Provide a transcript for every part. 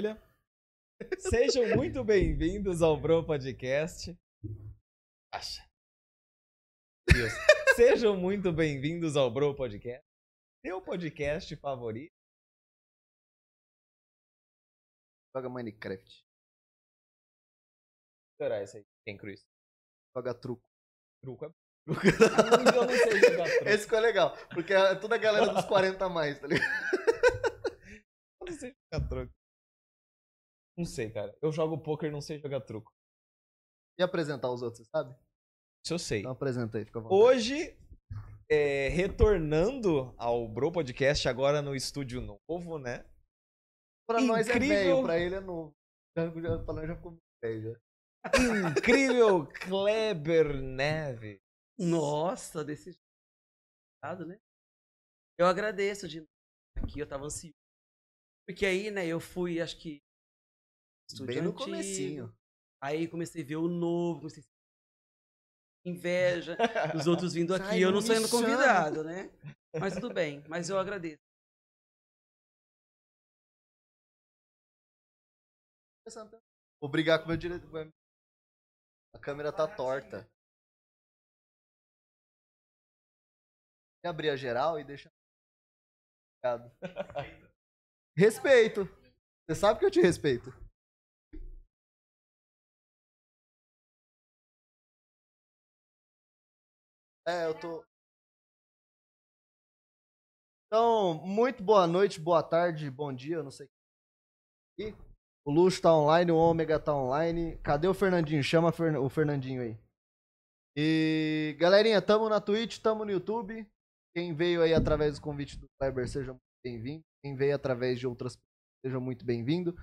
Sejam muito bem-vindos ao Bro Podcast. Acha. Deus. Sejam muito bem-vindos ao Bro Podcast. Seu podcast favorito. Joga Minecraft. Será esse aí? Quem Cruz? Joga truco. Truco é. Truco. Eu não sei jogar truco. Esse ficou legal, porque é toda a galera dos 40 a mais, tá ligado? Eu não sei jogar truco. Não sei, cara. Eu jogo poker e não sei jogar truco. E apresentar os outros, você sabe? Isso eu sei. Então apresenta aí, fica à vontade. Hoje, é, retornando ao Bro Podcast, agora no estúdio novo, né? Pra nós é incrível. velho, pra ele é novo. Já, já, pra nós já ficou muito velho já. Incrível Kleber Neves. Nossa, desse jeito, né? Eu agradeço de aqui, eu tava ansioso. Porque aí, né, eu fui, acho que estúdio Bem no antigo, comecinho. Aí comecei a ver o novo, comecei a inveja dos outros vindo aqui, Sai, eu não sendo convidado, né? Mas tudo bem, mas eu agradeço. Vou brigar com o meu diretor. A câmera tá torta. Quer abrir a geral e deixar. Obrigado. Respeito. Você sabe que eu te respeito. É, eu tô. Então, muito boa noite, boa tarde, bom dia, eu não sei. E o Luxo tá online, o Ômega tá online. Cadê o Fernandinho? Chama o Fernandinho aí. E galerinha, tamo na Twitch, tamo no YouTube. Quem veio aí através do convite do Kleber, seja muito bem-vindo. Quem veio através de outras pessoas, seja muito bem-vindo.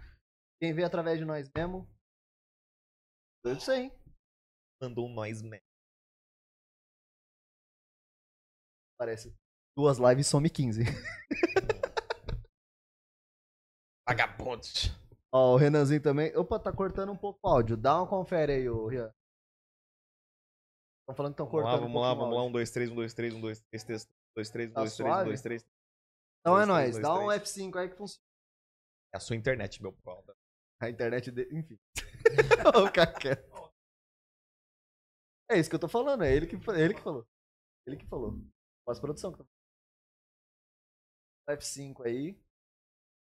Quem veio através de nós mesmo. Eu isso aí. Mandou um nós mesmo. Parece. Duas lives some 15. Vagabundos. Ó, o Renanzinho também. Opa, tá cortando um pouco o áudio. Dá uma confere aí, ô Rian. Estão falando que estão Vamos lá, cortando. vamos lá, um o vamos lá. áudio. Um, dois, três, um, dois, três, um, dois, três, três, dois, três, um, Tá dois, três, um, suave? dois, três. Então é nóis. Dá um três. F5 aí que funciona. É a sua internet, meu pau. A internet dele. Enfim. o cara. É isso que eu tô falando. É ele que, é ele que falou. Ele que falou. Pós-produção. que tá- F5 aí.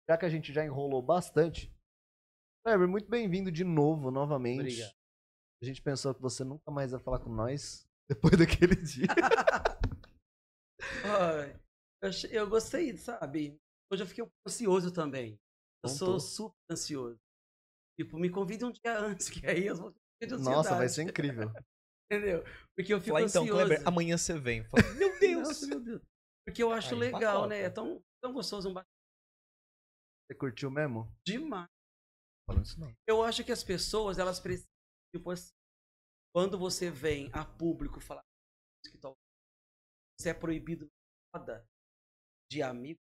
Já que a gente já enrolou bastante. Kleber, muito bem-vindo de novo, novamente. Obrigado. A gente pensou que você nunca mais ia falar com nós depois daquele dia. Eu, eu gostei, sabe? Hoje eu fiquei um pouco ansioso também. Eu Não sou super ansioso. Tipo, me convide um dia antes, que aí eu vou Nossa, vai ser incrível. Entendeu? Porque eu fico Fala então, ansioso. Kleber, amanhã você vem. Fala, meu Deus. Nossa, meu Deus. Porque eu acho Aí, legal, empacota. né? É tão, tão gostoso um bate Você curtiu mesmo? demais. Falando isso não. Eu acho que as pessoas, elas precisam, tipo assim, quando você vem a público falar que tal, você é proibido na roda de amigo,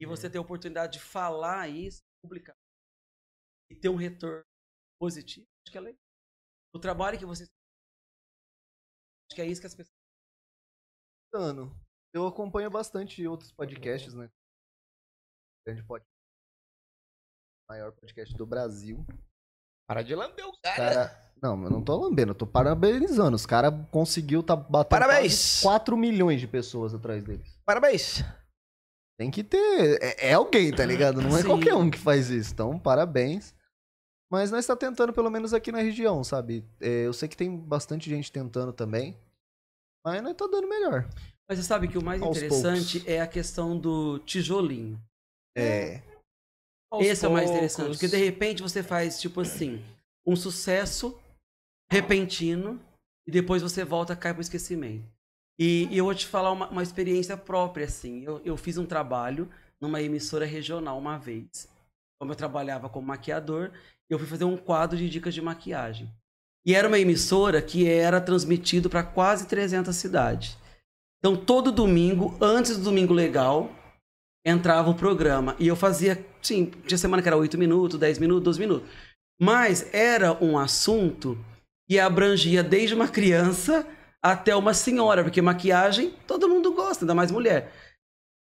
e você tem a oportunidade de falar isso, publicar, e ter um retorno positivo, acho que é legal. O trabalho que você acho que é isso que as pessoas Ano, eu acompanho bastante outros podcasts, né? Grande podcast. Maior podcast do Brasil. Para de lamber o Os cara. Cara... Não, eu não tô lambendo, eu tô parabenizando. Os caras conseguiu tá batendo Parabéns! quase 4 milhões de pessoas atrás deles. Parabéns. Tem que ter. É, é alguém, tá ligado? Não é Sim. qualquer um que faz isso. Então, parabéns. Mas nós tá tentando, pelo menos aqui na região, sabe? É, eu sei que tem bastante gente tentando também. Mas nós tá dando melhor. Mas você sabe que o mais Aos interessante poucos. é a questão do tijolinho. É. Aos Esse é o mais poucos. interessante, porque de repente você faz, tipo assim, um sucesso repentino e depois você volta, cai pro esquecimento. E, e eu vou te falar uma, uma experiência própria, assim. Eu, eu fiz um trabalho numa emissora regional uma vez. Como eu trabalhava como maquiador, eu fui fazer um quadro de dicas de maquiagem. E era uma emissora que era transmitido para quase 300 cidades. Então, todo domingo, antes do Domingo Legal, entrava o programa. E eu fazia, sim, tinha semana que era 8 minutos, 10 minutos, 12 minutos. Mas era um assunto que abrangia desde uma criança até uma senhora, porque maquiagem todo mundo gosta, ainda mais mulher.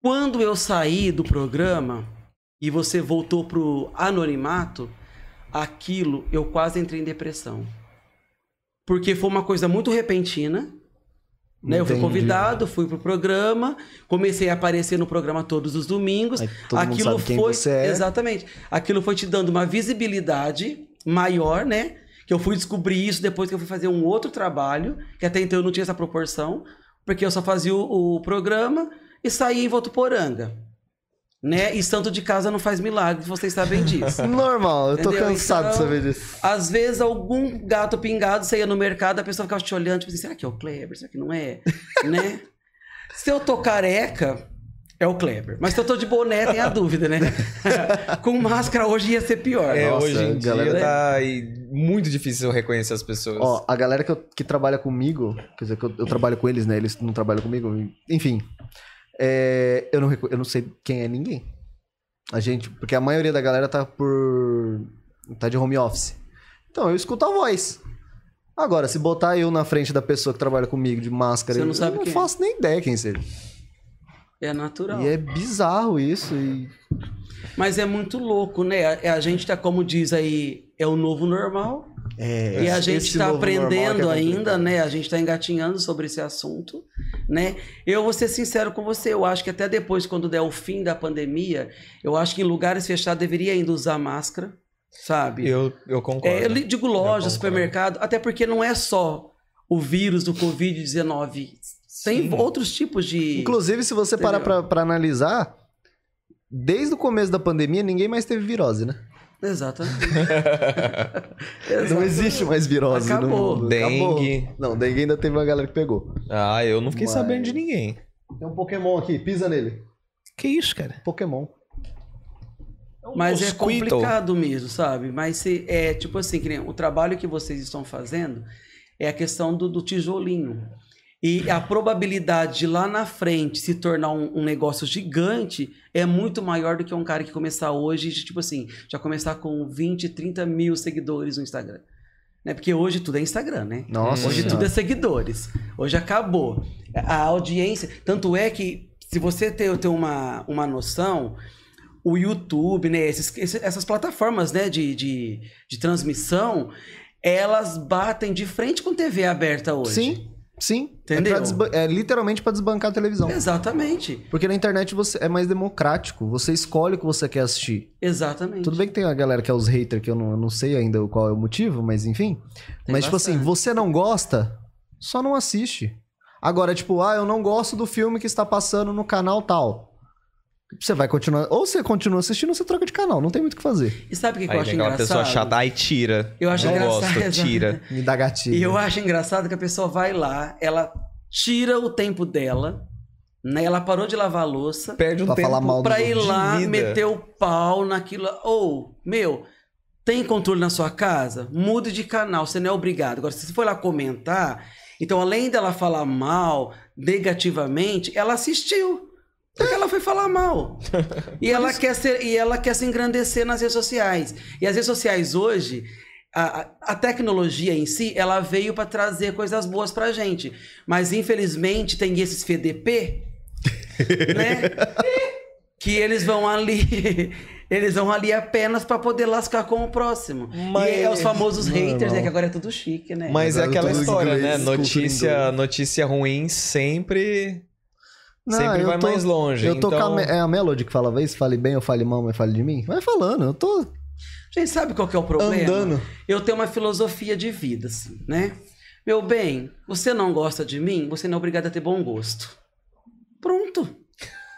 Quando eu saí do programa, e você voltou pro anonimato, aquilo eu quase entrei em depressão. Porque foi uma coisa muito repentina. Né? Eu fui convidado, fui pro programa, comecei a aparecer no programa todos os domingos. Aí todo Aquilo foi é. exatamente. Aquilo foi te dando uma visibilidade maior, né? Que eu fui descobrir isso depois que eu fui fazer um outro trabalho, que até então eu não tinha essa proporção, porque eu só fazia o, o programa e saía em Votuporanga. Né? E santo de casa não faz milagre, vocês sabem disso. Normal, eu tô Entendeu? cansado de Então, saber disso. Às vezes, algum gato pingado, você ia no mercado, a pessoa ficava te olhando, tipo assim, será que é o Kleber? Será que não é? né? Se eu tô careca, é o Kleber. Mas se eu tô de boné, tem a dúvida, né? Com máscara hoje ia ser pior. É, Nossa, hoje em galera- dia tá aí muito difícil eu reconhecer as pessoas. Ó, a galera que, eu- que trabalha comigo, quer dizer, que eu, eu trabalho com eles, né? Eles não trabalham comigo, enfim. É, eu, não, eu não sei quem é ninguém. A gente, porque a maioria da galera tá por. tá de home office. Então eu escuto a voz. Agora, se botar eu na frente da pessoa que trabalha comigo de máscara, Você não eu sabe não quem é. faço nem ideia quem seja. É natural. E é bizarro isso. E... Mas é muito louco, né? A, a gente tá, como diz aí, é o novo normal. É, E a gente está é aprendendo ainda, né? A gente está engatinhando sobre esse assunto, né? Eu vou ser sincero com você, eu acho que até depois, quando der o fim da pandemia, eu acho que em lugares fechados deveria ainda usar máscara, sabe? Eu, eu concordo. É, eu digo loja, concordo. supermercado, até porque não é só o vírus do Covid-19. Tem Sim. outros tipos de. Inclusive, se você parar Entendeu? pra, pra analisar, desde o começo da pandemia, ninguém mais teve virose, né? Exatamente. Não existe mais virose no Acabou. mundo. Dengue. Acabou. Não, dengue ainda teve uma galera que pegou. ah, eu não fiquei Mas- sabendo de ninguém. Tem um Pokémon aqui, pisa nele. Que isso, cara? Pokémon. Mas é complicado mesmo, sabe? Mas se, é tipo assim, que nem o trabalho que vocês estão fazendo é a questão do, do tijolinho. E a probabilidade de lá na frente se tornar um, um negócio gigante é muito maior do que um cara que começar hoje, de, tipo assim, já começar com 20, 30 mil seguidores no Instagram. Né? Porque hoje tudo é Instagram, né? Nossa Hoje Senhora. tudo é seguidores. Hoje acabou. A audiência. Tanto é que, se você ter, ter uma, uma noção, o YouTube, né? esses- esse- essas plataformas né, de, de, de transmissão, elas batem de frente com TV aberta hoje. Sim, sim. Entendeu? É, pra desba- é literalmente pra desbancar a televisão. Exatamente. Porque na internet você é mais democrático. Você escolhe o que você quer assistir. Exatamente. Tudo bem que tem a galera que é os haters, que eu não, eu não sei ainda qual é o motivo, mas enfim. Tem mas, tipo assim, bastante. você não gosta, só não assiste. Agora, tipo, ah, eu não gosto do filme que está passando no canal tal. Você vai continuar. Ou você continua assistindo ou você troca de canal. Não tem muito o que fazer. E sabe o que, que Aí eu acho engraçado? pessoa chata, ai, tira. Eu acho não engraçado, gosto, tira. Me dá gatilho. E eu acho engraçado que a pessoa vai lá, ela tira o tempo dela, né? Ela parou de lavar a louça Perde um Pra tempo falar mal pra ir lá, vida. meter o pau naquilo. Ou, meu, tem controle na sua casa? Mude de canal, você não é obrigado. Agora, se você for lá comentar, então além dela falar mal, negativamente, ela assistiu. Porque ela foi falar mal. E ela, quer ser, e ela quer se engrandecer nas redes sociais. E as redes sociais hoje, a, a- tecnologia em si, ela veio para trazer coisas boas pra gente. Mas infelizmente tem esses FDP, né? que eles vão ali. Eles vão ali apenas para poder lascar com o próximo. Mas- E é os famosos haters, Normal. né? Que agora é tudo chique, né? Mas é Agora aquela tudo história, inglês, né? Notícia, notícia ruim sempre, Não, sempre eu vai tô- mais longe. Eu tô então... com a, é a Melody que fala, vez, fale bem ou fale mal, mas fale de mim. Vai falando, eu tô Gente, sabe qual que é o problema? andando. Eu tenho uma filosofia de vida, assim, né? Meu bem, você não gosta de mim, você não é obrigado a ter bom gosto. Pronto.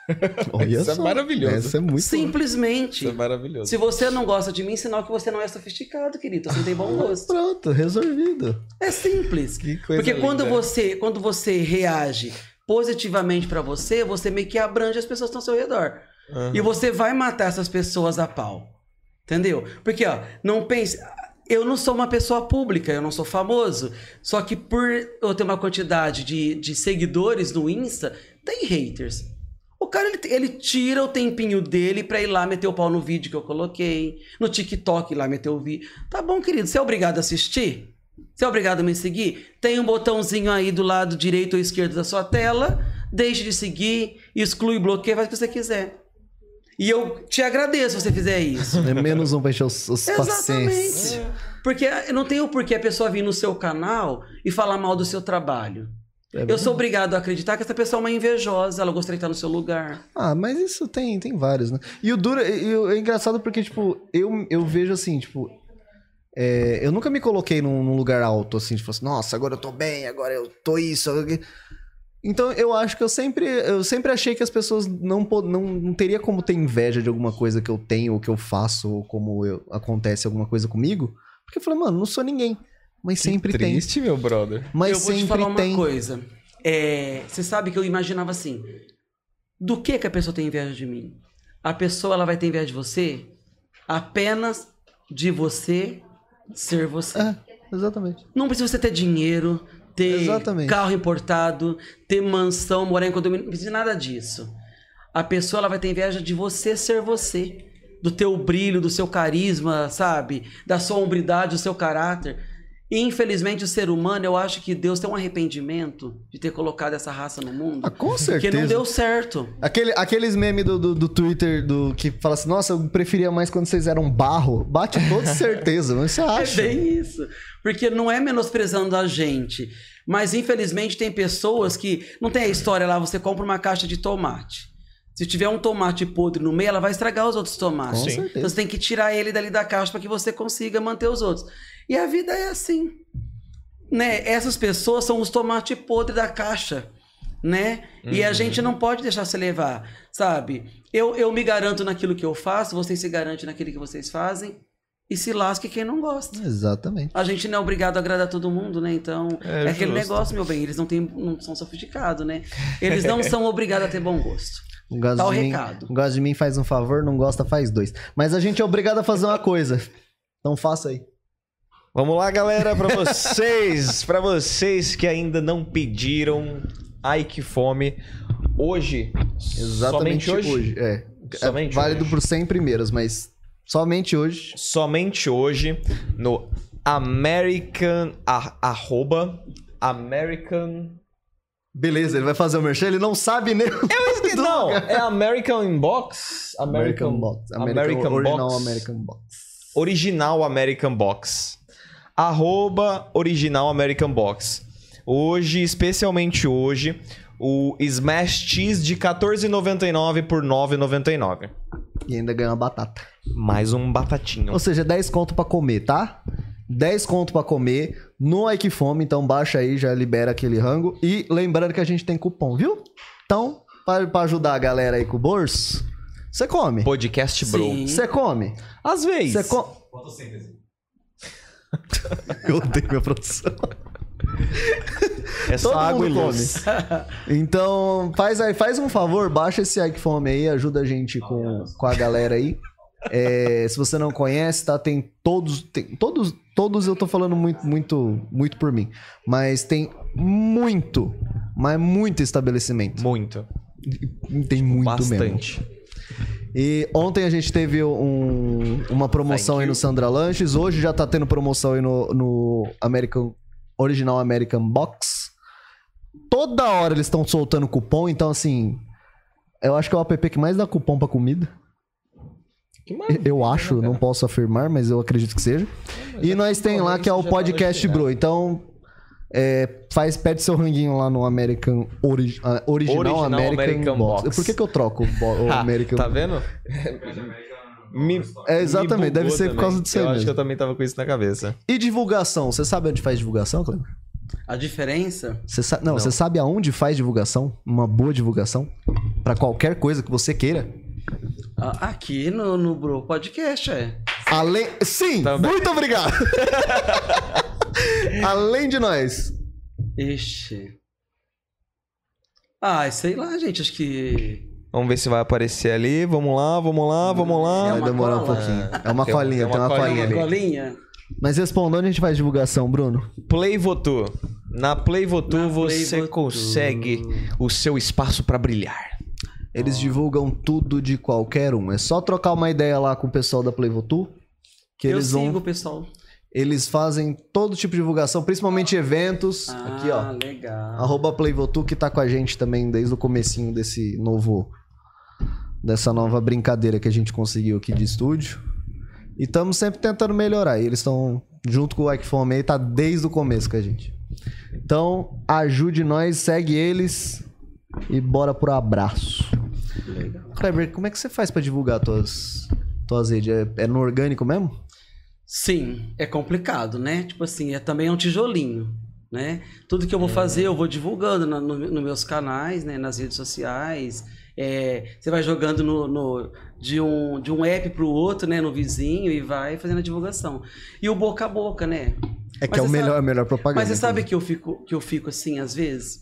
Olha Isso é maravilhoso. Essa é muito Simplesmente. Isso é maravilhoso. Se você não gosta de mim, sinal que você não é sofisticado, querido. Você não tem bom gosto. Pronto, resolvido. É simples. Que coisa Porque quando linda. você, quando você reage positivamente pra você, você meio que abrange as pessoas que estão ao seu redor. Aham. E você vai matar essas pessoas a pau. Entendeu? Porque, ó, não pense. Eu não sou uma pessoa pública, eu não sou famoso. Só que por eu ter uma quantidade de, de seguidores no Insta, tem haters. O cara, ele, ele tira o tempinho dele pra ir lá meter o pau no vídeo que eu coloquei. No TikTok ir lá meter o vídeo. Tá bom, querido, você é obrigado a assistir? Você é obrigado a me seguir? Tem um botãozinho aí do lado direito ou esquerdo da sua tela. Deixe de seguir, exclui, bloqueia, faz o que você quiser. E eu te agradeço se você fizer isso. É menos um pra encher os, os pacientes. Porque não tem o porquê a pessoa vir no seu canal e falar mal do seu trabalho. É eu sou obrigado a acreditar que essa pessoa é uma invejosa, ela gostaria de estar no seu lugar. Ah, mas isso tem, tem vários, né? E o duro, e o- é engraçado porque, tipo, eu, eu vejo assim, tipo. É, eu nunca me coloquei num, num lugar alto, assim, tipo assim, nossa, agora eu tô bem, agora eu tô isso. eu- Então eu acho que eu sempre, eu sempre achei que as pessoas não, não, não teria como ter inveja de alguma coisa que eu tenho, ou que eu faço, ou como eu- acontece alguma coisa comigo. Porque eu falei, mano, não sou ninguém. Mas sempre tem. Triste, meu brother. Mas eu vou sempre te falar uma tem. coisa. É, você sabe que eu imaginava assim: do que que a pessoa tem inveja de mim? A pessoa ela vai ter inveja de você apenas de você ser você. É, exatamente. Não precisa você ter dinheiro, ter Exatamente. carro importado, ter mansão, morar em condomínio, não precisa de nada disso. A pessoa ela vai ter inveja de você ser você, do teu brilho, do seu carisma, sabe? Da sua hombridade, do seu caráter. E, infelizmente, o ser humano, eu acho que Deus tem um arrependimento de ter colocado essa raça no mundo. Ah, com Porque certeza. não deu certo. Aquele, aqueles memes do, do, do Twitter do, que fala assim, nossa, eu preferia mais quando vocês eram barro. Bate toda certeza, mas você acha? É bem isso. Porque não é menosprezando a gente. Mas infelizmente tem pessoas que. Não tem a história lá, você compra uma caixa de tomate. Se tiver um tomate podre no meio, ela vai estragar os outros tomates. Com certeza. Então você tem que tirar ele dali da caixa para que você consiga manter os outros. E a vida é assim. Né? Essas pessoas são os tomates podres da caixa. Né? E a gente não pode deixar se levar, sabe? Eu, eu me garanto naquilo que eu faço, vocês se garantem naquilo que vocês fazem. E se lasque quem não gosta. Exatamente. A gente não é obrigado a agradar todo mundo, né? Então, É é, aquele justo. negócio, meu bem, eles não, têm, não são sofisticados, né? Eles não são obrigados a ter bom gosto. Não gosta Tá o de mim, recado. não gosta de mim, faz um favor, não gosta, faz dois. Mas a gente é obrigado a fazer uma coisa. Então faça aí. Vamos lá, galera, pra vocês, pra vocês que ainda não pediram, ai que fome, hoje, Exatamente somente hoje, É. Somente é válido hoje. por 100 primeiras, mas somente hoje. somente hoje no American a- arroba American Beleza, ele vai fazer o merchan, ele não sabe nem. Eu não é American Inbox American Box. American, American original Box. American Box. original American Box arroba original American Box hoje especialmente hoje o Smash Cheese de 14,99 por 9,99 E ainda ganha uma batata. mais um batatinho Ou seja, 10 conto pra comer, tá? 10 conto pra comer no Ike Fome, então baixa aí, já libera aquele rango. E lembrando que a gente tem cupom, viu? Então, pra, pra ajudar a galera aí com o bolso, você come. podcast bro. Você come. às vezes Você come. Eu odeio minha produção. é só Todo água e luz Então, faz aí, faz um favor, baixa esse Fome aí, ajuda a gente com, com a galera aí. É, se você não conhece, tá? Tem todos, tem todos, todos eu tô falando muito, muito, muito por mim, mas tem muito, mas muito estabelecimento. muito Tem muito mesmo. E ontem a gente teve um- uma promoção aí no Sandra Lanches. Hoje já tá tendo promoção aí no, no American, Original American Box. Toda hora eles estão soltando cupom, então assim. Eu acho que é o app que mais dá cupom pra comida. Eu acho, não posso afirmar, mas eu acredito que seja. E nós tem lá que é o tá podcast Bro. Então, é, faz, pede seu ranguinho lá no American Ori- ah, Original, Original American, American Box. Box. Por que, que eu troco o, Ah, American Tá vendo? Me- É, exatamente, me deve ser por causa disso aí Eu acho mesmo. que eu também tava com isso na cabeça. E divulgação? Você sabe onde faz divulgação, Cleber? A diferença Você sa... não, você sabe aonde faz divulgação? Uma boa divulgação? Pra qualquer coisa que você queira? a- aqui no, no Bro Podcast é. Além. Sim! Também. Muito obrigado! Além de nós. Ixi. Ah, sei lá, gente. Acho que. Vamos ver se vai aparecer ali. Vamos lá, vamos lá, vamos lá. É Vai demorar um cola. pouquinho. É uma Tem uma- colinha, tem tem uma colinha colinha. Ali. colinha? Mas responda onde a gente faz divulgação, Bruno? Play Votu. Na Play Votu Na você Votu. consegue o seu espaço pra brilhar. Eles divulgam tudo de qualquer um. É só trocar uma ideia lá com o pessoal da Playvotu. Que Eu eles vão. sigo o pessoal. Eles fazem todo tipo de divulgação, principalmente eventos. Ah, Aqui, ó. legal. Arroba Playvotu, que tá com a gente também desde o comecinho desse novo dessa nova brincadeira que a gente conseguiu aqui de estúdio. E estamos sempre tentando melhorar. E eles estão junto com o Ike aí, tá desde o começo com a gente. Então, ajude nós, segue eles e bora pro abraço. Legal. Kleber, como é que você faz pra divulgar tuas, tuas redes? É, é no orgânico mesmo? Sim, é complicado, né? Tipo assim, é também um tijolinho, né? Tudo que eu vou fazer, eu vou divulgando nos no, meus canais, né? Nas redes sociais. É, você vai jogando no, no- de, um, de um app pro outro, né? No vizinho e vai fazendo a divulgação. E o boca a boca, né? É que Mas é o melhor, sabe- a melhor propaganda. Mas você sabe que eu fico, que eu fico assim, às vezes?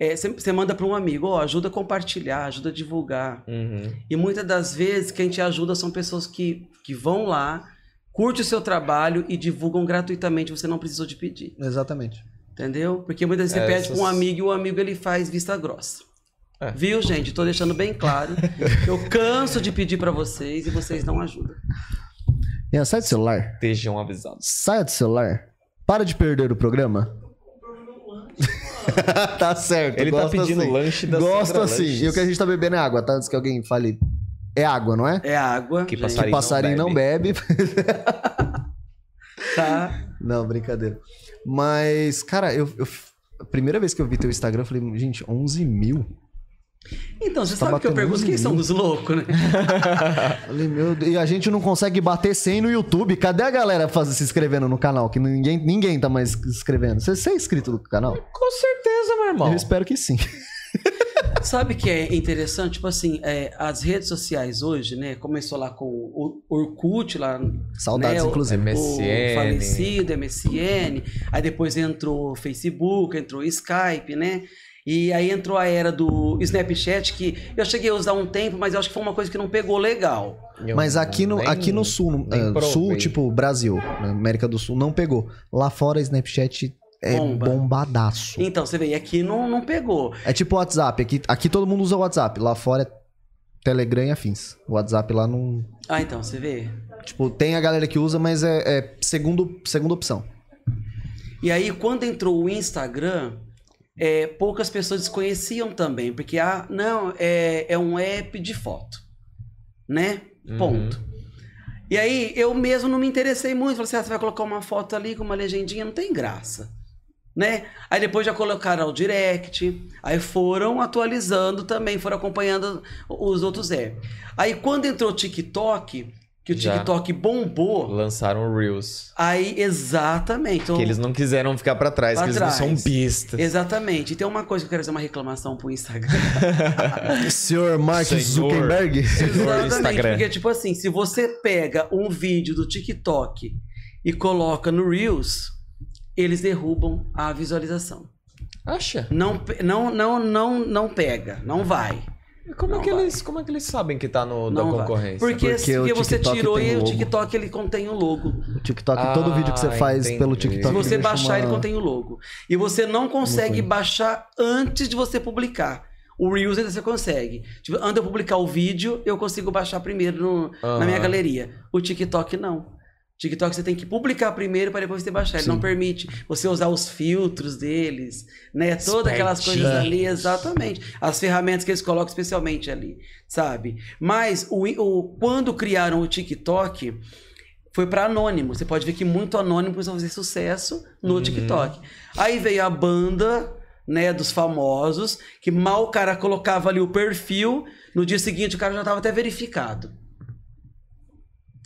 É, Você você manda para um amigo, ó, ajuda a compartilhar, ajuda a divulgar. Uhum. E muitas das vezes quem te ajuda são pessoas que, que vão lá, curte o seu trabalho e divulgam gratuitamente, você não precisou de pedir. Exatamente. Entendeu? Porque muitas vezes você É, pede essas- para um amigo e o amigo ele faz vista grossa. É. Viu, gente? Tô deixando bem claro. Eu canso de pedir para vocês e vocês não ajudam. Ian, sai do celular. Estejam avisados. Saia do celular. Para de perder o programa. tá certo. Ele tá pedindo assim. lanche da Gosto assim. Lanches. E o que a gente tá bebendo é água, tá? Antes que alguém fale. É água, não é? É água. Que passarinho. Que passarinho não bebe. Tá? não, brincadeira. Mas, cara, eu, eu- A primeira vez que eu vi teu Instagram, eu falei, gente, 11 mil? Então, você Tá sabe que eu pergunto 11 quem são os loucos, né? Falei, meu Deus, e a gente não consegue bater 100 no YouTube. Cadê a galera faz, se inscrevendo no canal? Que ninguém, ninguém tá mais se inscrevendo. Você, você é inscrito no canal? Com certeza, meu irmão. Eu espero que sim. Sabe que é interessante? Tipo assim, é, as redes sociais hoje, né? Começou lá com o Orkut, lá. Saudades, né, o- inclusive. MSN. O falecido MSN. Aí depois entrou o Facebook, entrou o Skype, né? E aí entrou a era do Snapchat, que eu cheguei a usar um tempo, mas eu acho que foi uma coisa que não pegou legal. Eu Mas aqui no, nem- aqui no sul, provei. sul, tipo Brasil, na América do Sul, não pegou. Lá fora, Snapchat é Bomba. bombadaço. Então, você vê, e aqui não, não pegou. É tipo WhatsApp. Aqui, aqui todo mundo usa WhatsApp. Lá fora é Telegram e afins. O WhatsApp lá não. Ah, então, você vê. Tipo, tem a galera que usa, mas é, é segundo, segunda opção. E aí, quando entrou o Instagram, é, poucas pessoas desconheciam também, porque ah, não, é, é um app de foto, né? Ponto. E aí, eu mesmo não me interessei muito. Falei assim, ah, você vai colocar uma foto ali com uma legendinha, não tem graça. Né? Aí depois já colocaram o direct, aí foram atualizando também, foram acompanhando os outros apps. Aí quando entrou o TikTok, que o Já. TikTok bombou, Lançaram o Reels. aí exatamente. Então, Que eles não quiseram ficar pra trás, Pra que eles não são trás. bestas. Exatamente. E tem uma coisa que eu quero fazer uma reclamação pro Instagram. Senhor Mark Senhor. Zuckerberg. Exatamente. Instagram. Porque, tipo assim, se você pega um vídeo do TikTok e coloca no Reels, eles derrubam a visualização. Acha? Não, não, não, não, não pega, não vai. Como, Não é que vai. eles, como é que eles sabem que tá no, da vai. concorrência? Porque, Porque se o você TikTok tirou e o. TikTok ele contém o logo. O TikTok, todo Ah, vídeo que você faz entendi. pelo Se Se TikTok. você baixar, uma- ele contém o logo. E você não consegue baixar antes de você publicar. O Reels ainda você consegue. Tipo, antes de eu publicar o vídeo, eu consigo baixar primeiro no- na minha galeria. O TikTok não. TikTok você tem que publicar primeiro para depois você baixar. Ele Sim. não permite você usar os filtros deles, né? Todas aquelas coisas ali, exatamente. As ferramentas que eles colocam especialmente ali, sabe? Mas o, o- quando criaram o TikTok, foi para anônimo. Você pode ver que muito anônimo começou a fazer sucesso no Uhum. TikTok. Aí veio a banda, né, dos famosos, que mal o cara colocava ali o perfil, no dia seguinte o cara já estava até verificado.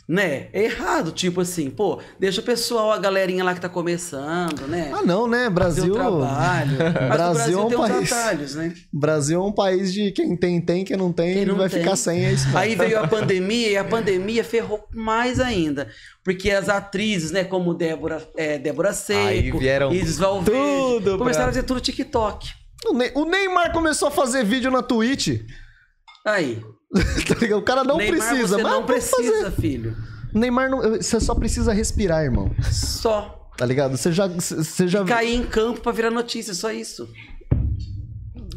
Né? É errado, tipo assim, pô, deixa o pessoal, a galerinha lá que tá começando, né? Ah, não, né? Brasil. trabalho. Mas o Brasil é um tem uns país- atalhos, né? Brasil é um país de quem tem, tem, quem não tem, Quem não vai tem. ficar sem, é isso. Aí veio a pandemia e a pandemia ferrou mais ainda. Porque as atrizes, né, como Débora, é, Débora Seco, Aí vieram Isis Valverde, tudo começaram pra- a fazer tudo TikTok. O Ne- O Neymar começou a fazer vídeo na Twitch. Aí. Tá ligado? O cara não Neymar, precisa, você mas não precisa, fazer. filho. Neymar, não, você só precisa respirar, irmão. Só. Tá ligado? Você já. Você já. Cair em campo pra virar notícia, só isso.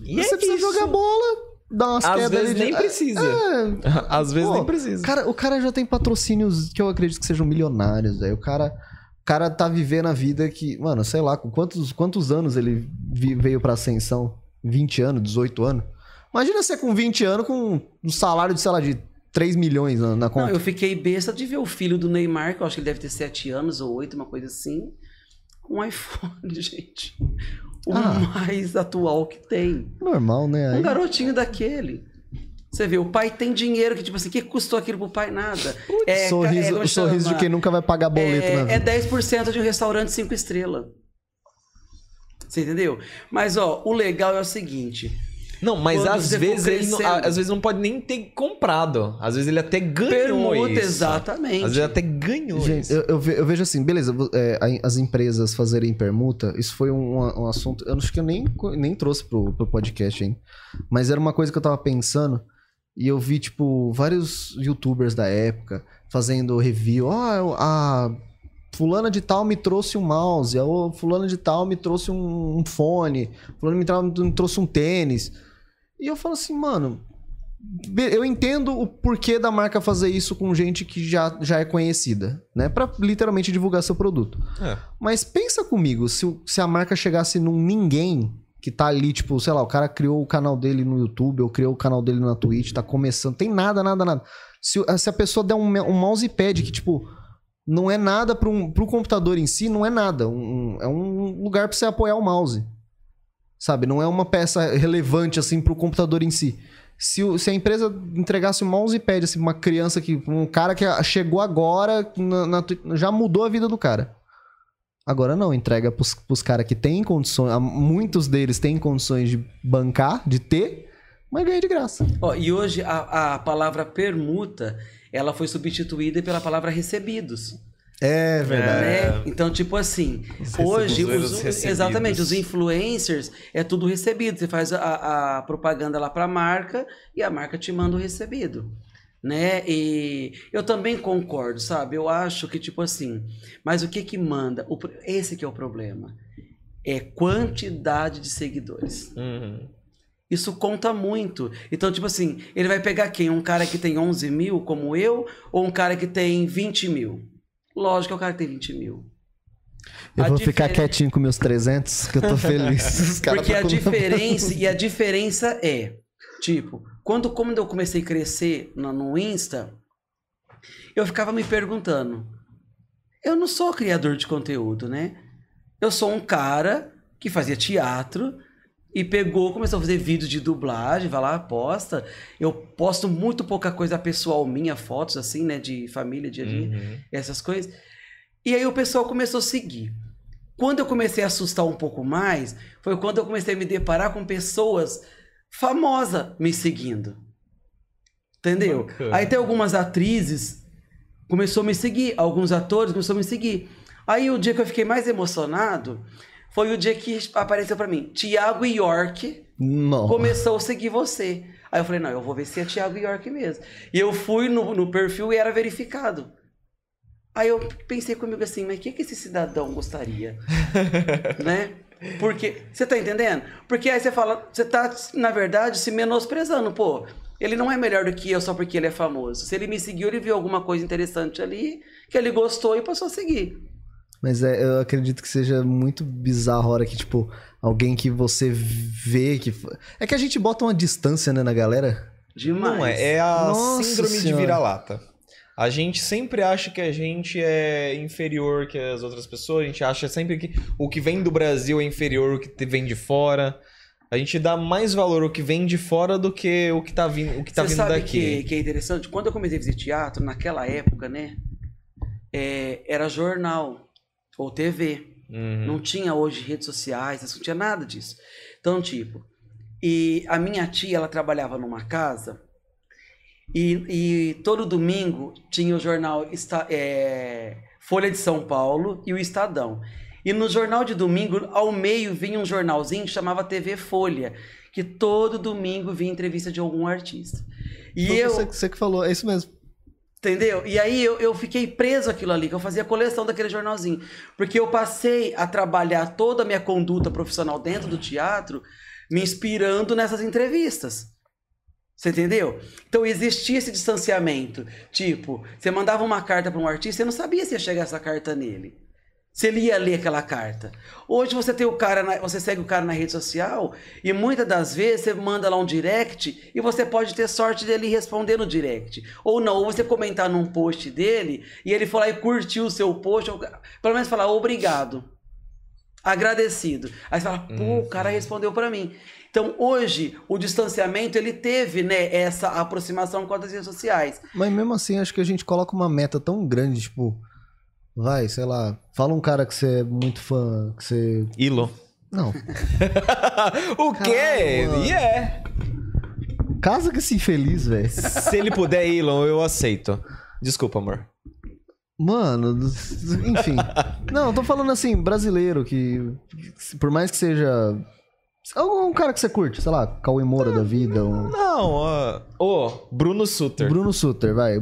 E você é precisa isso. jogar bola, dar umas Às quedas vezes de- nem precisa. É, Às vezes Pô, nem precisa. Cara, o cara já tem patrocínios que eu acredito que sejam milionários, velho. O cara, o cara tá vivendo a vida que, mano, sei lá, com quantos, quantos anos ele veio pra ascensão? 20 anos, 18 anos? Imagina você com 20 anos com um salário de, sei lá, de 3 milhões na, na conta. Não, eu fiquei besta de ver o filho do Neymar, que eu acho que ele deve ter 7 anos ou 8, uma coisa assim, com um iPhone, gente. O Ah. mais atual que tem. Normal, né? Um Aí- garotinho daquele. Você vê, o pai tem dinheiro, que tipo assim, que custou aquilo pro pai? Nada. É, sorriso, é, sorriso de quem nunca vai pagar boleto é, vida. é 10% de um restaurante 5 estrelas. Você entendeu? Mas, ó, o legal é o seguinte. Não, mas Quando às vezes ele não, às vezes não pode nem ter comprado. Às vezes ele até ganhou Permuta, isso. exatamente. Às vezes até ganhou Gente, isso. eu, eu ve- eu vejo assim, beleza, é, as empresas fazerem permuta, isso foi um, um assunto, eu acho que eu nem, nem trouxe pro, pro podcast ainda, mas era uma coisa que eu tava pensando, e eu vi, tipo, vários youtubers da época fazendo review, ó, eu- a fulana de tal me trouxe um mouse, a fulana de tal me trouxe um, um fone, fulana de tal me trouxe um tênis, e eu falo assim, mano, Eu entendo o porquê da marca fazer isso com gente que já, já é conhecida, né? Pra literalmente divulgar seu produto. É. Mas pensa comigo, se, se a marca chegasse num ninguém que tá ali, tipo, sei lá, o cara criou o canal dele no YouTube, ou criou o canal dele na Twitch, tá começando, tem nada, nada, nada. Se, se a pessoa der um, um mousepad que, tipo, não é nada para um, pro computador em si, não é nada. Um- é um lugar pra você apoiar o mouse. Sabe? Não é uma peça relevante, assim, pro computador em si. Se, o- se a empresa entregasse um mousepad, assim, uma criança que. Um cara que chegou agora, na- na já mudou a vida do cara. Agora não, entrega pros, pros caras que têm condições. Muitos deles têm condições de bancar, de ter, mas ganha de graça. Ó, e hoje a, a palavra permuta, ela foi substituída pela palavra recebidos. É né? Então, tipo assim, hoje, recebos, os- os exatamente, os influencers é tudo recebido. Você faz a, a propaganda lá pra marca e a marca te manda o recebido. Né? E eu também concordo, sabe? Eu acho que, tipo assim, mas o que que manda? O esse que é o problema. É quantidade de seguidores. Uhum. Isso conta muito. Então, tipo assim, ele vai pegar quem? Um cara que tem 11 mil, como eu, ou um cara que tem 20 mil? Lógico que é o cara que tem 20 mil. Eu A vou ficar diferen- quietinho com meus 300, que eu tô feliz. Porque tá a diferença, e a diferença é, tipo, quando, quando eu comecei a crescer no, no Insta, eu ficava me perguntando, eu não sou criador de conteúdo, né? Eu sou um cara que fazia teatro e pegou, começou a fazer vídeos de dublagem, vai lá, posta. Eu posto muito pouca coisa pessoal minha, fotos assim, né, de família, dia a dia Uhum. essas coisas. E aí o pessoal começou a seguir. Quando eu comecei a assustar um pouco mais, foi quando eu comecei a me deparar com pessoas famosas me seguindo. Entendeu? Bacana. Aí tem algumas atrizes começou a me seguir, alguns atores começaram a me seguir. Aí o dia que eu fiquei mais emocionado foi o dia que apareceu pra mim, Tiago York Não. começou a seguir você. Aí eu falei, não, eu vou ver se é Thiago York mesmo. E eu fui no, no perfil e era verificado. Aí eu pensei comigo assim, mas o que, que esse cidadão gostaria? né? Porque, você tá entendendo? Porque aí você fala, você tá, na verdade, se menosprezando, pô. Ele não é melhor do que eu só porque ele é famoso. Se ele me seguiu, ele viu alguma coisa interessante ali, que ele gostou e passou a seguir. Mas é, eu acredito que seja muito bizarro a hora que, tipo, alguém que você vê que. É que a gente bota uma distância, né, na galera. Demais. Não é, é a Nossa síndrome de Senhora. vira-lata. A gente sempre acha que a gente é inferior que as outras pessoas, a gente acha sempre que o que vem do Brasil é inferior ao que te- vem de fora. A gente dá mais valor ao que vem de fora do que o que tá vindo, o que tá Você vindo sabe daqui. que, que é interessante? Quando eu comecei a fazer teatro, naquela época, né? é, era jornal ou TV. Uhum. Não tinha hoje redes sociais, não tinha nada disso. Então, tipo, e a minha tia, ela trabalhava numa casa e, e todo domingo tinha o jornal Esta- é, Folha de São Paulo e o Estadão. E no jornal de domingo, ao meio, vinha um jornalzinho que chamava TV Folha, que todo domingo vinha entrevista de algum artista. E Foi eu, Você, você que falou, é isso mesmo. Entendeu? E aí eu, eu fiquei preso aquilo ali, que eu fazia coleção daquele jornalzinho. Porque eu passei a trabalhar toda a minha conduta profissional dentro do teatro, me inspirando nessas entrevistas. Você entendeu? Então existia esse distanciamento. Tipo, você mandava uma carta para um artista, você não sabia se ia chegar essa carta nele. Se ele ia ler aquela carta. Hoje você tem o cara, na- você segue o cara na rede social e muitas das vezes você manda lá um direct e você pode ter sorte dele responder no direct. Ou não, ou você comentar num post dele e ele for lá e curtiu o seu post, ou pelo menos falar obrigado. Agradecido. Aí você fala, pô, o cara respondeu pra mim. Então, hoje, o distanciamento, ele teve, né, essa aproximação com as redes sociais. Mas mesmo assim, acho que a gente coloca uma meta tão grande, tipo, vai, sei lá, fala um cara que você é muito fã, que você. Ilo. Não, o quê? E é. casa com esse infeliz, velho. Se ele puder, Elon, eu aceito. Desculpa, amor. Mano, enfim. Não, eu tô falando assim, brasileiro, que por mais que seja. Um cara que você curte, sei lá, Cauê Moura da vida, um Não. Ô, Bruno Suter. Bruno Suter, vai.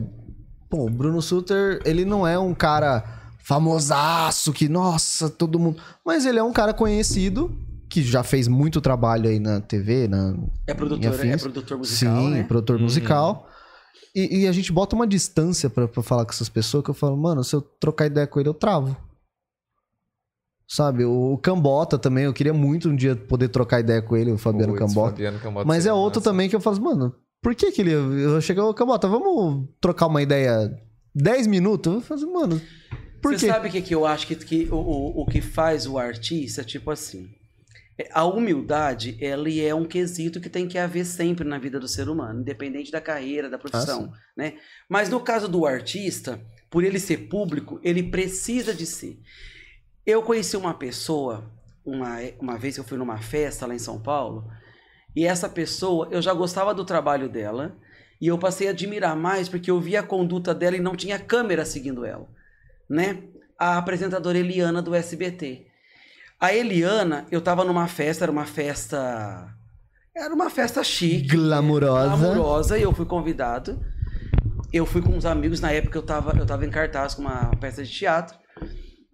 O Bruno Suter, ele não é um cara famosaço que, nossa, todo mundo. Mas ele é um cara conhecido que já fez muito trabalho aí na TV, na. É produtor, é produtor musical, Sim, né? produtor Uhum. musical. E, e a gente bota uma distância pra, pra falar com essas pessoas que eu falo, mano, se eu trocar ideia com ele, eu travo. Sabe, o Cambota também, eu queria muito um dia poder trocar ideia com ele, o Fabiano Putz, Cambota. Fabiano Cambota Mas é outro massa. também que eu falo, mano, por que que ele. Eu chego, Cambota, vamos trocar uma ideia 10 minutos? Eu falo, assim, mano, por Você quê? sabe o que, que eu acho que, que o, o, o que faz o artista, tipo assim, é, a humildade, ele é um quesito que tem que haver sempre na vida do ser humano, independente da carreira, da profissão, né? Mas no caso do artista, por ele ser público, ele precisa de ser. Eu conheci uma pessoa, uma, uma vez que eu fui numa festa lá em São Paulo, e essa pessoa, eu já gostava do trabalho dela, e eu passei a admirar mais porque eu via a conduta dela e não tinha câmera seguindo ela né? A apresentadora Eliana do SBT. A Eliana, eu tava numa festa, era uma festa. Era uma festa chique. Glamurosa. Glamurosa, e eu fui convidado. Eu fui com uns amigos, na época eu tava, eu tava em cartaz com uma peça de teatro.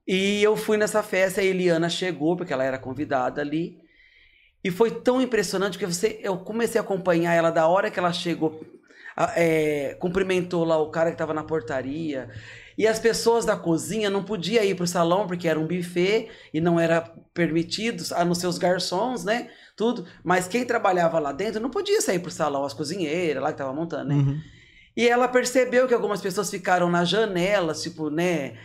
E eu fui nessa festa, a Eliana chegou, porque ela era convidada ali. E foi tão impressionante que você, eu comecei a acompanhar ela da hora que ela chegou, é, cumprimentou lá o cara que estava na portaria. E as pessoas da cozinha não podiam ir pro salão porque era um buffet e não era permitido, a não ser os garçons, né? Tudo. Mas quem trabalhava lá dentro não podia sair pro salão, as cozinheiras lá que estavam montando, né? Uhum. E ela percebeu que algumas pessoas ficaram na janela, tipo, né?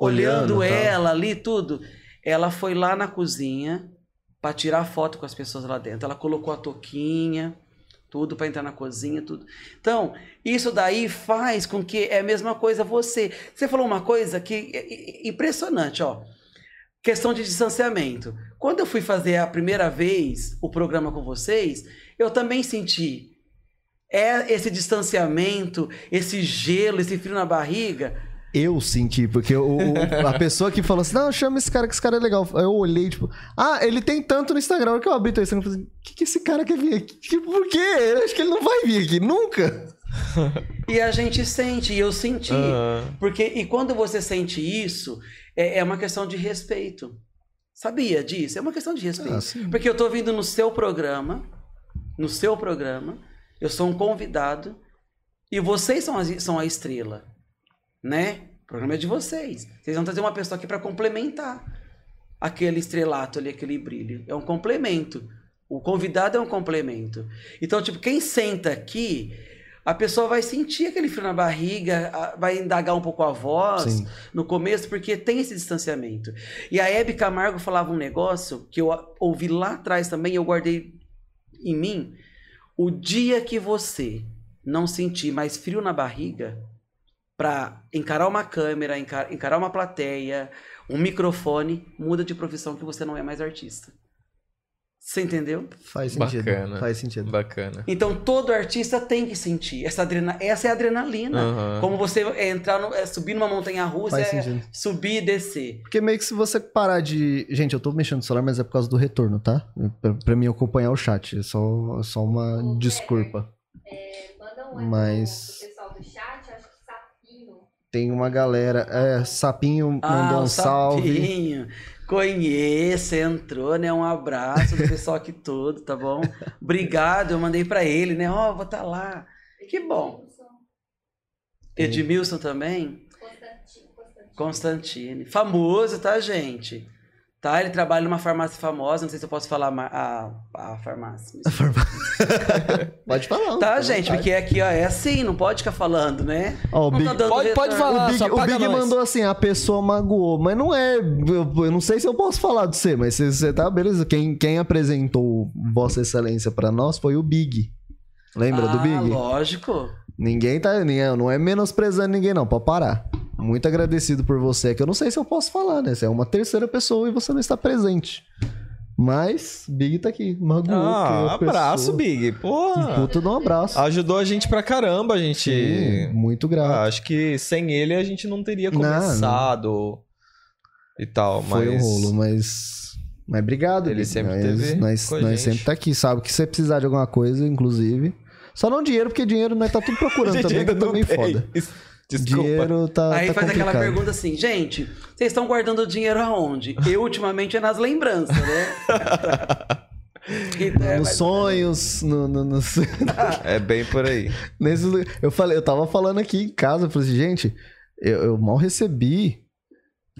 Olhando, Olhando, tal. ela ali, tudo. Ela foi lá na cozinha para tirar foto com as pessoas lá dentro. Ela colocou a touquinha, tudo para entrar na cozinha, tudo. Então, isso daí faz com que é a mesma coisa você. Você falou uma coisa que é é impressionante, ó. Questão de distanciamento. Quando eu fui fazer a primeira vez o programa com vocês, eu também senti é esse distanciamento, esse gelo, esse frio na barriga. Eu senti, porque o, o- a pessoa que falou assim, não, chama esse cara que esse cara é legal. Eu olhei, tipo, ah, ele tem tanto no Instagram. Que eu abri o Instagram, eu falei assim, o que, que esse cara quer vir aqui? Tipo, por quê? Eu acho que ele não vai vir aqui, nunca. E a gente sente, e eu senti. Ah, Porque, e quando você sente isso, é, é uma questão de respeito. Sabia disso? É uma questão de respeito. Ah. Porque eu tô vindo no seu programa, no seu programa, eu sou um convidado, e vocês são, as- são a estrela, né? O programa é de vocês. Vocês vão trazer uma pessoa aqui para complementar aquele estrelato ali, aquele brilho. É um complemento. O convidado é um complemento. Então, tipo, quem senta aqui, a pessoa vai sentir aquele frio na barriga, vai indagar um pouco a voz Sim. no começo, porque tem esse distanciamento. E a Hebe Camargo falava um negócio que eu ouvi lá atrás também, eu guardei em mim. O dia que você não sentir mais frio na barriga para encarar uma câmera, encar- encarar uma plateia, um microfone, muda de profissão que você não é mais artista. Você entendeu? Faz sentido. Bacana. Faz sentido. bacana. Então todo artista tem que sentir essa adrena, essa é a adrenalina. Aham. Como você entrar no, é, subir numa montanha russa, é sentido. subir e descer. Porque meio que se você parar de. Gente, eu tô mexendo no celular, mas é por causa do retorno, tá? Pra, pra mim acompanhar o chat. É só, é só uma desculpa. É, manda um Mas- pro pessoal do chat, acho que sapinho. Tem uma galera. É, Sapinho Ah, mandou um salve. Sapinho. Conheço, entrou, né? Um abraço do pessoal aqui todo, tá bom? Obrigado, eu mandei pra ele, né? Ó, vou estar lá. Que bom. Edmilson, também. Constantino, Constantino. Constantine. Famoso, tá, gente? Tá, ele trabalha numa farmácia famosa, não sei se eu posso falar ma- a, a farmácia. Pode falar. Tá, gente, vontade. porque aqui, ó, é assim, não pode ficar falando, né? Ó, o Big- tá Pode- pode falar. o Big, só o Big mandou assim, a pessoa magoou, mas não é. Eu, eu não sei se eu posso falar de você, mas você, você tá, beleza. Quem, quem apresentou Vossa Excelência pra nós foi o Big. Lembra do Ah, Big? lógico. Ninguém tá. ninguém- Não é menosprezando ninguém, não. Pode parar. Muito agradecido por você, que eu não sei se eu posso falar, né? Você é uma terceira pessoa e você não está presente. Mas, Big tá aqui. Magoou. Ah, a abraço, pessoa- Big. Porra. Puta de um abraço. Ajudou a gente pra caramba, a gente. Sim, muito grato. Ah, acho que sem ele a gente não teria Não, não. começado e tal, mas. Foi um rolo, mas. Mas obrigado, Ele Big. sempre nós, teve Nós, nós gente. sempre tá aqui, sabe? Que se você precisar de alguma coisa, inclusive. Só não dinheiro, porque dinheiro nós tá tudo procurando também, que não também foda. Desculpa. Dinheiro tá. Aí tá faz aquela complicado. pergunta assim, gente, vocês estão guardando dinheiro aonde? Eu, ultimamente, é nas lembranças, né? Então, é, Nos sonhos, no, no, no- É bem por aí. Nesses lu- eu falei, eu tava falando aqui em casa, eu falei assim, gente, eu, eu mal recebi,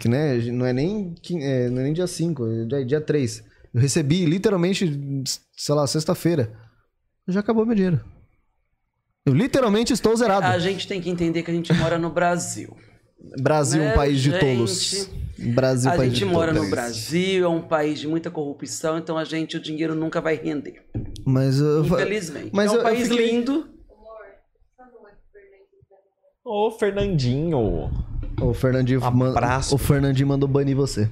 que né, não é nem, é, não é nem dia 5, é dia, dia 3. Eu recebi literalmente, sei lá, sexta-feira. Já acabou meu dinheiro. Eu literalmente estou zerado. A gente tem que entender que a gente mora no Brasil. Brasil, né, um país de gente? tolos. Brasil, a país gente de mora tolos. no Brasil, é um país de muita corrupção, então a gente, o dinheiro nunca vai render. Mas eu, Infelizmente. mas é um eu- eu país fiquei- lindo. Ô, Fernandinho. o Fernandinho, man- Abraço. o Fernandinho mandou banir você.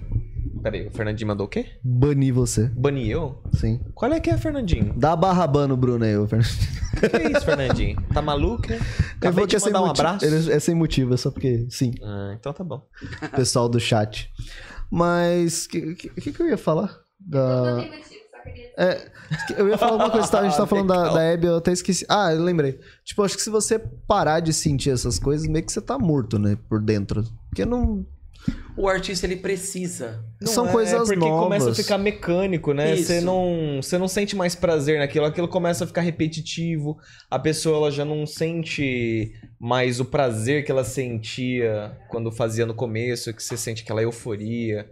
Peraí, o Fernandinho mandou o quê? Banir você, Banir eu? sim. Qual é que é, Fernandinho? Dá barra ban no Bruno aí, ô Fernandinho. O que é isso, Fernandinho? Tá maluco? né? Acabei de que é sem mandar um motivo. abraço. Ele é sem motivo, é só porque, sim. Ah, então tá bom. pessoal do chat. Mas, o que, que, que eu ia falar? Não Da... É, eu ia falar uma coisa, tá? a gente tá falando da, da Hebe, eu até esqueci. Ah, eu lembrei. Tipo, acho que se você parar de sentir essas coisas, meio que você tá morto, né? Por dentro. Porque não. O artista, ele precisa. Não São é, coisas porque novas. começa a ficar mecânico, né? Isso. Você não, você não sente mais prazer naquilo, aquilo começa a ficar repetitivo. A pessoa ela já não sente mais o prazer que ela sentia quando fazia no começo, que você sente aquela euforia,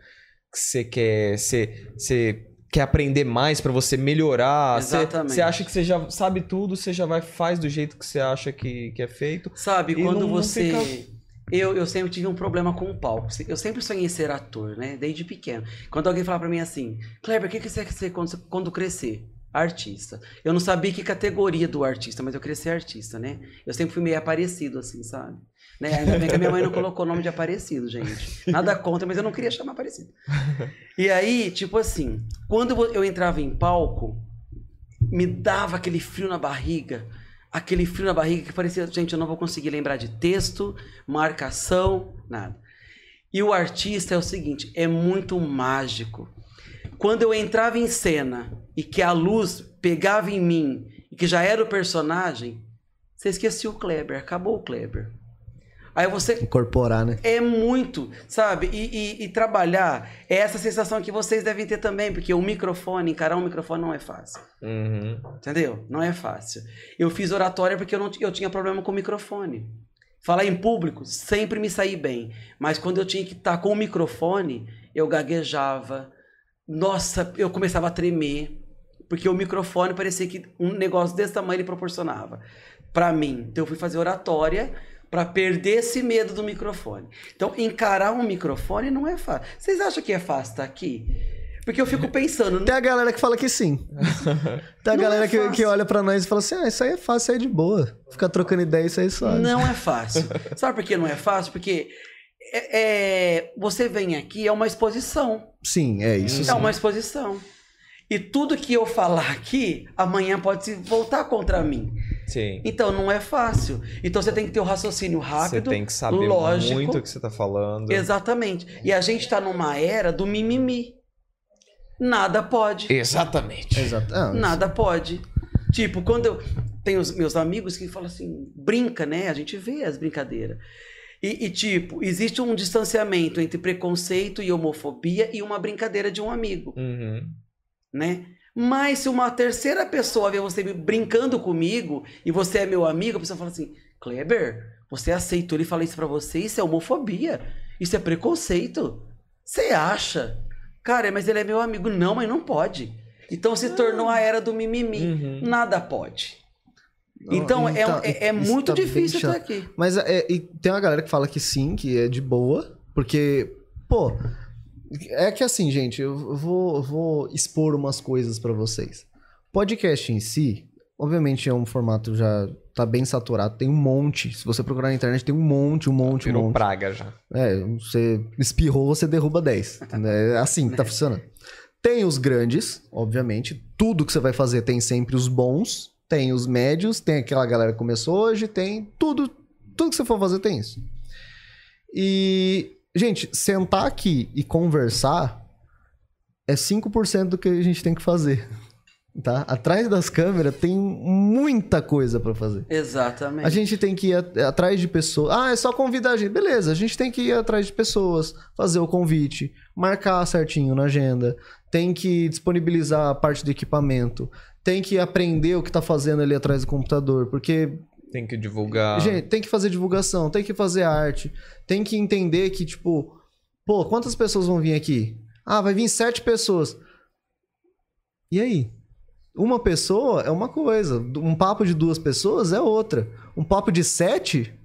que você quer, você, você quer aprender mais pra você melhorar. Você, Exatamente. você acha que você já sabe tudo, você já vai faz do jeito que você acha que, que é feito. Sabe, E quando não- não você. fica- Eu, eu sempre tive um problema com o palco. Eu sempre sonhei ser ator, né? Desde pequeno. Quando alguém fala pra mim assim, Kleber, o que, que você quer ser quando, quando crescer? Artista. Eu não sabia que categoria do artista, mas eu ser artista, né? Eu sempre fui meio aparecido, assim, sabe? Né? Ainda bem que a minha mãe não colocou o nome de aparecido, gente. Nada contra, mas eu não queria chamar aparecido. E aí, tipo assim, quando eu entrava em palco, me dava aquele frio na barriga. Aquele frio na barriga que parecia, gente, eu não vou conseguir lembrar de texto, marcação, nada. E o artista é o seguinte, é muito mágico. Quando eu entrava em cena e que a luz pegava em mim e que já era o personagem, você esquecia o Kleber, acabou o Kleber. Aí você Incorporar, né? é muito, sabe? E, e- e trabalhar é essa sensação que vocês devem ter também, porque o microfone, encarar um microfone não é fácil. Uhum. Entendeu? Não é fácil. Eu fiz oratória porque eu, não, eu tinha problema com o microfone. Falar em público sempre me saí bem. Mas quando eu tinha que estar com o microfone, eu gaguejava. Nossa, eu começava a tremer. Porque o microfone parecia que um negócio desse tamanho ele proporcionava. Pra mim. Então eu fui fazer oratória pra perder esse medo do microfone. Então encarar um microfone não é fácil. Vocês acham que é fácil estar aqui? Porque eu fico pensando. Tem a galera que fala que sim. Tem a Não galera é que, que olha pra nós e fala assim: ah, isso aí é fácil, isso aí é de boa. Ficar trocando ideia, isso aí é suave. Não é fácil. Sabe por que não é fácil? Porque é, é- você vem aqui, é uma exposição. Sim, é isso. É sim. uma exposição. E tudo que eu falar aqui, amanhã pode se voltar contra mim. Sim. Então não é fácil. Então você tem que ter o raciocínio Você rápido. tem que saber lógico. muito o que você tá falando. Exatamente. E a gente tá numa era do mimimi. Nada pode. Exatamente. Exato. Ah, Nada pode. Tipo, quando eu tenho os meus amigos que falam assim, brinca, né? A gente vê as brincadeiras. E, e, tipo, existe um distanciamento entre preconceito e homofobia e uma brincadeira de um amigo, Uhum. né? Mas se uma terceira pessoa vê você brincando comigo e você é meu amigo, a pessoa fala assim, Kleber, você aceitou ele falar isso pra você? Isso é homofobia. Isso é preconceito? Você acha? Cara, mas ele é meu amigo. Não, mas não pode. Então se tornou a era do mimimi. Uhum. Nada pode. Então é, então, é, é isso muito tá difícil estar aqui. Mas é, tem uma galera que fala que sim, que é de boa, porque, pô, é que assim, gente, eu vou, vou expor umas coisas pra vocês. Podcast em si, obviamente é um formato já tá bem saturado, tem um monte. Se você procurar na internet, tem um monte, um monte, um monte. praga já. É, você espirrou, você derruba 10. É assim que tá funcionando. Tem os grandes, obviamente. Tudo que você vai fazer tem sempre os bons. Tem os médios, tem aquela galera que começou hoje, tem tudo. Tudo que você for fazer tem isso. E, gente, sentar aqui e conversar é 5% do que a gente tem que fazer. Tá? Atrás das câmeras tem muita coisa pra fazer. Exatamente. A gente tem que ir atrás de pessoas. Ah, é só convidar a gente. Beleza, a gente tem que ir atrás de pessoas, fazer o convite, marcar certinho na agenda, tem que disponibilizar a parte do equipamento, tem que aprender o que tá fazendo ali atrás do computador, porque, Tem que divulgar. gente, tem que fazer divulgação, tem que fazer arte, tem que entender que, tipo, pô, quantas pessoas vão vir aqui? Ah, vai vir sete pessoas. E aí? Uma pessoa é uma coisa, um papo de duas pessoas é outra. Um papo de sete,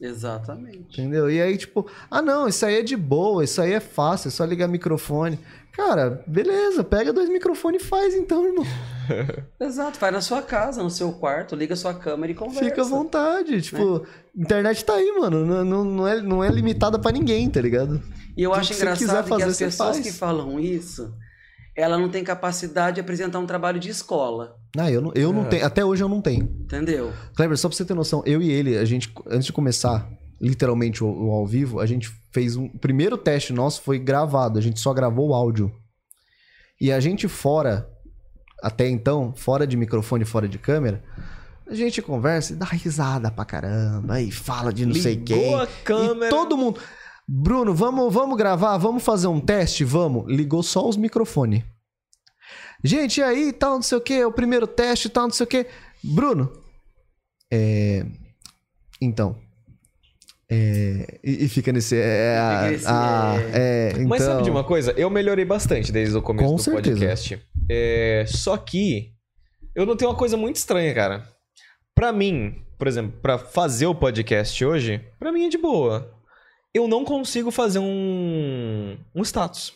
Exatamente. entendeu? E aí, tipo, ah, não, isso aí é de boa, isso aí é fácil, é só ligar microfone. Cara, beleza, pega dois microfones e faz então, irmão. Exato. Faz na sua casa, no seu quarto, liga a sua câmera e conversa. Fica à vontade. Tipo, internet tá aí, mano. Não, não, não é, não é limitada pra ninguém, tá ligado? E eu Tudo acho que você quiser engraçado que fazer, as pessoas faz. que falam isso, ela não tem capacidade de apresentar um trabalho de escola. Ah, eu não, eu não É. tenho. Até hoje eu não tenho. Entendeu? Kleber, só pra você ter noção, eu e ele, a gente, antes de começar literalmente o, o ao vivo, a gente fez um. O primeiro teste nosso foi gravado, a gente só gravou o áudio. E a gente fora, até então, fora de microfone, fora de câmera, a gente conversa e dá risada pra caramba, e fala de não sei Ligou quem. a câmera. E todo mundo. Bruno, vamos, vamos gravar? Vamos fazer um teste? Vamos. Ligou só os microfones. Gente, e aí, tal, não sei o que, é o primeiro teste, tal, não sei o que. Bruno, é. Então. É, e, e fica nesse. É, Fica nesse, ah, é, então, Mas sabe de uma coisa? Eu melhorei bastante desde o começo Com do certeza. podcast. É, só que eu notei uma coisa muito estranha, cara. Pra mim, por exemplo, pra fazer o podcast hoje, pra mim é de boa. Eu não consigo fazer um um status.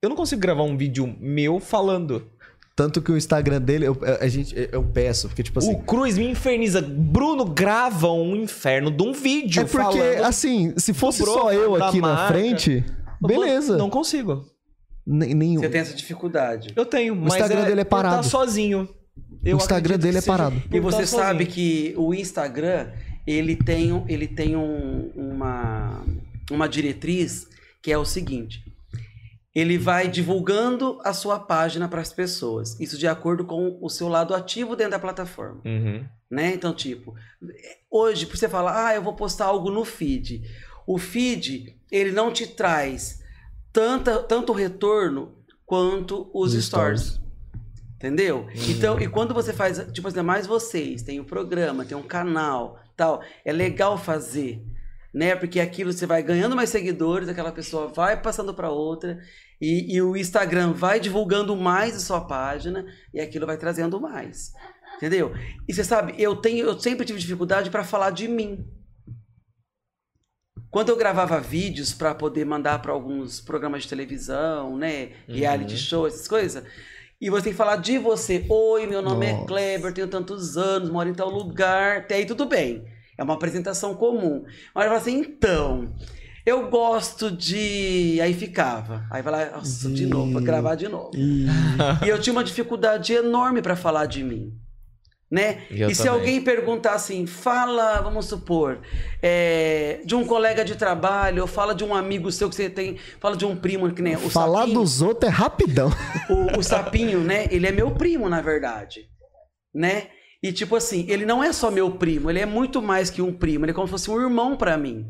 Eu não consigo gravar um vídeo meu falando. Tanto que o Instagram dele, eu, a gente, eu peço, porque, tipo assim. O Cruz me inferniza. Bruno grava um inferno de um vídeo é porque, falando. assim, se fosse só eu aqui na marca. frente, beleza. Não consigo. Nenhum. Você tem essa dificuldade. Eu tenho, mas Instagram dele é por parado. Tá sozinho. O Instagram dele é parado. por E você tá sabe que o Instagram, ele tem, um- ele tem um- uma, uma diretriz que é o seguinte. Ele vai divulgando a sua página para as pessoas. Isso de acordo com o seu lado ativo dentro da plataforma. Uhum. né? Então, tipo, hoje, pra você falar, ah, eu vou postar algo no feed. O feed, ele não te traz tanta, tanto retorno quanto os, stories. stories. Entendeu? Então, e quando você faz, tipo assim, mais vocês, tem o programa, tem um canal, tal, é legal fazer, né? Porque aquilo você vai ganhando mais seguidores, aquela pessoa vai passando para outra, e, e o Instagram vai divulgando mais a sua página, e aquilo vai trazendo mais. Entendeu? E você sabe, eu tenho, eu sempre tive dificuldade para falar de mim. Quando eu gravava vídeos para poder mandar para alguns programas de televisão, né, reality Uhum. show, essas coisas, e você tem que falar de você. Oi, meu nome é Nossa. Kleber, tenho tantos anos, moro em tal lugar. Até aí tudo bem. É uma apresentação comum. Mas eu falo assim, então, eu gosto de. Aí ficava. Aí vai lá, nossa, de novo, vou gravar de novo. E eu tinha uma dificuldade enorme para falar de mim. Né? E eu e se também. alguém perguntar assim, fala, vamos supor, é, de um colega de trabalho, ou fala de um amigo seu que você tem, fala de um primo que nem o falar sapinho, dos outros é rapidão. o, o sapinho, né? Ele é meu primo, na verdade, né? E tipo assim, ele não é só meu primo, ele é muito mais que um primo, ele é como se fosse um irmão pra mim,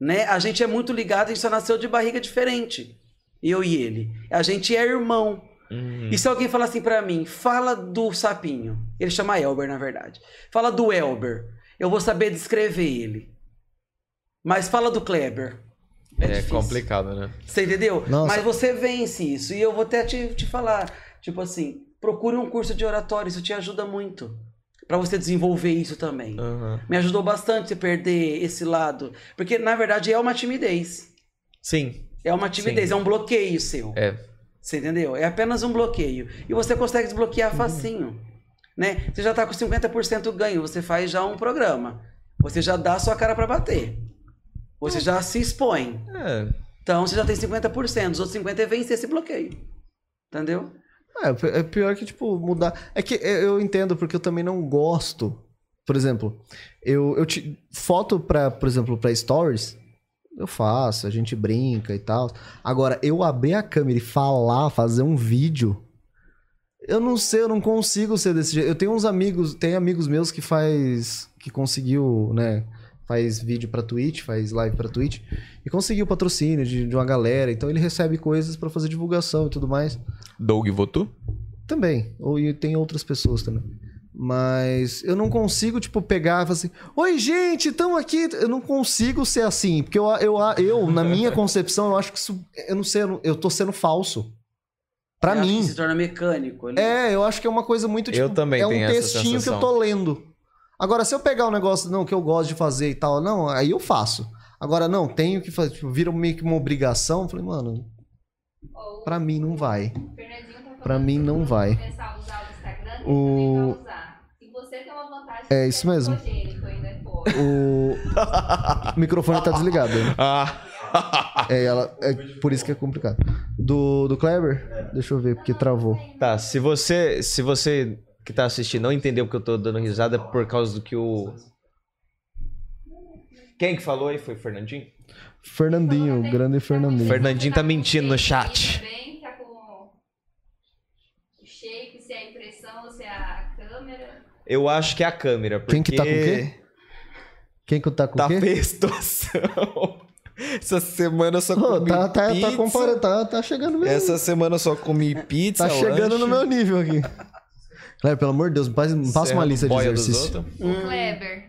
né? A gente é muito ligado, a gente só nasceu de barriga diferente, eu e ele. A gente é irmão. Uhum. E se alguém falar assim pra mim, fala do sapinho. Ele chama Elber, na verdade. Fala do Elber. Eu vou saber descrever ele. Mas fala do Kleber. É, É, complicado, né? Você entendeu? Nossa. Mas você vence isso. E eu vou até te, te falar, tipo assim, procure um curso de oratório, isso te ajuda muito. Pra você desenvolver isso também. Aham. Me ajudou bastante você perder esse lado. Porque, na verdade, é uma timidez. Sim, É uma timidez, é um bloqueio seu. é. Você entendeu? É apenas um bloqueio. E você consegue desbloquear facinho. Né? Você já tá com 50% ganho, você faz já um programa. Você já dá a sua cara pra bater. Você já se expõe. É, Então você já tem 50%, os outros 50% é vencer esse bloqueio. Entendeu? É, é pior que, tipo, mudar. É que eu entendo, porque eu também não gosto. Por exemplo, eu, eu te. Foto pra, por exemplo, pra stories, eu faço, a gente brinca e tal. Agora, eu abrir a câmera e falar, fazer um vídeo. Eu não sei, eu não consigo ser desse jeito. Eu tenho uns amigos, tem amigos meus que faz. que conseguiu, né? Faz vídeo pra Twitch, faz live pra Twitch. E conseguiu patrocínio de, de uma galera. Então ele recebe coisas pra fazer divulgação e tudo mais. Doug Votu? Também. Ou e tem outras pessoas também. Mas eu não consigo, tipo, pegar e falar assim: Oi, gente, estamos aqui. Eu não consigo ser assim. Porque eu, eu, eu, na minha concepção, eu acho que isso. Eu não sei, eu, não- eu tô sendo falso. Pra Eu acho que mim. se torna mecânico. né? É, eu acho que é uma coisa muito tipo. Eu também é um tenho essa textinho que eu sensação. tô lendo. Agora, se eu pegar um negócio não, que eu gosto de fazer e tal, não, aí eu faço. Agora, não, tenho que fazer, tipo, vira meio que uma obrigação. Eu falei, mano, pra mim não vai. o Fernandinho tá falando Pra mim não vai. começar a usar o É isso mesmo. O, o microfone tá desligado. Né? Ah, É, ela, é por isso que é complicado. Do, do Kleber? Deixa eu ver, porque travou. tá. Se você, se você que tá assistindo não entendeu porque eu tô dando risada é por causa do que o. Quem que falou aí? Foi o Fernandinho? Fernandinho, o grande Fernandinho. Fernandinho tá mentindo no chat. Também, tá com o shape, se é a impressão ou se é a câmera. Eu acho que é a câmera. Porque Quem que tá com o quê? Quem que tá com Tá o quê? feia a situação. Essa semana eu só Ô, comi tá, tá, pizza. tá, comparando, tá, tá chegando mesmo. Essa semana eu só comi pizza. tá chegando no lanche. meu nível aqui. Kleber, pelo amor de Deus, passa, passa uma lista de boia dos exercício. outros. O Kleber.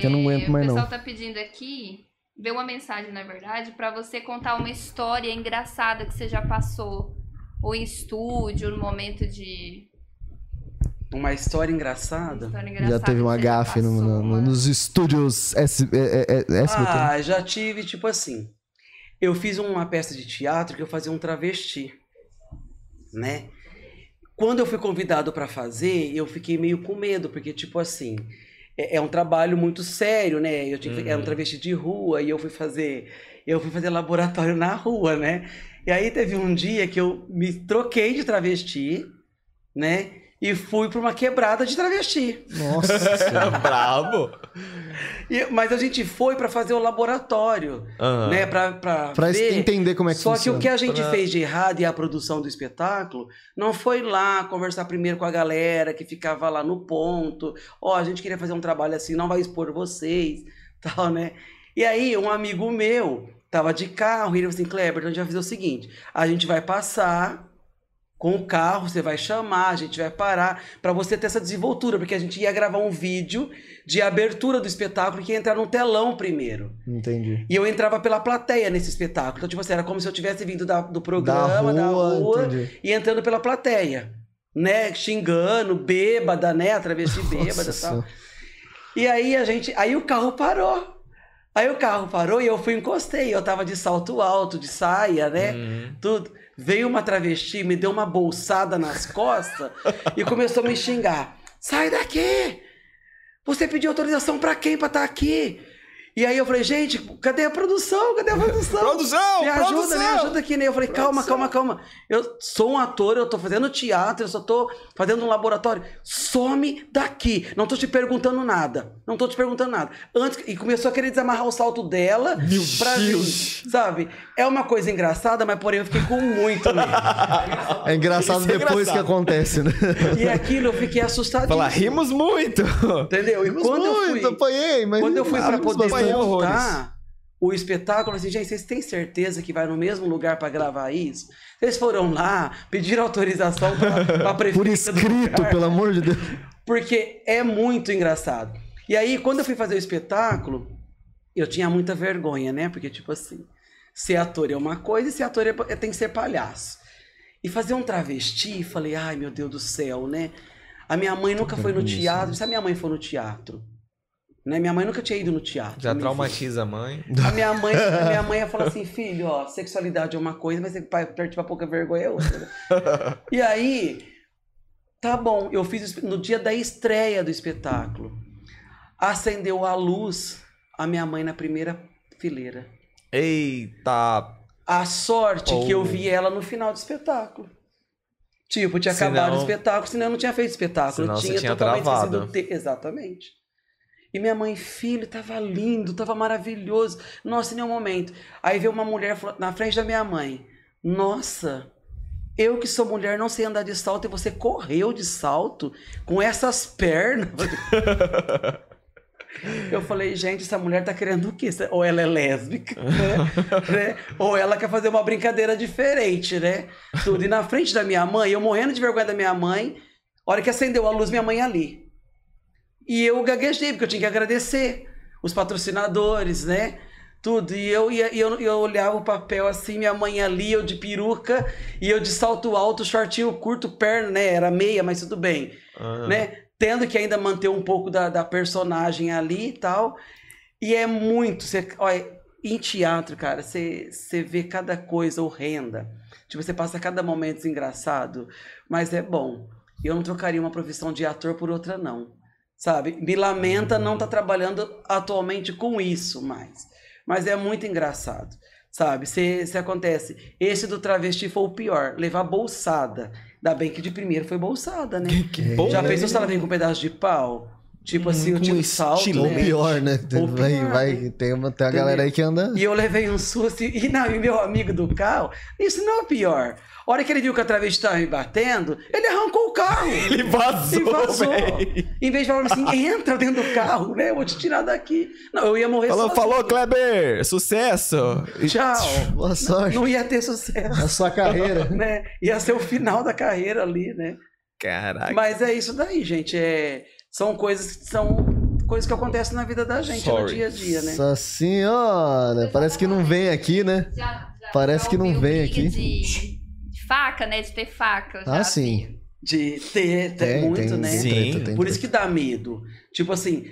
Que eu não é, aguento mais, O pessoal não. tá pedindo aqui, vê uma mensagem, na verdade, pra você contar uma história engraçada que você já passou. Ou em estúdio, no momento de. Uma história engraçada. História engraçada Já teve uma gafe no- no- uma- nos estúdios S, é, é, é, SBT. Ah, já tive, tipo assim. Eu fiz uma peça de teatro que eu fazia um travesti. Né? Quando eu fui convidado pra fazer, eu fiquei meio com medo, porque, tipo assim, é, é um trabalho muito sério, né? Eu tinha que- Era um Uhum. travesti de rua e eu fui fazer. Eu fui fazer laboratório na rua, né? E aí teve um dia que eu me troquei de travesti, né? E fui pra uma quebrada de travesti. Nossa senhora. Bravo. E- mas a gente foi pra fazer o laboratório, Aham. né? Ver. entender como é que Só funciona. que o que a gente Pra- fez de errado e a produção do espetáculo não foi lá conversar primeiro com a galera que ficava lá no ponto. Ó, a gente queria fazer um trabalho assim, não vai expor vocês, tal, né? E aí, um amigo meu tava de carro e ele falou assim: Kleber, então a gente vai fazer o seguinte: a gente vai passar com o carro, você vai chamar, a gente vai parar pra você ter essa desenvoltura, porque a gente ia gravar um vídeo de abertura do espetáculo que ia entrar num telão primeiro. Entendi. E eu entrava pela plateia nesse espetáculo. Então, tipo assim, era como se eu tivesse vindo da- do programa, da rua, entendi. e entrando pela plateia. Né? Xingando, bêbada, né? A travesti bêbada e tal. senhora. E aí a gente. Aí o carro parou. Aí o carro parou e eu fui encostei. Eu tava de salto alto, de saia, né? Uhum. Tudo. Veio uma travesti, me deu uma bolsada nas costas e começou a me xingar. Sai daqui! Você pediu autorização pra quem pra estar aqui? E aí eu falei, gente, cadê a produção? Cadê a produção? Produção! Me ajuda, produção! me ajuda aqui, né? Eu falei, calma, calma, calma. Eu sou um ator, eu tô fazendo teatro, eu só tô fazendo um laboratório. Some daqui. Não tô te perguntando nada. Não tô te perguntando nada. Antes, e começou a querer desamarrar o salto dela Meu pra Deus. mim. Sabe? É uma coisa engraçada, mas porém eu fiquei com muito medo. É engraçado Isso é depois engraçado. que acontece, né? E aquilo eu fiquei assustadinho. Falar, rimos muito. Entendeu? E quando eu fui... apanhei, mas... Quando eu fui pra rimos poder montar o espetáculo, assim, gente, vocês têm certeza que vai no mesmo lugar pra gravar isso? Vocês foram lá, pediram autorização pra, pra prefeita Por escrito, lugar? pelo amor de Deus. Porque é muito engraçado. E aí, quando eu fui fazer o espetáculo, eu tinha muita vergonha, né? Porque, tipo assim, ser ator é uma coisa e ser ator é, é- tem que ser palhaço. E fazer um travesti, falei, ai meu Deus do céu, né? A minha mãe nunca foi no teatro. Se a minha mãe for no teatro, né? Minha mãe nunca tinha ido no teatro. Já traumatiza a mãe. a minha mãe, a minha mãe ia falar assim, filho, ó, sexualidade é uma coisa, mas pra pouca vergonha é outra. né? e aí, tá bom, eu fiz no dia da estreia do espetáculo. Acendeu a luz a minha mãe na primeira fileira. Eita. A sorte que eu Oh. vi ela no final do espetáculo. Tipo, tinha Senão- acabado o espetáculo, senão eu não tinha feito espetáculo. Senão eu tinha, tinha totalmente travado. Exatamente. E minha mãe, filho, tava lindo, tava maravilhoso. Nossa, em nenhum momento. Aí veio uma mulher na frente da minha mãe. Nossa, eu que sou mulher não sei andar de salto e você correu de salto com essas pernas. Eu falei, gente, essa mulher tá querendo o quê? Ou ela é lésbica, né? Né? Ou ela quer fazer uma brincadeira diferente, né? Tudo. E na frente da minha mãe, eu morrendo de vergonha da minha mãe, a hora que acendeu a luz, minha mãe ali. E eu gaguejei, porque eu tinha que agradecer os patrocinadores, né? Tudo. E eu, ia, e eu, eu olhava o papel assim, minha mãe ali, eu de peruca, e eu de salto alto, shortinho curto, perna, né? Era meia, mas tudo bem Ah. né? Tendo que ainda manter um pouco da, da personagem ali e tal. E é muito. Você, olha, em teatro, cara, você, você vê cada coisa horrenda. Tipo, você passa cada momento desengraçado, mas é bom. Eu não trocaria uma profissão de ator por outra, não. Sabe? Me lamenta não estar trabalhando atualmente com isso mais. Mas é muito engraçado. Sabe? Se, se acontece. Esse do travesti foi o pior. Levar bolsada. Ainda bem que de primeiro foi bolsada, né? Que bom. Já né? pensou se ela vem com um pedaço de pau? Tipo assim, Hum, o tiro salto, estilo. Ou né? pior, né? Ou vai, pior, vai, né? tem uma, tem uma galera aí que anda. E eu levei um susto. E, não, e meu amigo do carro, isso não é pior. A hora que ele viu que a travesti estava me batendo, ele arrancou o carro. Ele vazou, E vazou. Em vez de falar assim, entra dentro do carro, né? Eu vou te tirar daqui. Não, eu ia morrer Falou, sozinho. falou, Kleber! Sucesso! Tchau. Boa sorte. Não ia ter sucesso, A sua carreira. né? Ia ser o final da carreira ali, né? Caraca. Mas é isso daí, gente. É, são coisas que são coisas que acontecem na vida da gente, no Sorry. dia a dia, né? Nossa senhora. Parece que não vem aqui, né? Já, já, Parece já que não vem aqui. De, de faca, né? De ter faca. Ah, sim. assim. De ter, ter Tem, muito, tem, né? tem Sim. treta, tem Por isso que dá medo. Tipo assim,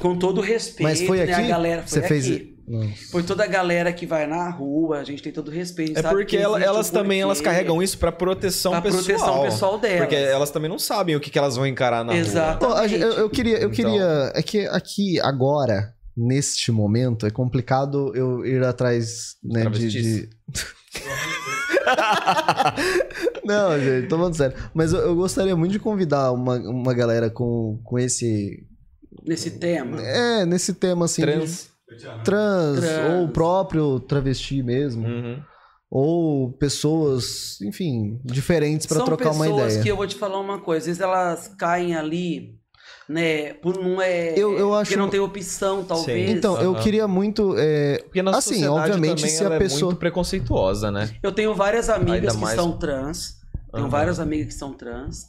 com todo o respeito, Mas foi né? aqui? A galera foi Você fez. Não. Foi toda a galera que vai na rua, a gente tem todo o respeito. É sabe porque que ela- elas também elas carregam isso pra proteção Pra pessoal. proteção pessoal delas. Porque elas também não sabem o que, que elas vão encarar na Exato. Pô, a gente- eu, eu queria, eu Então- queria. É que aqui, agora, neste momento, é complicado eu ir atrás, né, de. Travestis. de- Não, gente, tô falando sério. Mas eu, eu gostaria muito de convidar uma, uma galera com, com esse. Nesse tema. É, nesse tema assim. de Trans. trans, ou o próprio travesti mesmo. Uhum. Ou pessoas, enfim, diferentes pra São trocar uma pessoas ideia. que eu vou te falar uma coisa, às vezes elas caem ali, né, por não é, Eu- eu porque acho- não tem opção, talvez. Então, eu Aham. queria muito. é, Porque na Assim, sociedade obviamente, também se a ela pessoa- é muito preconceituosa, né? Eu tenho várias amigas Ainda que mais- são trans, tenho Aham. várias amigas que são trans,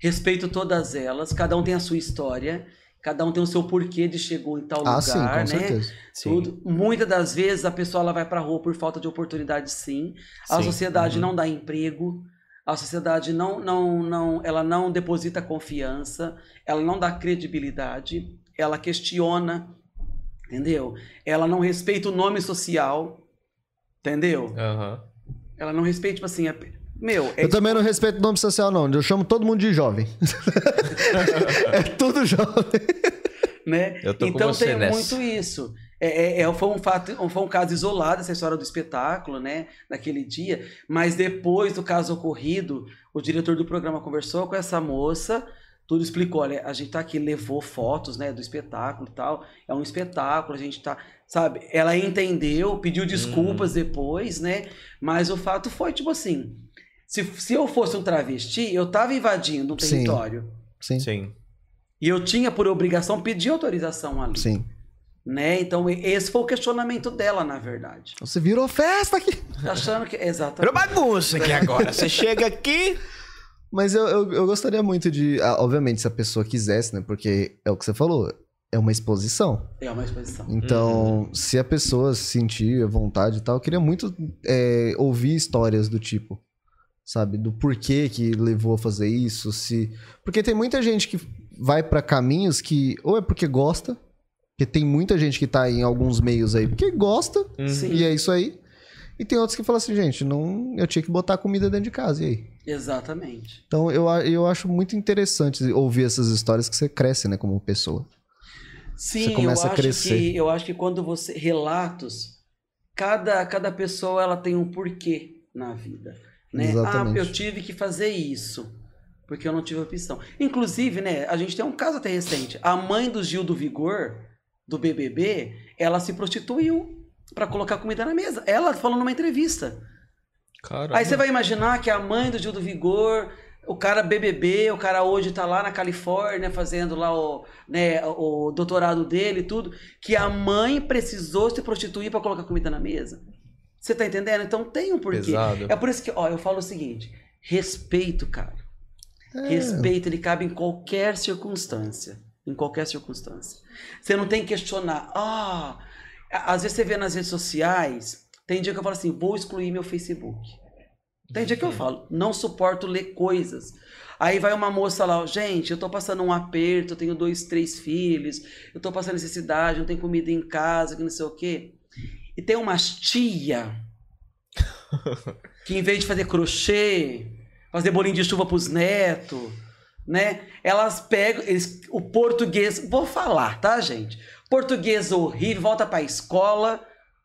respeito todas elas, cada um tem a sua história, cada um tem o seu porquê de chegou em tal ah, lugar, sim, com né? certeza. Sim. Tudo. Muitas das vezes a pessoa ela vai pra rua por falta de oportunidade, sim. A Sim. sociedade Uhum. não dá emprego. A sociedade não, não, não, ela não deposita confiança, ela não dá credibilidade, ela questiona, entendeu? Ela não respeita o nome social, entendeu? Aham. Ela não respeita, tipo assim, a- meu, é Eu também não respeito o nome social, não. Eu chamo todo mundo de jovem. é tudo jovem. né? Eu tô com então você tem nessa. muito isso. É, é- é- foi, um fato, foi um caso isolado essa história do espetáculo, né? Naquele dia. Mas depois do caso ocorrido, o diretor do programa conversou com essa moça, tudo explicou. Olha, a gente tá aqui, levou fotos, né? Do espetáculo e tal. É um espetáculo, a gente tá. Sabe? Ela entendeu, pediu desculpas depois, né? Mas o fato foi, tipo assim. Se, se eu fosse um travesti, eu tava invadindo um Sim. território. Sim, Sim. E eu tinha por obrigação pedir autorização ali. sim. Né? Então, esse foi o questionamento dela, na verdade. Você virou festa aqui. Achando que. Virou Exatamente. bagunça aqui agora. Você chega aqui. Mas eu, eu, eu gostaria muito de. ah, obviamente, se a pessoa quisesse, né? Porque é o que você falou. é uma exposição. É uma exposição. Então, se a pessoa sentir a vontade e tal, eu queria muito é, ouvir histórias do tipo, sabe? Do porquê que levou a fazer isso, se... Porque tem muita gente que vai pra caminhos que ou é porque gosta, porque tem muita gente que tá em alguns meios aí porque gosta, Uhum. Sim. e é isso aí. E tem outros que falam assim, gente, não, eu tinha que botar comida dentro de casa, e aí? Exatamente. Então, eu, a- eu acho muito interessante ouvir essas histórias que você cresce, né, como pessoa. Sim, Você começa eu a acho crescer. que eu acho que quando você relatos, cada cada pessoa ela tem um porquê na vida, né? Exatamente. Ah, eu tive que fazer isso porque eu não tive opção. Inclusive, né, a gente tem um caso até recente. A mãe do Gil do Vigor, do BBB, ela se prostituiu para colocar comida na mesa. Ela falou numa entrevista. Caramba. Aí você vai imaginar que a mãe do Gil do Vigor, o cara BBB, o cara hoje tá lá na Califórnia fazendo lá o, né, o doutorado dele e tudo, que a mãe precisou se prostituir para colocar comida na mesa. Você tá entendendo? Então tem um porquê. Pesado. É por isso que, ó, eu falo o seguinte: respeito, cara. É. Respeito, ele cabe em qualquer circunstância. Em qualquer circunstância. Você não tem que questionar. Ah, às vezes você vê nas redes sociais, tem dia que eu falo assim, vou excluir meu Facebook. Tem dia que eu falo, não suporto ler coisas. Aí vai uma moça lá, gente, eu tô passando um aperto, eu tenho dois, três filhos, eu tô passando necessidade, não tenho comida em casa, que não sei o quê. E tem umas tia que em vez de fazer crochê, fazer bolinho de chuva pros netos, né? Elas pegam eles, o português, vou falar, tá, gente? Português horrível, volta pra escola,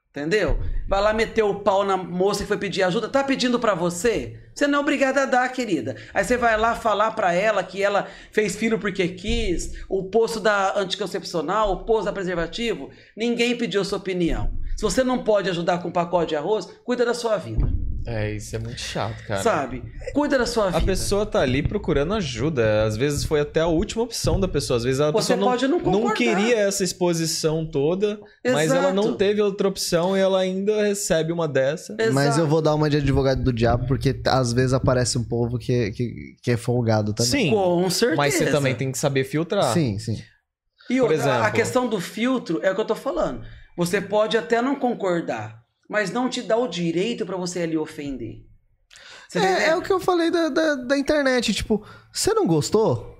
entendeu? Vai lá meter o pau na moça que foi pedir ajuda, tá pedindo pra você? Você não é obrigada a dar, querida. Aí você vai lá falar pra ela que ela fez filho porque quis, o posto da anticoncepcional, o posto da preservativo, ninguém pediu sua opinião. Se você não pode ajudar com um pacote de arroz, cuida da sua vida. É, isso é muito chato, cara. Sabe? Cuida da sua vida. A pessoa tá ali procurando ajuda. Às vezes foi até a última opção da pessoa. Às vezes a Você pessoa não, pode não concordar. queria essa exposição toda, mas ela não Exato. teve outra opção e ela ainda recebe uma dessa. Mas Exato. eu vou dar uma de advogado do diabo, porque às vezes aparece um povo que, que, que é folgado também. Sim, Com certeza. mas você também tem que saber filtrar. Sim, sim. E Por outra, a exemplo- questão do filtro é o que eu tô falando. Você pode até não concordar, mas não te dá o direito pra você ali ofender. Você É, é o que eu falei da, da, da internet. Tipo, você não gostou?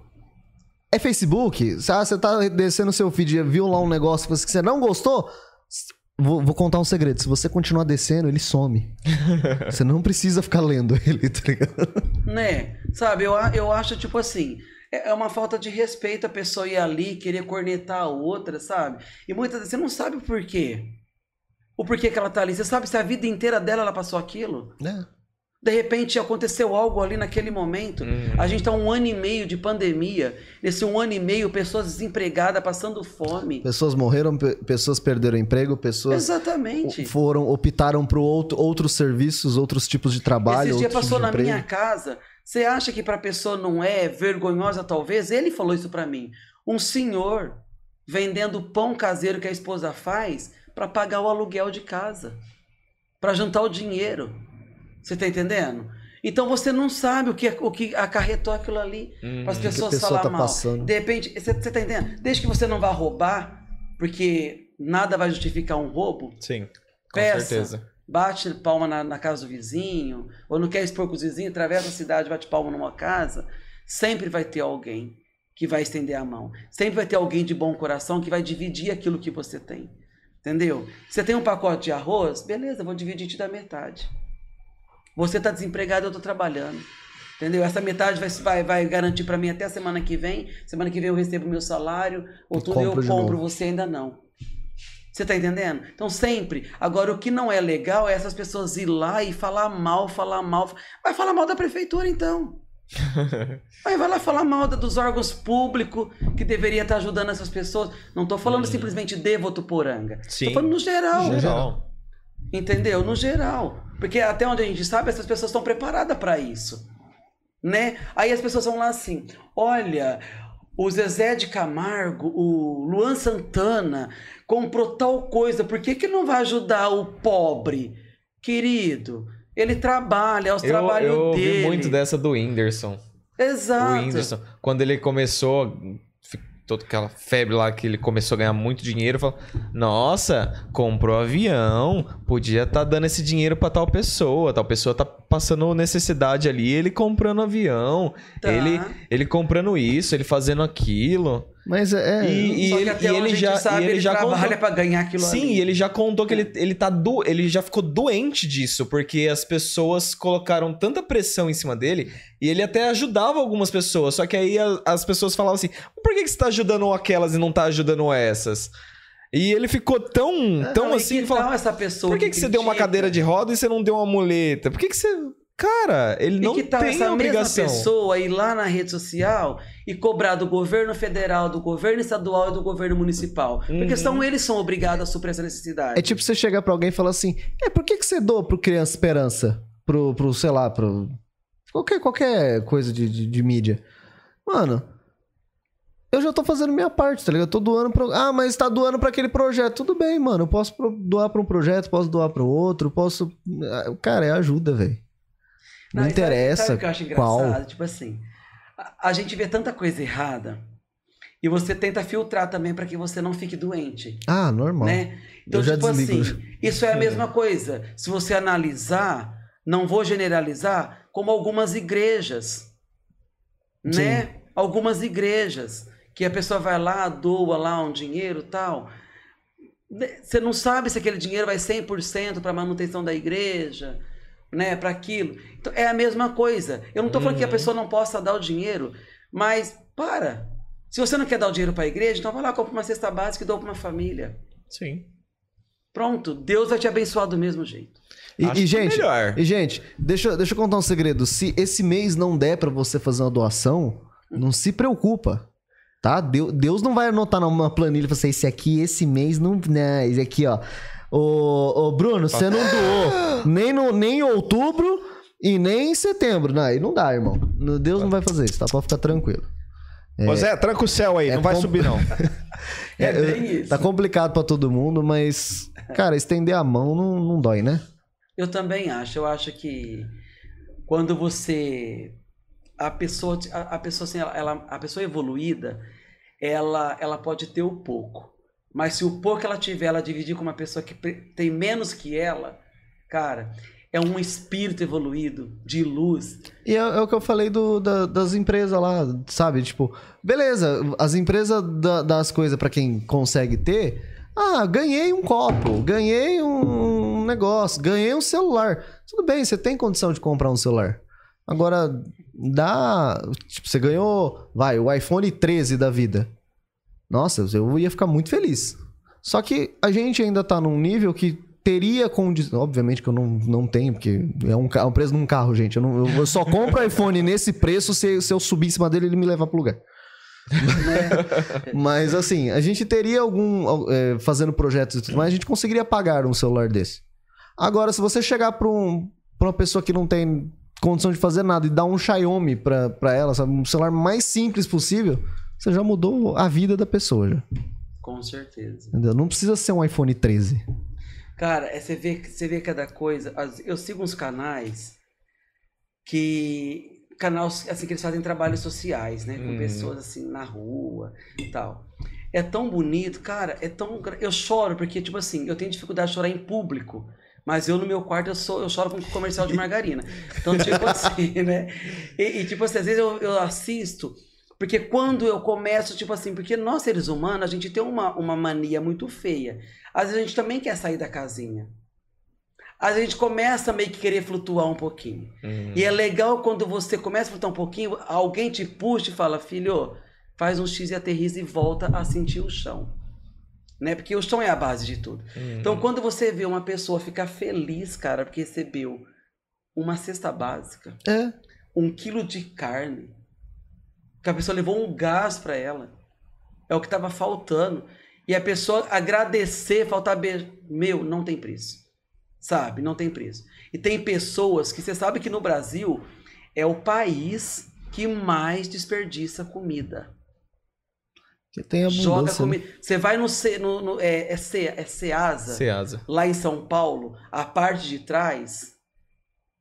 É Facebook? Ah, você tá descendo seu feed e viu lá um negócio que você não gostou? Vou, vou contar um segredo. Se você continuar descendo, ele some. você não precisa ficar lendo ele, tá ligado? Né? Sabe, eu, eu acho, tipo assim, é é uma falta de respeito a pessoa ir ali, querer cornetar a outra, sabe? E muitas vezes você não sabe o porquê. O porquê que ela tá ali. Você sabe se a vida inteira dela ela passou aquilo? É. De repente aconteceu algo ali naquele momento. Uhum. A gente tá um ano e meio de pandemia. Nesse um ano e meio, pessoas desempregadas, passando fome. Pessoas morreram, pe- pessoas perderam emprego, pessoas Exatamente. foram optaram por outro, outros serviços, outros tipos de trabalho, Esse dia passou na minha casa. Você acha que pra pessoa não é vergonhosa, talvez? Ele falou isso pra mim. Um senhor vendendo pão caseiro que a esposa faz pra pagar o aluguel de casa, Pra juntar o dinheiro. Você tá entendendo? Então você não sabe o que, o que acarretou aquilo ali Uhum. para as a pessoas pessoa falar tá mal. passando. De repente, você, você tá entendendo? Desde que você não vá roubar, porque nada vai justificar um roubo, Sim, com Peça. certeza. Bate palma na, na casa do vizinho, ou não quer expor com os vizinhos, atravessa a cidade, bate palma numa casa, sempre vai ter alguém que vai estender a mão. Sempre vai ter alguém de bom coração que vai dividir aquilo que você tem. Entendeu? Você tem um pacote de arroz, beleza, vou dividir e te dar metade. Você está desempregado, eu estou trabalhando. Entendeu? Essa metade vai, vai, vai garantir para mim até a semana que vem. Semana que vem eu recebo meu salário. Outubro eu compro de compro, você ainda não. Você tá entendendo? Então sempre. Agora o que não é legal é essas pessoas ir lá e falar mal, falar mal. Vai falar mal da prefeitura então. Aí vai lá falar mal dos órgãos públicos que deveria estar ajudando essas pessoas. Não tô falando simplesmente de Votuporanga. Sim. Tô falando no geral. Geral. Entendeu? No geral. Porque até onde a gente sabe, essas pessoas estão preparadas para isso. Né? Aí as pessoas vão lá assim: olha, o Zezé de Camargo, o Luan Santana comprou tal coisa, por que, que não vai ajudar o pobre? Querido, ele trabalha, é os Eu, trabalhos eu dele. vi muito dessa do Whindersson. Exato. O Whindersson, quando ele começou, toda aquela febre lá que ele começou a ganhar muito dinheiro, falou: "Nossa, comprou avião, podia estar dando esse dinheiro pra tal pessoa, tal pessoa tá passando necessidade ali, ele comprando avião, Tá. ele ele comprando isso, ele fazendo aquilo". Mas é. é- E, e Só que ele, até e ele a gente já, sabe, ele ele já trabalha contou- pra ganhar aquilo Sim, ali. e ele já contou que ele, ele tá do, ele já ficou doente disso, porque as pessoas colocaram tanta pressão em cima dele, e ele até ajudava algumas pessoas, só que aí a- as pessoas falavam assim: por que, que você tá ajudando aquelas e não tá ajudando essas? E ele ficou tão, tão Não, assim, que essa pessoa por que, que você deu uma cadeira de roda e você não deu uma muleta? Por que, que você. Cara, ele não e que tal tem essa obrigação. mesma pessoa ir lá na rede social e cobrar do governo federal, do governo estadual e do governo municipal? Uhum. Porque são eles são obrigados a suprir essa necessidade. É tipo você chegar pra alguém e falar assim: é, por que, que você doa pro Criança Esperança? Pro, pro sei lá, pro. Qualquer, qualquer coisa de, de, de mídia. Mano, eu já tô fazendo minha parte, tá ligado? Eu tô doando pro. Ah, mas tá doando pra aquele projeto. Tudo bem, mano. Eu posso doar pra um projeto, posso doar pro outro, posso. Ah, Cara, é ajuda, velho. Não, sabe- interessa Sabe o que eu acho qual. engraçado? Tipo assim, a, a gente vê tanta coisa errada e você tenta filtrar também para que você não fique doente, Ah, normal. né? Então, Eu já tipo desligo. assim, isso é a mesma coisa. Se você analisar, não vou generalizar, como algumas igrejas, né? Algumas igrejas que a pessoa vai lá, doa lá um dinheiro tal. né? Você não sabe se aquele dinheiro vai 100% para manutenção da igreja, né, para aquilo. Então é a mesma coisa. Eu não estou falando que a Uhum. pessoa não possa dar o dinheiro, mas para. Se você não quer dar o dinheiro para a igreja, então vai lá, compra uma cesta básica e doa para uma família. Sim. Pronto, Deus vai te abençoar do mesmo jeito. E, Acho e, que é gente, melhor. e, gente, deixa, deixa eu contar um segredo. Se esse mês não der pra você fazer uma doação, não se preocupa. Tá? Deus, Deus não vai anotar numa planilha e falar assim, esse aqui, esse mês não. Né, esse aqui, ó. Ô, ô Bruno, você não doou nem, no, nem em outubro e nem em setembro. Não, aí não dá, irmão. Deus não vai fazer isso, tá? Pode ficar tranquilo. Zé, tranca o céu aí, É não vai com- subir não. É, eu- bem isso. Tá complicado pra todo mundo, mas, cara, estender a mão não, não dói, né? Eu também acho. Eu acho que quando você a pessoa a, a pessoa assim, ela, ela- a pessoa evoluída, ela ela pode ter o pouco. Mas se o pouco ela tiver, ela dividir com uma pessoa que tem menos que ela, cara, é um espírito evoluído de luz. E é, é o que eu falei do, da- das empresas lá, sabe? Tipo, beleza, as empresas da- das coisas pra quem consegue ter. Ah, ganhei um copo, ganhei um negócio, ganhei um celular. Tudo bem, você tem condição de comprar um celular. Agora, dá. Tipo, você ganhou, vai, o iPhone 13 da vida. Nossa, eu ia ficar muito feliz. Só que a gente ainda tá num nível que teria condição. Obviamente que eu não, não tenho, porque é um, é um preço num carro, gente. Eu, não- eu- só compro iPhone nesse preço se, se eu subir em cima dele e ele me levar pro lugar. Mas assim, a gente teria algum. é, fazendo projetos e tudo mais, a gente conseguiria pagar um celular desse. Agora, se você chegar pra, um, pra uma pessoa que não tem condição de fazer nada e dar um Xiaomi pra, pra ela, sabe? Um celular mais simples possível, você já mudou a vida da pessoa, já. Com certeza. Entendeu? Não precisa ser um iPhone 13. Cara, é, você, vê, você vê cada coisa. Eu sigo uns canais que. Canal, assim, que eles fazem trabalhos sociais, né? Com Hum. pessoas assim na rua e tal. É tão bonito, cara, é tão. Eu choro, porque, tipo assim, eu tenho dificuldade de chorar em público. Mas eu no meu quarto eu, sou, eu choro com comercial de margarina. Então, tipo assim, né? E, e, tipo assim, às vezes eu, eu assisto, porque quando eu começo, tipo assim, porque nós seres humanos, a gente tem uma, uma mania muito feia. Às vezes a gente também quer sair da casinha. Às vezes a gente começa a meio que querer flutuar um pouquinho. Hum. E é legal quando você começa a flutuar um pouquinho, alguém te puxa e fala, filho, faz um X e aterriza e volta a sentir o chão. Né? Porque o chão é a base de tudo. Hum. Então, quando você vê uma pessoa ficar feliz, cara, porque recebeu uma cesta básica, É. um quilo de carne, que a pessoa levou um gás para ela, é o que estava faltando. E a pessoa agradecer, faltar beijo, meu, não tem preço. Sabe? Não tem preço. E tem pessoas que você sabe que no Brasil é o país que mais desperdiça comida. Que tem Joga abundância. né? comida. Você vai no, no, no- é, é, Ce- é Ceasa, Ceasa. lá em São Paulo, a parte de trás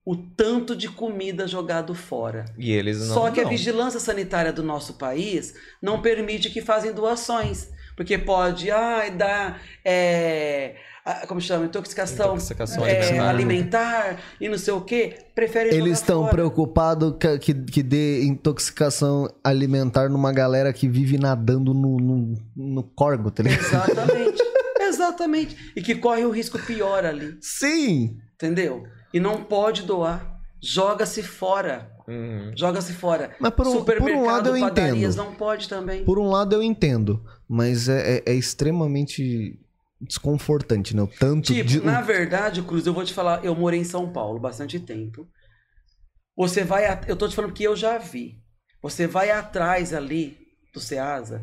o tanto de comida jogado fora. E eles não. Só que a não. vigilância sanitária do nosso país não permite que fazem doações. Porque pode, ai, dar, é, a- como chama, intoxicação, Intoxicação é, alimentar. alimentar e não sei o quê. Prefere Eles estão preocupados que, que, que dê intoxicação alimentar numa galera que vive nadando no, no, no corgo, tá ligado? Exatamente. Exatamente. E que corre o risco pior ali. Sim! Entendeu? E não pode doar. Joga-se fora. Uhum. Joga-se fora. Mas por um, por um lado eu entendo. não pode também. Por um lado eu entendo, mas é, é- é extremamente desconfortante, né? O tanto Tipo, de... na verdade, Cruz, eu vou te falar, eu morei em São Paulo bastante tempo. Você vai, at- eu tô te falando que eu já vi. Você vai atrás ali do Ceasa,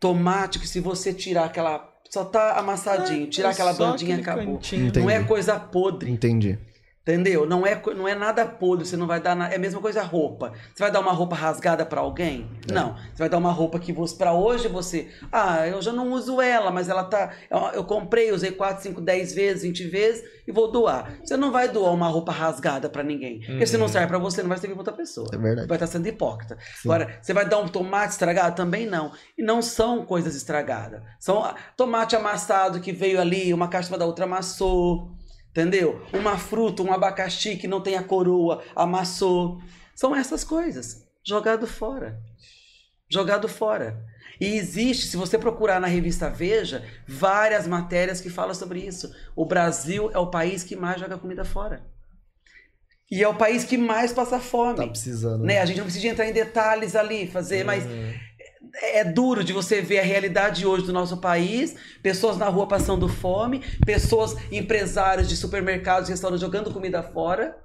tomate que se você tirar aquela, só tá amassadinho, tirar É aquela bandinha acabou. Não é coisa podre. Entendi. Entendeu? Não é, não é nada podre, você não vai dar. na- É a mesma coisa roupa. Você vai dar uma roupa rasgada pra alguém? É. Não. Você vai dar uma roupa que você. Pra hoje você. Ah, eu já não uso ela, mas ela tá. Eu, eu comprei, usei 4, 5, 10 vezes, 20 vezes e vou doar. Você não vai doar uma roupa rasgada pra ninguém. Porque se não serve pra você, não vai servir pra outra pessoa. É verdade. Vai estar sendo hipócrita. Sim. Agora, você vai dar um tomate estragado? Também não. E não são coisas estragadas. São ah, tomate amassado que veio ali, uma caixa da outra amassou. Entendeu? Uma fruta, um abacaxi que não tem a coroa, amassou. São essas coisas. Jogado fora. Jogado fora. E existe, se você procurar na revista Veja, várias matérias que falam sobre isso. O Brasil é o país que mais joga comida fora. E é o país que mais passa fome Tá precisando. né? A gente não precisa entrar em detalhes ali, fazer, mas Uhum. É duro de você ver a realidade hoje do nosso país, pessoas na rua passando fome, pessoas, empresários de supermercados, restaurantes jogando comida fora.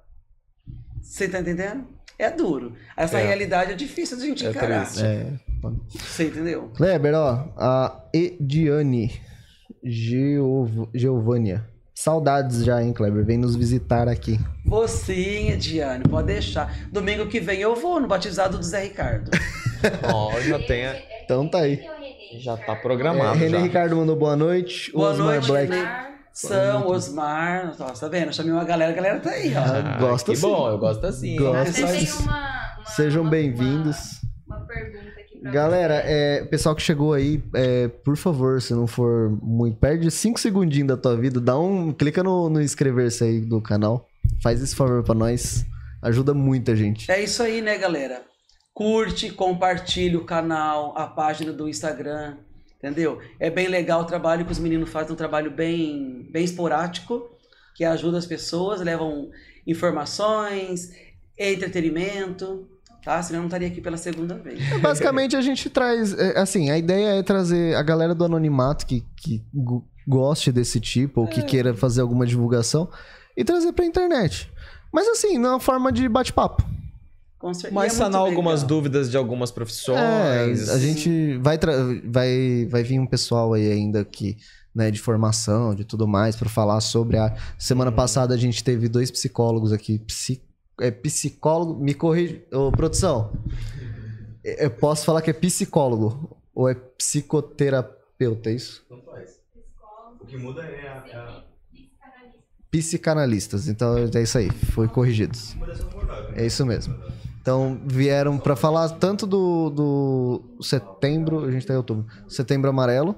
Você tá entendendo? É duro. Essa É. realidade é difícil de a gente É encarar. É. Você entendeu? Kleber, ó, a Ediane Geov... Geovânia. Saudades já, hein, Kleber? Vem nos visitar aqui. Você, Diane, pode deixar. Domingo que vem eu vou no batizado do Zé Ricardo. Ó, já tem. a- Então tá aí. Já tá É, programado. René já. Ricardo mandou boa noite. Boa Osmar noite, Black. René. São, Osmar. Nossa, tá vendo? Eu chamei uma galera, a galera tá aí, ó. Ah, gosto que assim. bom, eu gosto assim. Gosto. Tem isso. uma, uma- Sejam bem-vindos. Uma, uma pergunta Galera, é, pessoal que chegou aí, é, por favor, se não for muito. Perde 5 segundinhos da tua vida, dá um. Clica no, no inscrever-se aí do canal. Faz esse favor pra nós. Ajuda muita gente. É isso aí, né, galera? Curte, compartilha o canal, a página do Instagram, entendeu? É bem legal o trabalho que os meninos fazem, um trabalho bem, bem esporádico, que ajuda as pessoas, levam informações, entretenimento, tá? Senão eu não estaria aqui pela segunda vez. Basicamente, a gente traz. é, assim, a ideia é trazer a galera do anonimato que, que go- goste desse tipo ou que queira fazer alguma divulgação e trazer pra internet. Mas assim, na forma de bate-papo. Com certeza. Mas é muito sanar algumas legal. dúvidas de algumas É, profissões. a gente vai, vai, vai vir um pessoal aí ainda que, né, de formação, de tudo mais, pra falar sobre a. Semana passada a gente teve dois psicólogos aqui. Psi, é psicólogo. Me corrija. Ô, produção. Eu posso falar que é psicólogo ou é psicoterapeuta, é isso? O que muda é a. Psicanalistas. Então é isso aí, foi corrigidos. É isso mesmo. Então vieram pra falar tanto do, do setembro, a gente tá em outubro, setembro amarelo,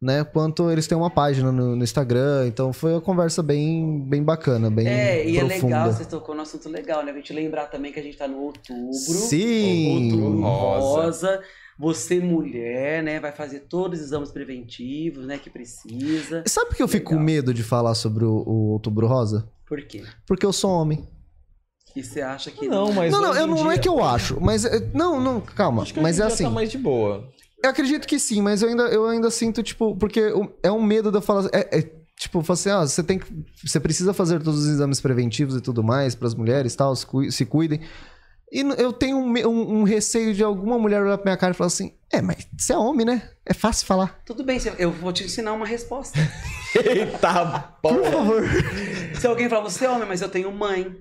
né? Quanto eles têm uma página no, no Instagram. Então foi uma conversa bem, bem bacana, bem É, e é profunda. legal, você tocou num assunto legal, né? A gente lembrar também que a gente tá no outubro. Sim! Outubro Rosa. rosa. Você, mulher, né, vai fazer todos os exames preventivos, né, que precisa. Sabe por que eu fico com Legal. medo de falar sobre o, o outubro rosa? Por quê? Porque eu sou homem. E você acha que Não, mas. não, não, eu não, não é dia- que eu acho, mas. é- Não, não, calma. Acho que Mas é dia assim. Tá mais de boa. Eu acredito que sim, mas eu ainda, eu ainda sinto, tipo, porque é um medo de eu falar. É, é, tipo, falar assim, ah, você tem que. Você precisa fazer todos os exames preventivos e tudo mais para as mulheres tal, se, cui- se cuidem. E eu tenho um, um- um receio de alguma mulher olhar pra minha cara e falar assim: é, mas você é homem, né? É fácil falar. Tudo bem, eu vou te ensinar uma resposta. Eita, Por favor. Se alguém falar, você é homem, mas eu tenho mãe,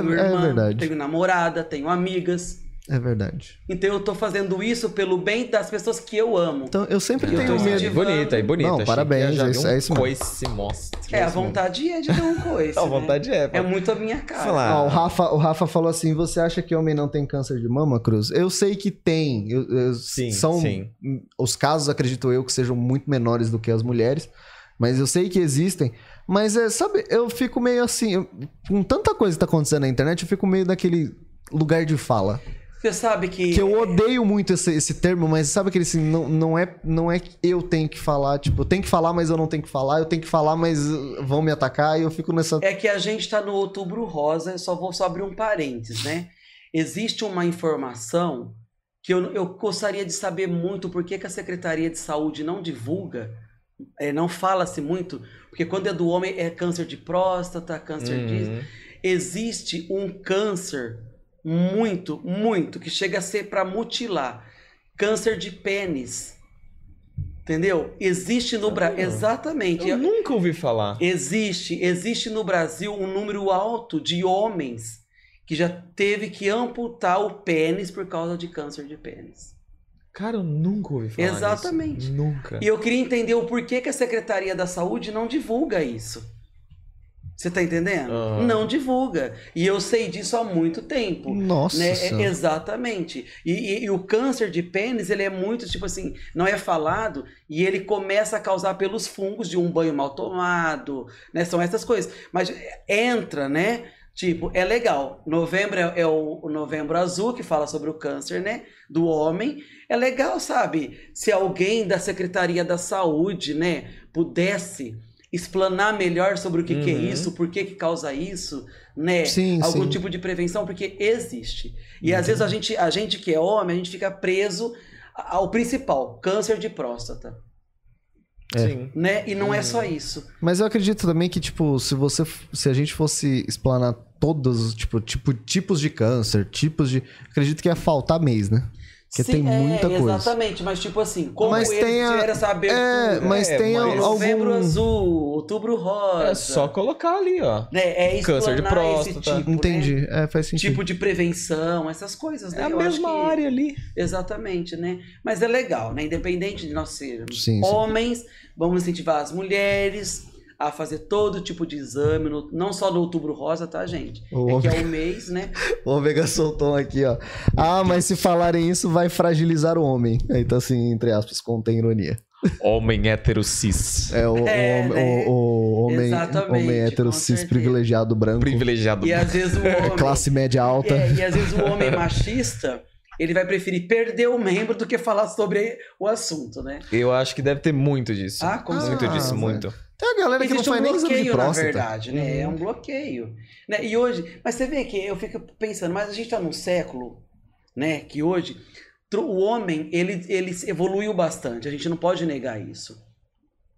tenho É- é irmã, verdade. tenho namorada, tenho amigas. É verdade. Então eu tô fazendo isso pelo bem das pessoas que eu amo. Então, eu sempre Eu tenho medo. Bonita, e bonita. Não, parabéns, Já é isso- um é isso mesmo. coice monstro. É, a vontade é de dar um coice. A né? vontade é. É muito a minha cara. Falar. Ó, o, Rafa, o Rafa falou assim: você acha que homem não tem câncer de mama, Cruz? Eu sei que tem. Eu- eu- Sim, são sim. Os casos, acredito eu, que sejam muito menores do que as mulheres. Mas eu sei que existem. Mas, é, sabe, eu fico meio assim. eu- com tanta coisa que tá acontecendo na internet, eu fico meio naquele lugar de fala. Você sabe que. Que eu odeio muito esse, esse termo, mas sabe aquele assim, não, não, é, não é que eu tenho que falar, tipo, eu tenho que falar, mas eu não tenho que falar, eu tenho que falar, mas uh, vão me atacar, e eu fico nessa. É que a gente tá no outubro rosa, eu só vou só abrir um parênteses, né? Existe uma informação que eu, eu gostaria de saber muito por que, que a Secretaria de Saúde não divulga, é, não fala-se muito, porque quando é do homem é câncer de próstata, câncer disso. Uhum. Existe um câncer muito, muito, que chega a ser para mutilar. Câncer de pênis. Entendeu? Existe no Brasil. Exatamente. Eu nunca ouvi falar. Existe, existe no Brasil um número alto de homens que já teve que amputar o pênis por causa de câncer de pênis. Cara, eu nunca ouvi falar Exatamente. nisso. Nunca. E eu queria entender o porquê que a Secretaria da Saúde não divulga isso. Você tá entendendo? Aham. Não divulga. E eu sei disso há muito tempo. Nossa. Né? É- exatamente. E, e- e o câncer de pênis, ele é muito, tipo assim, não é falado e ele começa a causar pelos fungos de um banho mal tomado, né? São essas coisas. Mas entra, né? Tipo, é legal. Novembro é, é o, o novembro azul, que fala sobre o câncer, né? Do homem. É legal, sabe? Se alguém da Secretaria da Saúde, né, pudesse explanar melhor sobre o que, que é Uhum. isso, por que, que causa isso, né? Sim, Algum sim. tipo de prevenção, porque existe. E às vezes a gente, a gente que é homem, a gente fica preso ao principal, câncer de próstata, É. Sim. né? E não é Uhum. só isso. Mas eu acredito também que, tipo, se você. Se a gente fosse explanar todos os tipo, tipo, tipos de câncer, tipos de. Acredito que ia faltar mês, né? Porque tem é, muita coisa. Exatamente, mas tipo assim, como Mas eles tem a- tiveram essa abertura, É, mas É, tem mas- novembro algum. azul, outubro rosa. É só colocar ali, ó. né? É Câncer de próstata. tipo, né? Entendi. É, faz sentido. Tipo de prevenção, essas coisas, né? É a Eu acho mesma que- área ali. Exatamente, né? Mas é legal, né? Independente de nós sermos Sim, sim. homens, vamos incentivar as mulheres a fazer todo tipo de exame, no- não só no outubro rosa, tá, gente? O É que é o mês, né? O Omega soltou um aqui, ó. Ah, mas se falarem isso, vai fragilizar o homem. Aí tá assim, entre aspas, contém ironia. Homem hétero cis. É o, É, o, né? o- o homem, Exatamente, homem hétero cis certeza. privilegiado branco. Privilegiado. E às vezes o homem. Classe média alta. É, e às vezes o homem machista, ele vai preferir perder o membro do que falar sobre o assunto, né? Eu acho que deve ter muito disso. Ah, com muito certeza. disso, muito. Tem a galera que não Existe um faz nem exame de bloqueio, na próstata. verdade, né? É um bloqueio. Né? E hoje, mas você vê que eu fico pensando, mas a gente tá num século, né? Que hoje o homem ele, ele evoluiu bastante. A gente não pode negar isso,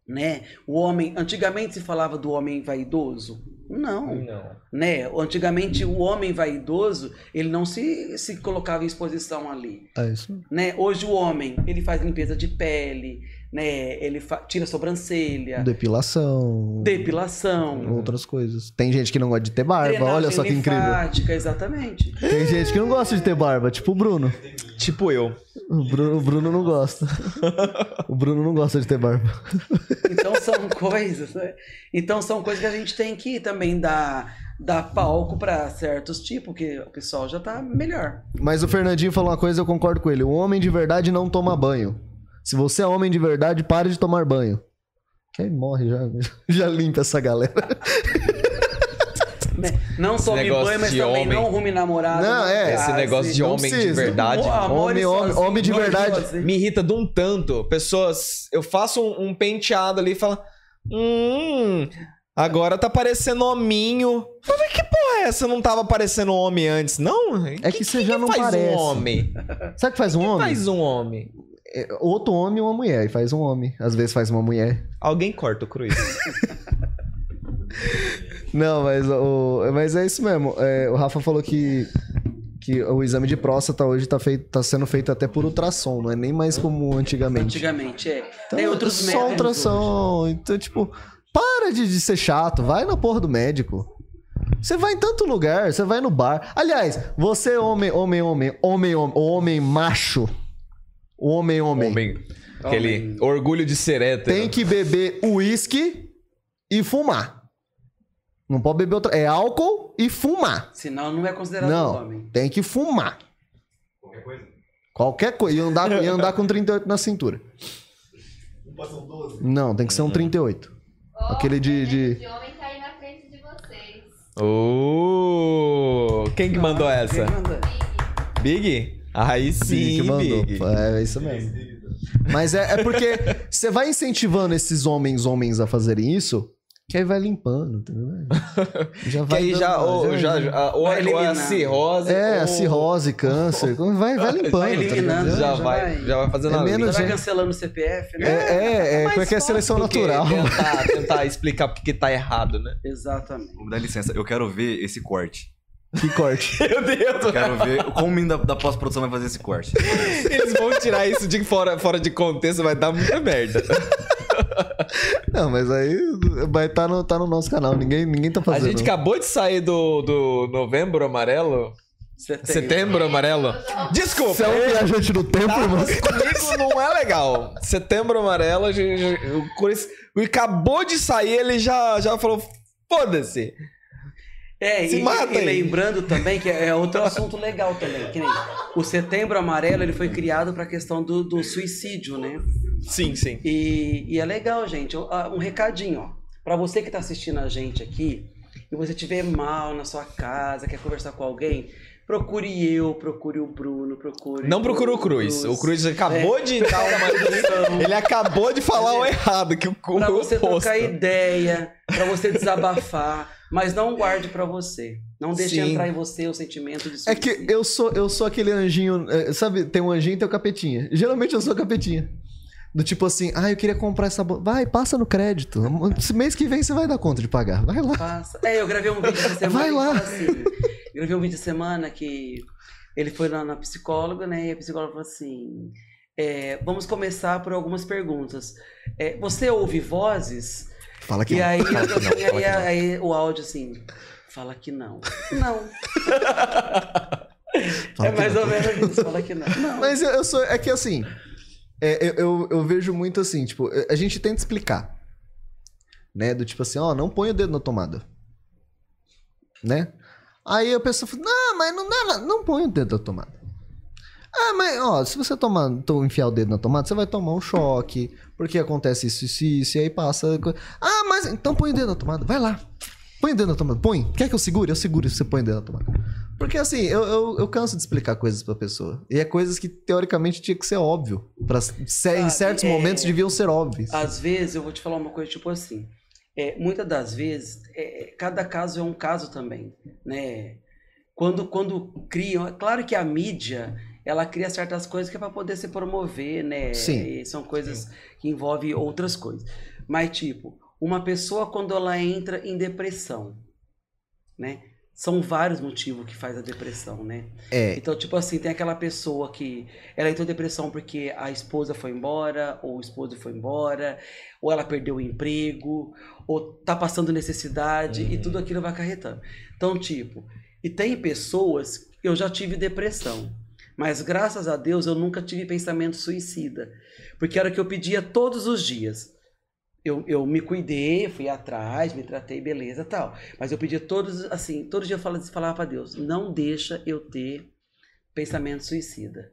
né? O homem, antigamente se falava do homem vaidoso. Não, Não. né? Antigamente o homem vaidoso ele não se, se colocava em exposição ali É isso. né? Hoje o homem, ele faz limpeza de pele, né? Ele tira a sobrancelha, Depilação. depilação, Outras coisas. Tem gente que não gosta de ter barba. drenagem Olha só que incrível. linfática, exatamente. Tem gente que não gosta de ter barba, tipo o Bruno. Tipo eu. O Bruno, o Bruno não gosta. o Bruno não gosta de ter barba. Então são coisas, né? Então são coisas que a gente tem que também dar, dar palco para certos tipos, que o pessoal já tá melhor. Mas o Fernandinho falou uma coisa, eu concordo com ele. O homem de verdade não toma banho. Se você é homem de verdade, pare de tomar banho. Quem morre já, já limpa essa galera. né? Não tome negócio banho, mas de também homem- não rume namorado. Não, é, Esse negócio de não homem de precisa. verdade. O amor Homem- homem- homem de verdade. Me irrita de um tanto. Pessoas. Eu faço um, um penteado ali e falo. Hum. Agora tá parecendo hominho. Mas que porra é essa? Não tava parecendo homem antes, não? É que você já não faz parece. um homem? Sabe o que faz um homem? faz um homem? É, Outro homem e uma mulher. E faz um homem. Às vezes faz uma mulher. Alguém corta o cruz. Não, mas, o, mas é isso mesmo. É, o Rafa falou que, que o exame de próstata hoje tá, feito, tá sendo feito até por ultrassom, não é nem mais como antigamente. Antigamente, é. Então, Tem outros só ultrassom. Então, tipo, para de, de ser chato. Vai na porra do médico. Você vai em tanto lugar, você vai no bar. Aliás, você homem, homem, homem, homem, homem, homem macho, homem, homem, Homem, aquele Homem. orgulho de ser hétero. tem que beber uísque e fumar. Não pode beber outra. É álcool e fumar. Senão não é considerado Não, homem. tem que fumar. Qualquer coisa. E andar, e andar com 38 na cintura. Não, tem que ser um 38. Ó, Aquele de- o de- de homem tá aí na frente de vocês. Uh, quem que mandou essa? Quem manda? Big? Aí sim, que mandou. Big. É, é isso mesmo. Mas é, é porque você vai incentivando esses homens homens a fazerem isso, que aí vai limpando, entendeu? Já Que vai aí dando- já, ou, já, já- ou, Vai ou é a eliminando. cirrose. É, ou- cirrose, câncer, vai, vai limpando. Vai tá eliminando, ligado? Já Já vai, já vai fazendo É a menos. Vai gente- cancelando o CPF, É, né? é, é, porque é fácil seleção do que natural. Tentar, tentar explicar porque que tá errado, né? Exatamente. Me dar licença, eu quero ver esse corte. Que corte. Meu Deus! Quero ver como o menino da, da pós-produção vai fazer esse corte. Eles vão tirar isso de fora, fora de contexto, vai dar muita merda. Não, mas aí vai estar no, tá no nosso canal. Ninguém, ninguém tá A fazendo. gente acabou de sair do, do novembro amarelo. Setembro. Setembro amarelo. Desculpa. Você é um viajante do tempo, Tá, irmão? mas comigo não é legal. Setembro amarelo, a gente- o Corinthians acabou de sair, ele já, já falou: foda-se. É, Se e, e lembrando também que é outro assunto legal também. Que nem o Setembro Amarelo ele foi criado para a questão do, do suicídio, né? Sim, sim. E, e é legal, gente. Um, recadinho, ó. Para você que tá assistindo a gente aqui e você estiver mal na sua casa, quer conversar com alguém, procure eu, procure o Bruno, procure. Não procura o Cruz. O Cruz acabou É. de dar uma. Ele acabou de falar o errado, que o Pra o você oposto. trocar ideia, pra você desabafar, mas não guarde pra você. Não deixe Sim. entrar em você o sentimento de É que eu sou, eu sou aquele anjinho. é, Sabe, tem um anjinho e tem o capetinha. Geralmente eu sou capetinha. Do tipo assim, ah, eu queria comprar essa. bo- Vai, passa no crédito. Esse mês que vem você vai dar conta de pagar. Vai lá. Passa. É, eu gravei um vídeo essa semana. Vai lá. Assim, eu gravei um vídeo essa semana que ele foi lá na psicóloga, né? E a psicóloga falou assim: é, vamos começar por algumas perguntas. É, você ouve vozes? Fala que E não. aí, Fala que não, fala aí, que não. aí o áudio assim, fala que não. Não. Fala é mais não. ou menos isso, fala que não. Não. Mas eu, eu sou. É que assim. é, eu, eu, eu vejo muito assim, tipo, a gente tenta explicar. Né? Do tipo assim, ó, não põe o dedo na tomada. Né? Aí a pessoa fala, não, mas não dá, nada. não põe o dedo na tomada. Ah, mas, ó, se você tomar, então, enfiar o dedo na tomada, você vai tomar um choque, porque acontece isso, isso, isso, e aí passa. Ah, mas então põe o dedo na tomada, vai lá. Põe o dedo na tomada, põe. Quer que eu segure? Eu seguro se você põe o dedo na tomada. Porque assim, eu, eu, eu canso de explicar coisas pra pessoa. E é coisas que teoricamente tinha que ser óbvio. Pra, ser, em certos é- momentos deviam ser óbvios. Às vezes, eu vou te falar uma coisa tipo assim. É, muitas das vezes, é, cada caso é um caso também, né? Quando, quando criam, é claro que a mídia, ela cria certas coisas que é para poder se promover, né? Sim. E são coisas que envolvem outras coisas. Mas, tipo, uma pessoa quando ela entra em depressão, né? São vários motivos que faz a depressão, né? É, Então, tipo assim, tem aquela pessoa que ela entrou em depressão porque a esposa foi embora, ou o esposo foi embora, ou ela perdeu o emprego, ou tá passando necessidade, e tudo aquilo vai acarretando. Então, tipo, e tem pessoas, eu já tive depressão, mas graças a Deus eu nunca tive pensamento suicida, porque era o que eu pedia todos os dias. Eu, eu me cuidei, fui atrás, me tratei, beleza, tal. Mas eu pedia todos, assim, todo dia eu falava, falava para Deus, não deixa eu ter pensamento suicida,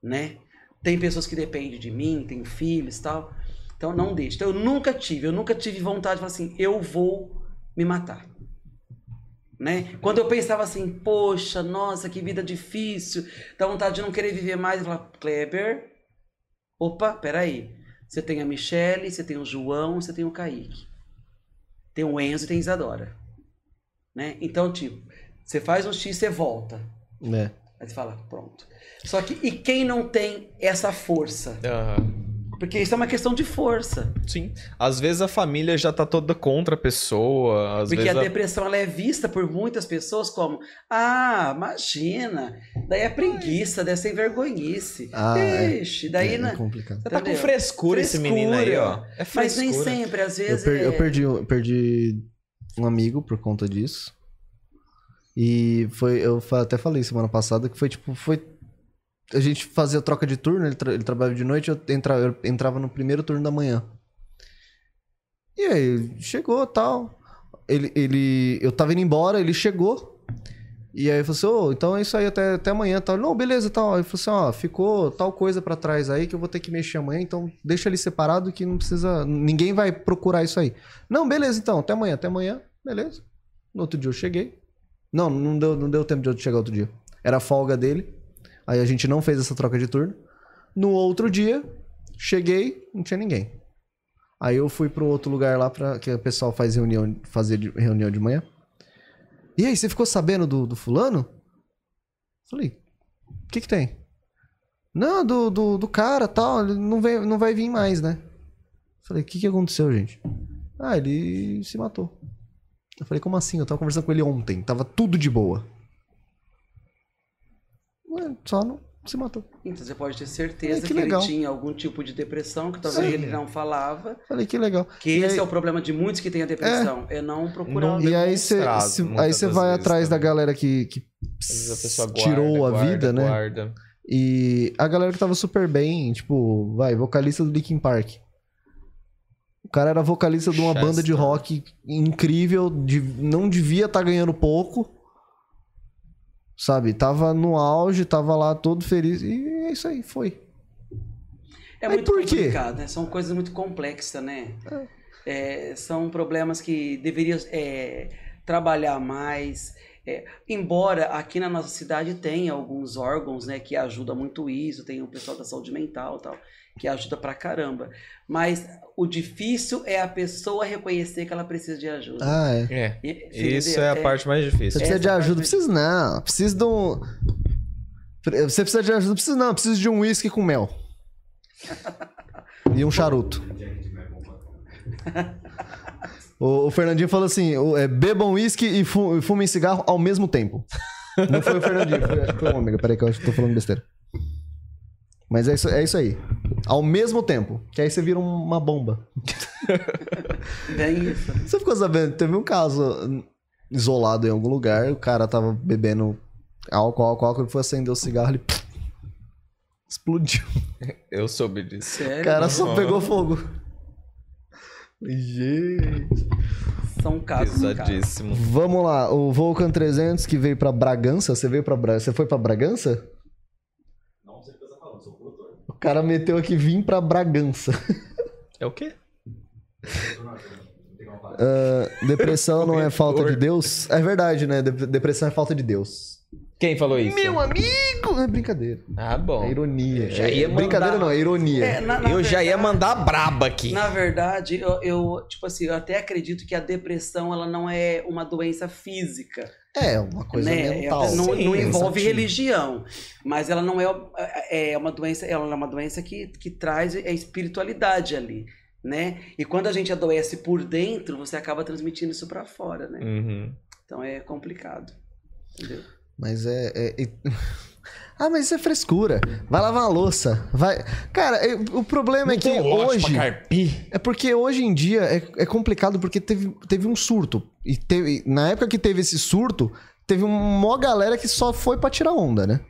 né? Tem pessoas que dependem de mim, tenho filhos, tal. Então não deixa. Então eu nunca tive, eu nunca tive vontade de falar assim, eu vou me matar. Né? Quando eu pensava assim, poxa, nossa, que vida difícil, dá vontade de não querer viver mais, eu falava, Kleber, opa, peraí. Você tem a Michelle, você tem o João, você tem o Kaique. Tem o Enzo e tem a Isadora. Né? Então, tipo, você faz um X, você volta. né? Aí você fala, pronto. Só que, e quem não tem essa força? Aham. Porque isso é uma questão de força. Sim. Às vezes a família já tá toda contra a pessoa. Às Porque vezes a a- depressão ela é vista por muitas pessoas como, ah, imagina, daí é preguiça, daí é sem vergonhice. Ah, é. Ixi, daí é, né? é complicado. Você tá com Entendeu? frescura, esse Frescura. menino aí, ó. É Mas frescura. nem sempre, às Eu, vezes. per- eu é- perdi, eu perdi um amigo por conta disso. E foi, eu até falei semana passada que foi tipo, foi. A gente fazia troca de turno, ele, tra- ele trabalhava de noite, eu entrava, eu entrava no primeiro turno da manhã. E aí, chegou tal. Ele, ele. Eu tava indo embora, ele chegou. E aí falou assim, ô, então é isso aí até, até amanhã tal. Não, beleza, tal. Aí falou assim, ó, ficou tal coisa pra trás aí que eu vou ter que mexer amanhã, então deixa ali separado que não precisa. Ninguém vai procurar isso aí. Não, beleza, então, até amanhã, até amanhã, beleza. No outro dia eu cheguei. Não, não deu, não deu tempo de eu chegar outro dia. Era folga dele. Aí a gente não fez essa troca de turno. No outro dia, cheguei, não tinha ninguém. Aí eu fui pro outro lugar lá para que o pessoal faz reunião, fazer reunião de manhã. E aí, você ficou sabendo do, do fulano? Falei, o que que tem? Não, do, do, do cara tal, ele não, vem, não vai vir mais, né? Falei, o que que aconteceu, gente? Ah, ele se matou. Eu falei, como assim? Eu tava conversando com ele ontem, tava tudo de boa. Ué, só não se matou. Então você pode ter certeza É, que que, ele tinha algum tipo de depressão que talvez Sim. ele não falava. Falei, que legal. Que E esse aí- é o problema de muitos que têm a depressão. É, não procurar. Não E aí você aí você vai atrás da também. galera que, que a pessoa guarda, tirou a guarda, vida, né? guarda. E a galera que tava super bem, tipo, vai, vocalista do Linkin Park. O cara era vocalista de uma Chester. banda de rock incrível, de, não devia estar ganhando pouco. Sabe? Tava no auge, tava lá todo feliz. E é isso aí, foi. É Mas muito por quê? complicado, né? São coisas muito complexas, né? É, são problemas que deveriam é, trabalhar mais. É, embora aqui na nossa cidade tenha alguns órgãos, né, que ajudam muito isso, tem o pessoal da saúde mental e tal, que ajuda pra caramba. Mas o difícil é a pessoa reconhecer que ela precisa de ajuda. Ah, é. É. E- você Isso entendeu? é a parte mais Você difícil. precisa Essa de ajuda? Precisa não. Precisa de um. Você precisa de ajuda? Precisa não. Precisa de um uísque com mel. E um charuto. O, o Fernandinho falou assim: o- é, bebam uísque e fu- e fumem cigarro ao mesmo tempo. Não foi o Fernandinho, foi, acho que foi o Ômega. Peraí, que eu acho que tô falando besteira. Mas é isso, é isso aí. Ao mesmo tempo. Que aí você vira um- uma bomba. Bem isso. Você ficou sabendo? Teve um caso isolado em algum lugar, o cara tava bebendo álcool, álcool, álcool, ele foi acender o cigarro, ele pff, explodiu. Eu soube disso. Sério? O cara só pegou fogo. Gente. São casos. Pesadíssimo. Vamos lá, o Vulcan 300 que veio pra Bragança, você veio para Bragança? Você foi pra Bragança? Não, você tá falando, sou produtor. O cara meteu aqui vim pra Bragança. É o quê? Ah, depressão não é falta de Deus? É verdade, né? Dep- Depressão é falta de Deus. Quem falou isso? Meu amigo! É brincadeira. Ah, bom. É ironia. já ia É Brincadeira mandar- não, é ironia. É, na- na Eu já ia verdade- mandar braba aqui. Na verdade, eu, eu, tipo assim, eu até acredito que a depressão ela não é uma doença física, É, uma coisa né? mental. Ela não, Sim, não envolve religião, mas ela não é, é uma doença, ela é uma doença que, que traz a espiritualidade ali, né? E quando a gente adoece por dentro, você acaba transmitindo isso pra fora, né? Uhum. Então é complicado. Entendeu? Mas é. é- é- Ah, mas isso é frescura. Vai lavar a louça. Vai. Cara, é- o problema é que hoje. É porque hoje em dia é, é complicado porque teve, teve um surto. E teve, na época que teve esse surto, teve uma galera que só foi pra tirar onda, né?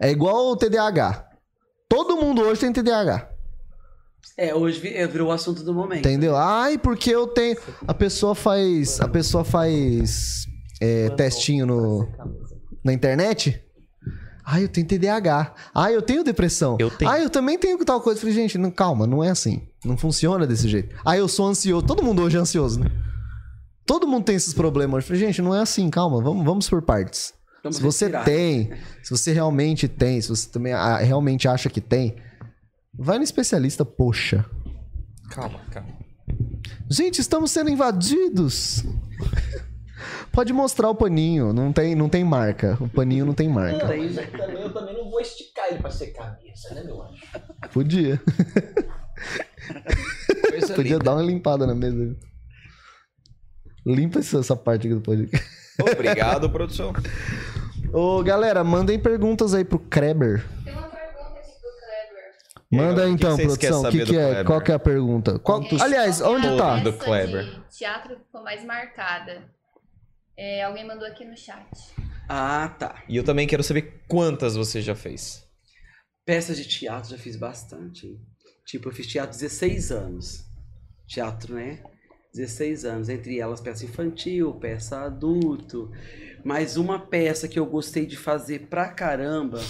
É igual o TDAH. Todo mundo hoje tem TDAH. É, hoje é, virou o assunto do momento. Entendeu? Ai, porque eu tenho. A pessoa faz. A pessoa faz. É, testinho no, na internet. Ai, eu tenho TDAH. Ai, eu tenho depressão. Eu tenho. Ai, eu também tenho tal coisa. Eu Falei, gente, não, calma, não é assim. Não funciona desse jeito. Ai, eu sou ansioso. Todo mundo hoje é ansioso, né? Todo mundo tem esses problemas. Eu falei, gente, não é assim, calma, vamos, vamos por partes. Vamos se você respirar. tem, se você realmente tem, se você também ah, realmente acha que tem, vai no especialista, poxa. Calma, calma. Gente, estamos sendo invadidos. Pode mostrar o paninho, não tem, não tem marca. O paninho não tem marca. Daí- também, eu também não vou esticar ele pra secar a mesa, né, meu anjo? Podia. Coisa Podia linda. dar uma limpada na mesa. Limpa essa, parte aqui do podcast. Obrigado, produção. Ô, galera, mandem perguntas aí pro Kreber. Tem uma pergunta aqui pro Kleber. Manda que então, vocês produção. O que, saber que é? Kleber? Qual que é a pergunta? Qual- Quantos- Aliás, que é onde a tá? Do Kleber. de Teatro que ficou mais marcada. É, alguém mandou aqui no chat. Ah, tá. E eu também quero saber quantas você já fez. Peças de teatro já fiz bastante. hein? Tipo, eu fiz teatro 16 anos. Teatro, né? 16 anos. Entre elas, peça infantil, peça adulto. Mas uma peça que eu gostei de fazer pra caramba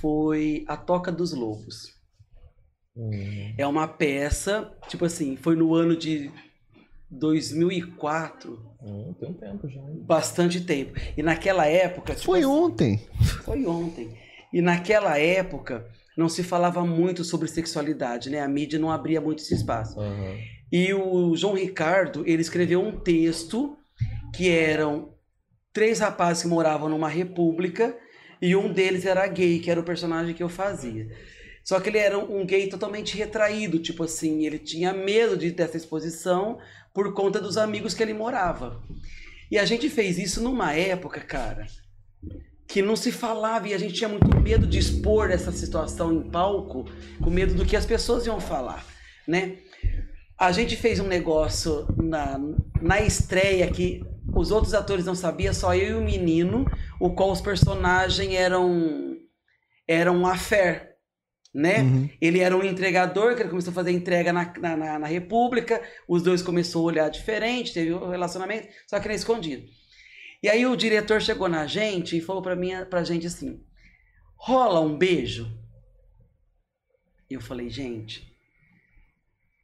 foi A Toca dos Lobos. É uma peça, tipo assim, foi no ano de 2004, Hum, tem um tempo já. hein? bastante tempo. E naquela época. tipo Foi assim, ontem. Foi ontem. E naquela época não se falava muito sobre sexualidade, né? A mídia não abria muito esse espaço. Aham. E o João Ricardo, ele escreveu um texto que eram três rapazes que moravam numa república e um deles era gay, que era o personagem que eu fazia. Só que ele era um gay totalmente retraído, tipo assim, ele tinha medo de dessa exposição por conta dos amigos que ele morava. E a gente fez isso numa época, cara, que não se falava e a gente tinha muito medo de expor essa situação em palco, com medo do que as pessoas iam falar, né? A gente fez um negócio na, na estreia que os outros atores não sabiam, só eu e o menino, o qual os personagens eram eram a fé, né? Uhum. Ele era um entregador, que ele começou a fazer entrega na, na, na- República, os dois começaram a olhar diferente, teve um relacionamento, só que era escondido. E aí o diretor chegou na gente e falou pra, mim, pra gente assim, rola um beijo? Eu falei, gente,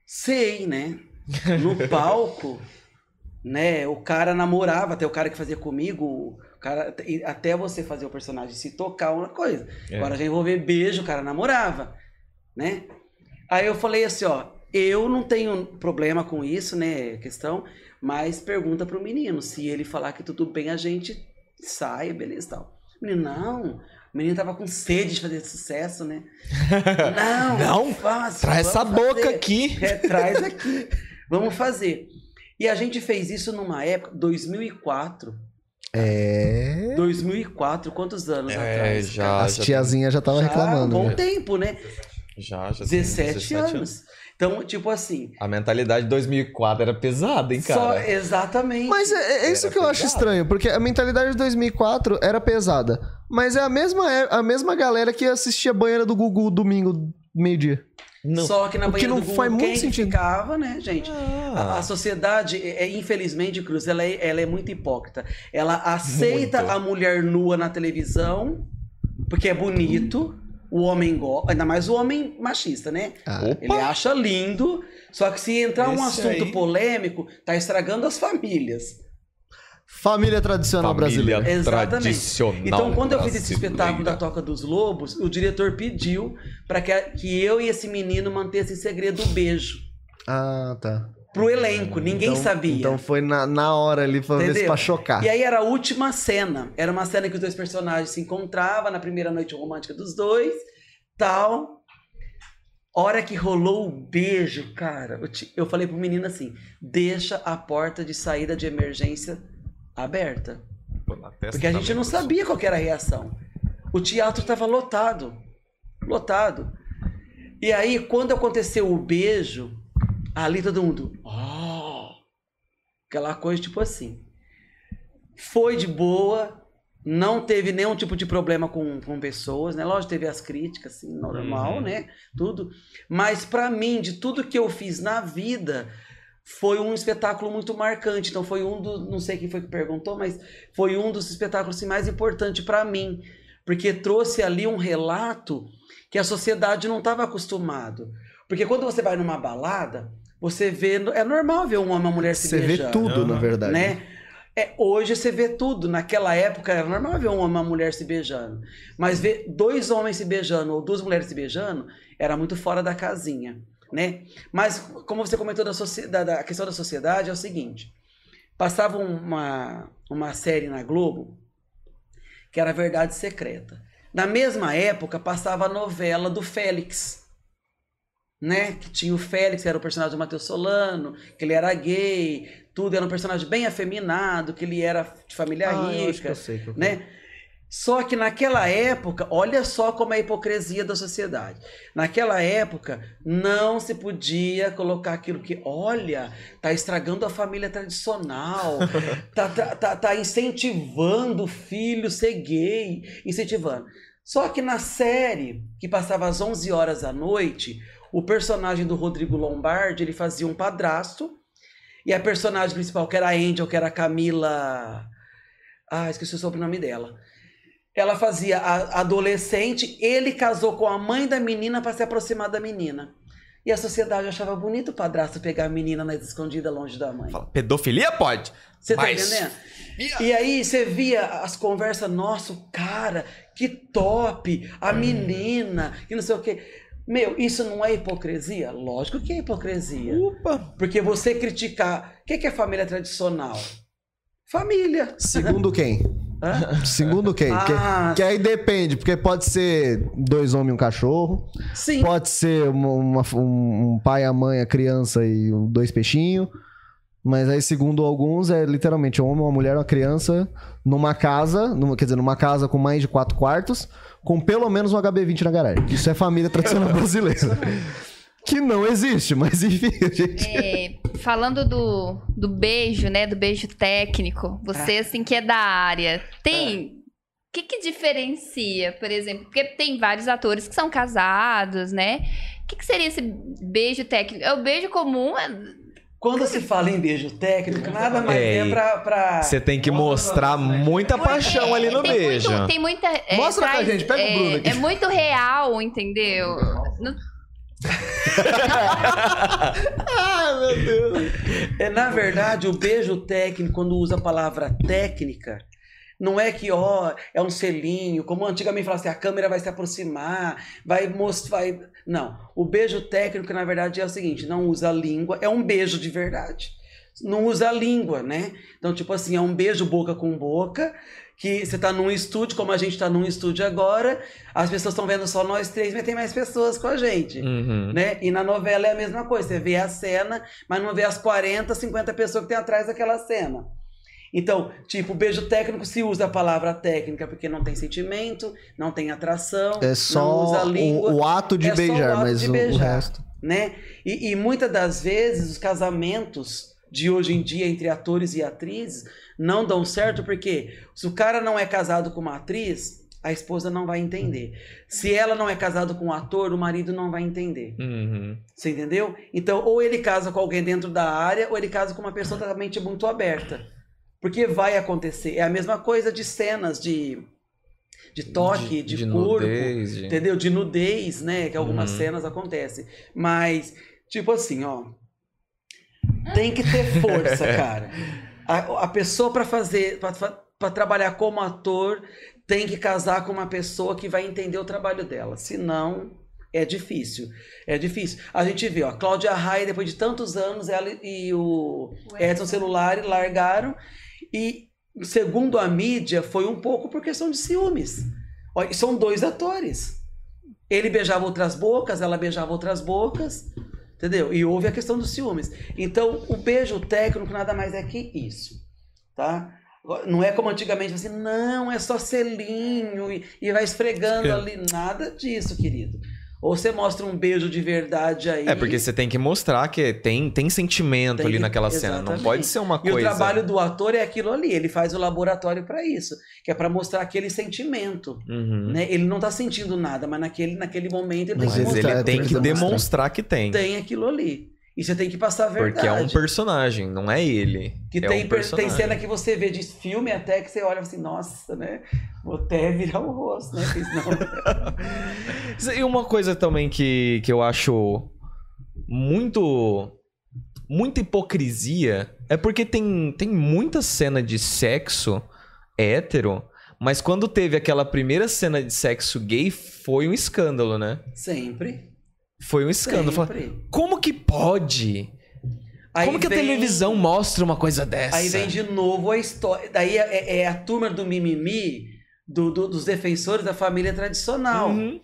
sei, né? No palco, né? O cara namorava, até o cara que fazia comigo, cara, até você fazer o personagem se tocar uma coisa. É. Agora já envolver beijo, o cara namorava, né? Aí eu falei assim, ó, eu não tenho problema com isso, né, questão, mas pergunta pro menino, se ele falar que tudo bem, a gente sai, beleza e tal. O menino, não, o menino tava com sede de fazer sucesso, né? Não, Não, faz, Traz essa vamos boca fazer. aqui. É, traz aqui. Vamos fazer. E a gente fez isso numa época, 2004. É. 2004, quantos anos É, atrás? já, As já tiazinhas já estavam Já, reclamando. um bom né? tempo, né? Já, já tem 17, anos. Então, tipo assim, A mentalidade de 2004 era pesada, hein, só cara? exatamente. Mas é, é isso Era que eu acho pesado. estranho, porque a mentalidade de 2004 era pesada. Mas é a mesma, é a mesma galera que assistia a banheira do Gugu domingo, meio-dia. Não. Só que na O que banheira não do Google, faz muito sentido. ficava, né, gente? A, Ah, a sociedade, é, é, infelizmente, Cruz, ela é, ela é muito hipócrita. Ela aceita Muito. a mulher nua na televisão, porque é bonito, o homem gosta, ainda mais o homem machista, né? Ah! Ele acha lindo, só que se entrar um Esse assunto aí. polêmico, tá estragando as famílias. Família tradicional Família brasileira. Exatamente. tradicional Então, quando eu fiz esse espetáculo da Toca dos Lobos, o diretor pediu para que, que eu e esse menino mantessem segredo o beijo Ah, tá. pro elenco, ninguém Então- sabia. Então foi na, na hora ali pra ver se pra chocar. E aí era a última cena. Era uma cena que os dois personagens se encontravam na primeira noite romântica dos dois, tal. Hora que rolou o beijo, cara, eu, te- eu falei pro menino assim: deixa a porta de saída de emergência aberta. Porque a gente não sabia qual que era a reação. O teatro estava lotado. Lotado. E aí, quando aconteceu o beijo, ali todo mundo. "Oh!" Aquela coisa tipo assim. Foi de boa, não teve nenhum tipo de problema com, com pessoas, né? Lógico, teve as críticas, assim, normal, Uhum. né? Tudo. Mas pra mim, de tudo que eu fiz na vida, foi um espetáculo muito marcante. Então foi um dos, não sei quem foi que perguntou, mas foi um dos espetáculos assim, mais importantes pra mim, porque trouxe ali um relato que a sociedade não estava acostumado. Porque quando você vai numa balada, você vê, é normal ver um homem e uma mulher se Você vê beijando tudo, na Aham. verdade. né? É, hoje você vê tudo. Naquela época era normal ver um homem e uma mulher se beijando. Mas ver dois homens se beijando ou duas mulheres se beijando era muito fora da casinha, né? Mas como você comentou da, da- da questão da sociedade, é o seguinte. Passava uma, uma série na Globo que era Verdade Secreta. Na mesma época passava a novela do Félix, né? Que tinha o Félix, que era o personagem do Matheus Solano, que ele era gay, tudo, era um personagem bem afeminado, que ele era de família Ah, rica, eu eu né? Só que naquela época, olha só como é a hipocrisia da sociedade. Naquela época, não se podia colocar aquilo que, olha, tá estragando a família tradicional, tá, tá, tá, tá incentivando o filho a ser gay, incentivando. Só que na série, que passava às 11 horas da noite, o personagem do Rodrigo Lombardi, ele fazia um padrasto, e a personagem principal, que era a Angel, que era a Camila... Ah, esqueci o sobrenome dela. Ela fazia a adolescente, ele casou com a mãe da menina para se aproximar da menina. E a sociedade achava bonito o padrasto pegar a menina nas escondidas longe da mãe. Fala, pedofilia pode. Você tá Mas- entendendo? E aí você via as conversas, nossa, o cara, que top, a menina, e não sei o quê. Meu, isso não é hipocrisia? Lógico que é hipocrisia. Opa! Porque você criticar. O que é família tradicional? Família. Segundo quem? Hã? Segundo quem? Ah. Que, que aí depende, porque pode ser dois homens e um cachorro, Sim. pode ser uma- uma- um, pai, a mãe, a criança e dois peixinhos. Mas aí, segundo alguns, é literalmente um homem, uma mulher, uma criança numa casa, numa- quer dizer, numa casa com mais de quatro quartos, com pelo menos um HB20 na garagem. Isso é família tradicional brasileira. Que não existe, mas enfim, a gente. É, falando do, do beijo, né? Do beijo técnico, você, assim, que é da área, tem. O que, que diferencia, por exemplo? Porque tem vários atores que são casados, né? O que, que seria esse beijo técnico? É o beijo comum? é- Quando se fala em beijo técnico, nada mais Ei, é pra. pra... Você tem que mostrar muita paixão ali no tem beijo. Muito, tem muita. é, Mostra pra traz- gente, pega o é, Bruno aqui. É muito real, entendeu? Não- É, na verdade, o beijo técnico, quando usa a palavra técnica, não é que, ó, é um selinho, como antigamente falava assim, a câmera vai se aproximar, vai mostrar. Vai... Não. O beijo técnico, na verdade, é o seguinte: não usa língua, é um beijo de verdade. Não usa língua, né? Então, tipo assim, é um beijo boca com boca, que você tá num estúdio, como a gente tá num estúdio agora, as pessoas estão vendo só nós três, mas tem mais pessoas com a gente Uhum. né? E na novela é a mesma coisa, você vê a cena, mas não vê as 40, 50 pessoas que tem atrás daquela cena. Então, tipo, o beijo técnico se usa a palavra técnica porque não tem sentimento, não tem atração, É não só usa a língua, o, o ato de é só o beijar, ato mas de o- o, beijar. resto. né? E, e muitas das vezes os casamentos de hoje em dia entre atores e atrizes não dão certo porque se o cara não é casado com uma atriz, a esposa não vai entender. Se ela não é casado com um ator, o marido não vai entender. Uhum. Você entendeu? Então, ou ele casa com alguém dentro da área, ou ele casa com uma pessoa totalmente muito aberta. Porque vai acontecer. É a mesma coisa de cenas de, de toque, de, corpo, nudez, de- entendeu? De nudez, né? Que algumas Uhum. cenas acontecem. Mas, tipo assim, ó. Tem que ter força, cara. A, a pessoa para fazer, para trabalhar como ator, tem que casar com uma pessoa que vai entender o trabalho dela. Senão, é difícil. É difícil. A gente vê, ó, Cláudia Raia, depois de tantos anos, ela e o Edson Celular largaram. E, segundo a mídia, foi um pouco por questão de ciúmes. Ó, são dois atores. Ele beijava outras bocas, ela beijava outras bocas. Entendeu? E houve a questão dos ciúmes. Então, o beijo técnico nada mais é que isso. Tá? Não é como antigamente, assim, não, é só selinho e, e vai esfregando ali. Nada disso, querido. Ou você mostra um beijo de verdade aí. É, porque você tem que mostrar que tem, tem sentimento Tem ali que- naquela cena. Não exatamente. pode ser uma E coisa. o trabalho do ator é aquilo ali, ele faz o laboratório para isso, que é para mostrar aquele sentimento, Uhum. né? Ele não tá sentindo nada, mas naquele, naquele momento ele Mas tem Mas que ele mostrar. tem tem que demonstrar que tem. tem aquilo ali. E você tem que passar a verdade. Porque é um personagem, não é ele. Que é tem, um per- personagem. tem cena que você vê de filme até que você olha assim, nossa, né? Vou até virar o rosto, né? Senão- E uma coisa também que, que eu acho muito. Muita hipocrisia é porque tem, tem muita cena de sexo hétero, mas quando teve aquela primeira cena de sexo gay, foi um escândalo, né? Sempre. Foi um escândalo. Como que pode? Aí Como que a vem- televisão mostra uma coisa dessa? Aí vem de novo a história. Daí é, é a turma do mimimi, do- do- dos defensores da família tradicional. Uhum.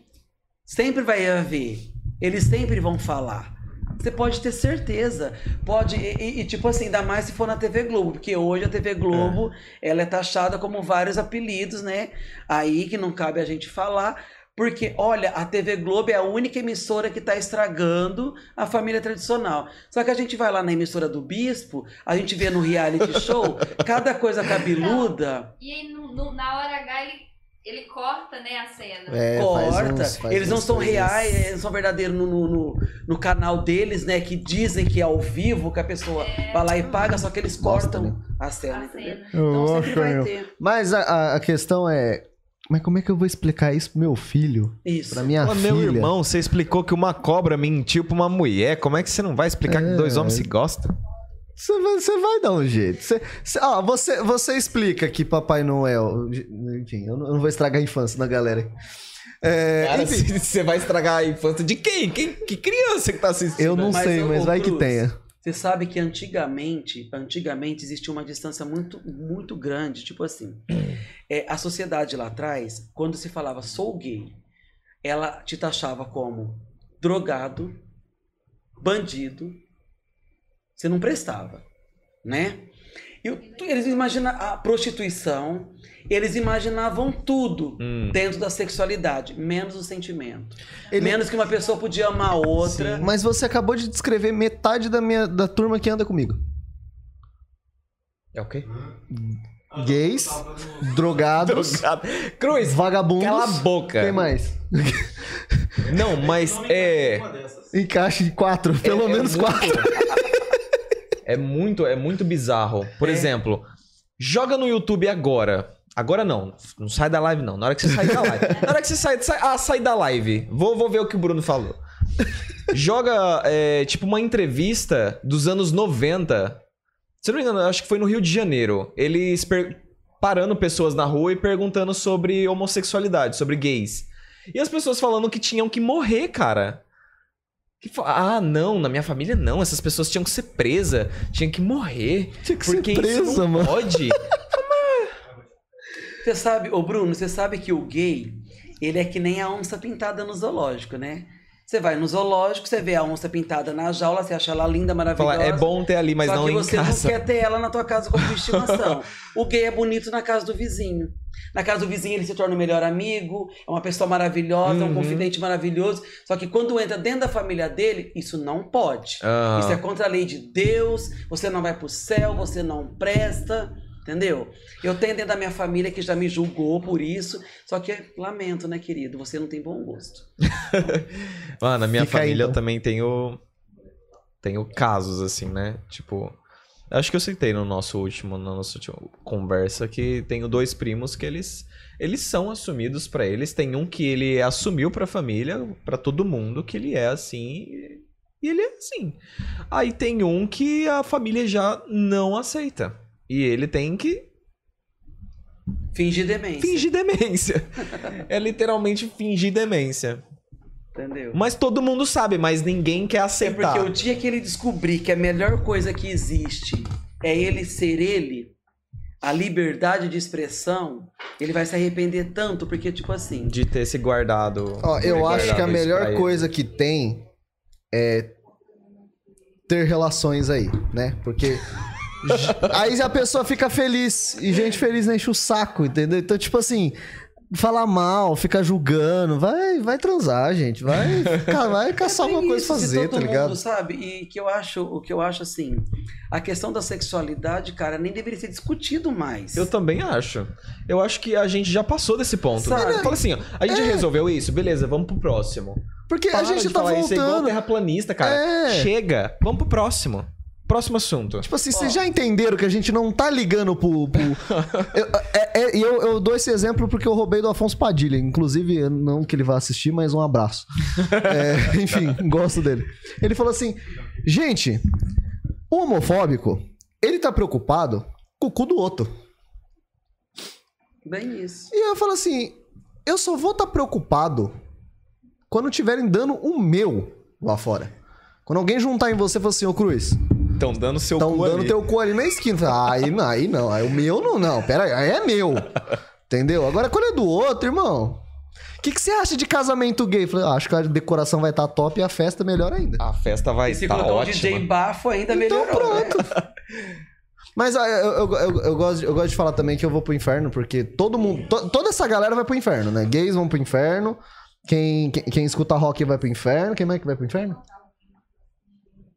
Sempre vai haver. Eles sempre vão falar. Você pode ter certeza. Pode, e, e- e, tipo assim, ainda mais se for na TV Globo, porque hoje a TV Globo ela é taxada como vários apelidos, né? Aí que não cabe a gente falar. Porque, olha, a TV Globo é a única emissora que está estragando a família tradicional. Só que a gente vai lá na emissora do Bispo, a gente vê no reality show, cada coisa cabeluda. E aí, no- no- na hora H, ele, ele corta, né, a cena. É, faz corta. uns- faz eles não são coisas. reais, eles são verdadeiros no, no, no- no canal deles, né? Que dizem que é ao vivo, que a pessoa vai lá e paga, só que eles cortam né? a cena, A entendeu? cena. Então sempre vai ter. Mas a, a questão é. Mas como é que eu vou explicar isso pro meu filho? Isso. Pra minha Ô, filha? meu irmão, você explicou que uma cobra mentiu pra uma mulher. Como é que você não vai explicar que É. dois homens se gostam? Você vai, você vai dar um jeito. Você, você- ó, você, você explica que Papai Noel. Enfim, eu não, eu não vou estragar a infância da galera. É, Cara, enfim, se- você vai estragar a infância de quem? quem? Que criança que tá assistindo? eu não Mas, sei, mas vai que tenha. Você sabe que antigamente, antigamente existia uma distância muito, muito grande. Tipo assim, é, a sociedade lá atrás, quando se falava sou gay, ela te taxava como drogado, bandido, você não prestava, né? E eles imaginam a prostituição, eles imaginavam tudo Hum. dentro da sexualidade, menos o sentimento. Ele- Menos que uma pessoa podia amar a outra. Mas você acabou de descrever metade da minha da turma que anda comigo. É o quê? Gays, drogados, Drogado. Cruz, vagabundos. cala a boca. Quem mais? Não, mas é. Encaixe de quatro, pelo é menos muito- quatro. É muito, é muito bizarro. Por É. exemplo, joga no YouTube agora. Agora não, não sai da live não. Na hora que você sair da live. Na hora que você sair, sai, ah, sai da live. Vou, vou ver o que o Bruno falou. Joga, é, tipo, uma entrevista dos anos 90. Se não me engano, acho que foi no Rio de Janeiro. Eles per- parando pessoas na rua e perguntando sobre homossexualidade, sobre gays. E as pessoas falando que tinham que morrer, cara. Que ah, não, na minha família não. Essas pessoas tinham que ser presas, tinham que morrer. Tinha que Porque ser isso presa, não mano. pode. Você sabe, ô Bruno, você sabe que o gay, ele é que nem a onça pintada no zoológico, né? Você vai no zoológico, você vê a onça pintada na jaula, você acha ela linda, maravilhosa. Falar, é bom ter ali, mas só não que em você casa. não quer ter ela na tua casa como estimação. o gay é bonito na casa do vizinho. Na casa do vizinho ele se torna o melhor amigo, é uma pessoa maravilhosa, Uhum. um confidente maravilhoso. Só que quando entra dentro da família dele, isso não pode. Ah. Isso é contra a lei de Deus, você não vai pro céu, você não presta, entendeu? Eu tenho dentro da minha família que já me julgou por isso, só que lamento, né, querido? Você não tem bom gosto. Mano, na minha Fica aí, família eu então. também tenho. Tenho casos, assim, né? Tipo. Acho que eu citei no nosso último, na nossa última conversa que tenho dois primos que eles. Eles são assumidos pra eles. Tem um que ele assumiu pra família, pra todo mundo, que ele é assim. E ele é assim. Aí tem um que a família já não aceita. E ele tem que Fingir demência. fingir demência. é literalmente fingir demência. Entendeu? Mas todo mundo sabe, mas ninguém quer É aceitar. porque o dia que ele descobrir que a melhor coisa que existe é ele ser ele, a liberdade de expressão, ele vai se arrepender tanto, porque, tipo assim, De ter se guardado. Ó, eu guardado acho que a melhor coisa que tem é ter relações aí, né? Porque aí a pessoa fica feliz e gente feliz enche o saco, entendeu? Então, tipo assim, falar mal, ficar julgando, vai, vai transar, gente, vai, vai caçar É alguma coisa fazer, todo tá ligado? Mundo, sabe? E que eu acho, o que eu acho assim, a questão da sexualidade, cara, nem deveria ser discutido mais. Eu também acho. Eu acho que a gente já passou desse ponto. Sabe? Fala assim, ó, a gente resolveu isso, beleza, vamos pro próximo. Porque Para a gente de tá falar isso, é igual voltando. terraplanista, cara. É. Chega, vamos pro próximo. Próximo assunto. Tipo assim, vocês já entenderam que a gente não tá ligando pro. pro... eu, é- é- e eu, eu dou esse exemplo porque eu roubei do Afonso Padilha. Inclusive, não que ele vá assistir, mas um abraço. É, enfim, gosto dele. Ele falou assim: gente, o homofóbico, ele tá preocupado com o cu do outro. Bem isso. E eu falo assim: eu só vou estar preocupado quando tiverem dando o meu lá fora. Quando alguém juntar em você e falar assim, ô Cruz, Estão dando seu Estão cu dando ali. teu cu ali na esquina. Fala, Aí, não, aí não. Aí o meu não, não. Pera aí, aí é meu. Entendeu? Agora quando é do outro, irmão. que, que você acha de casamento gay? Eu falei, ah, acho que a decoração vai estar top e a festa melhor ainda. A festa vai E se estar colocar um ótima. DJ bafo ainda Então melhorou. né? pronto. Mas ah, eu, eu, eu, eu gosto, de- eu gosto de falar também que eu vou pro inferno, porque todo mundo. to- toda essa galera vai pro inferno, né? Gays vão pro inferno. Quem, quem, quem escuta rock vai pro inferno. Quem mais que vai pro inferno?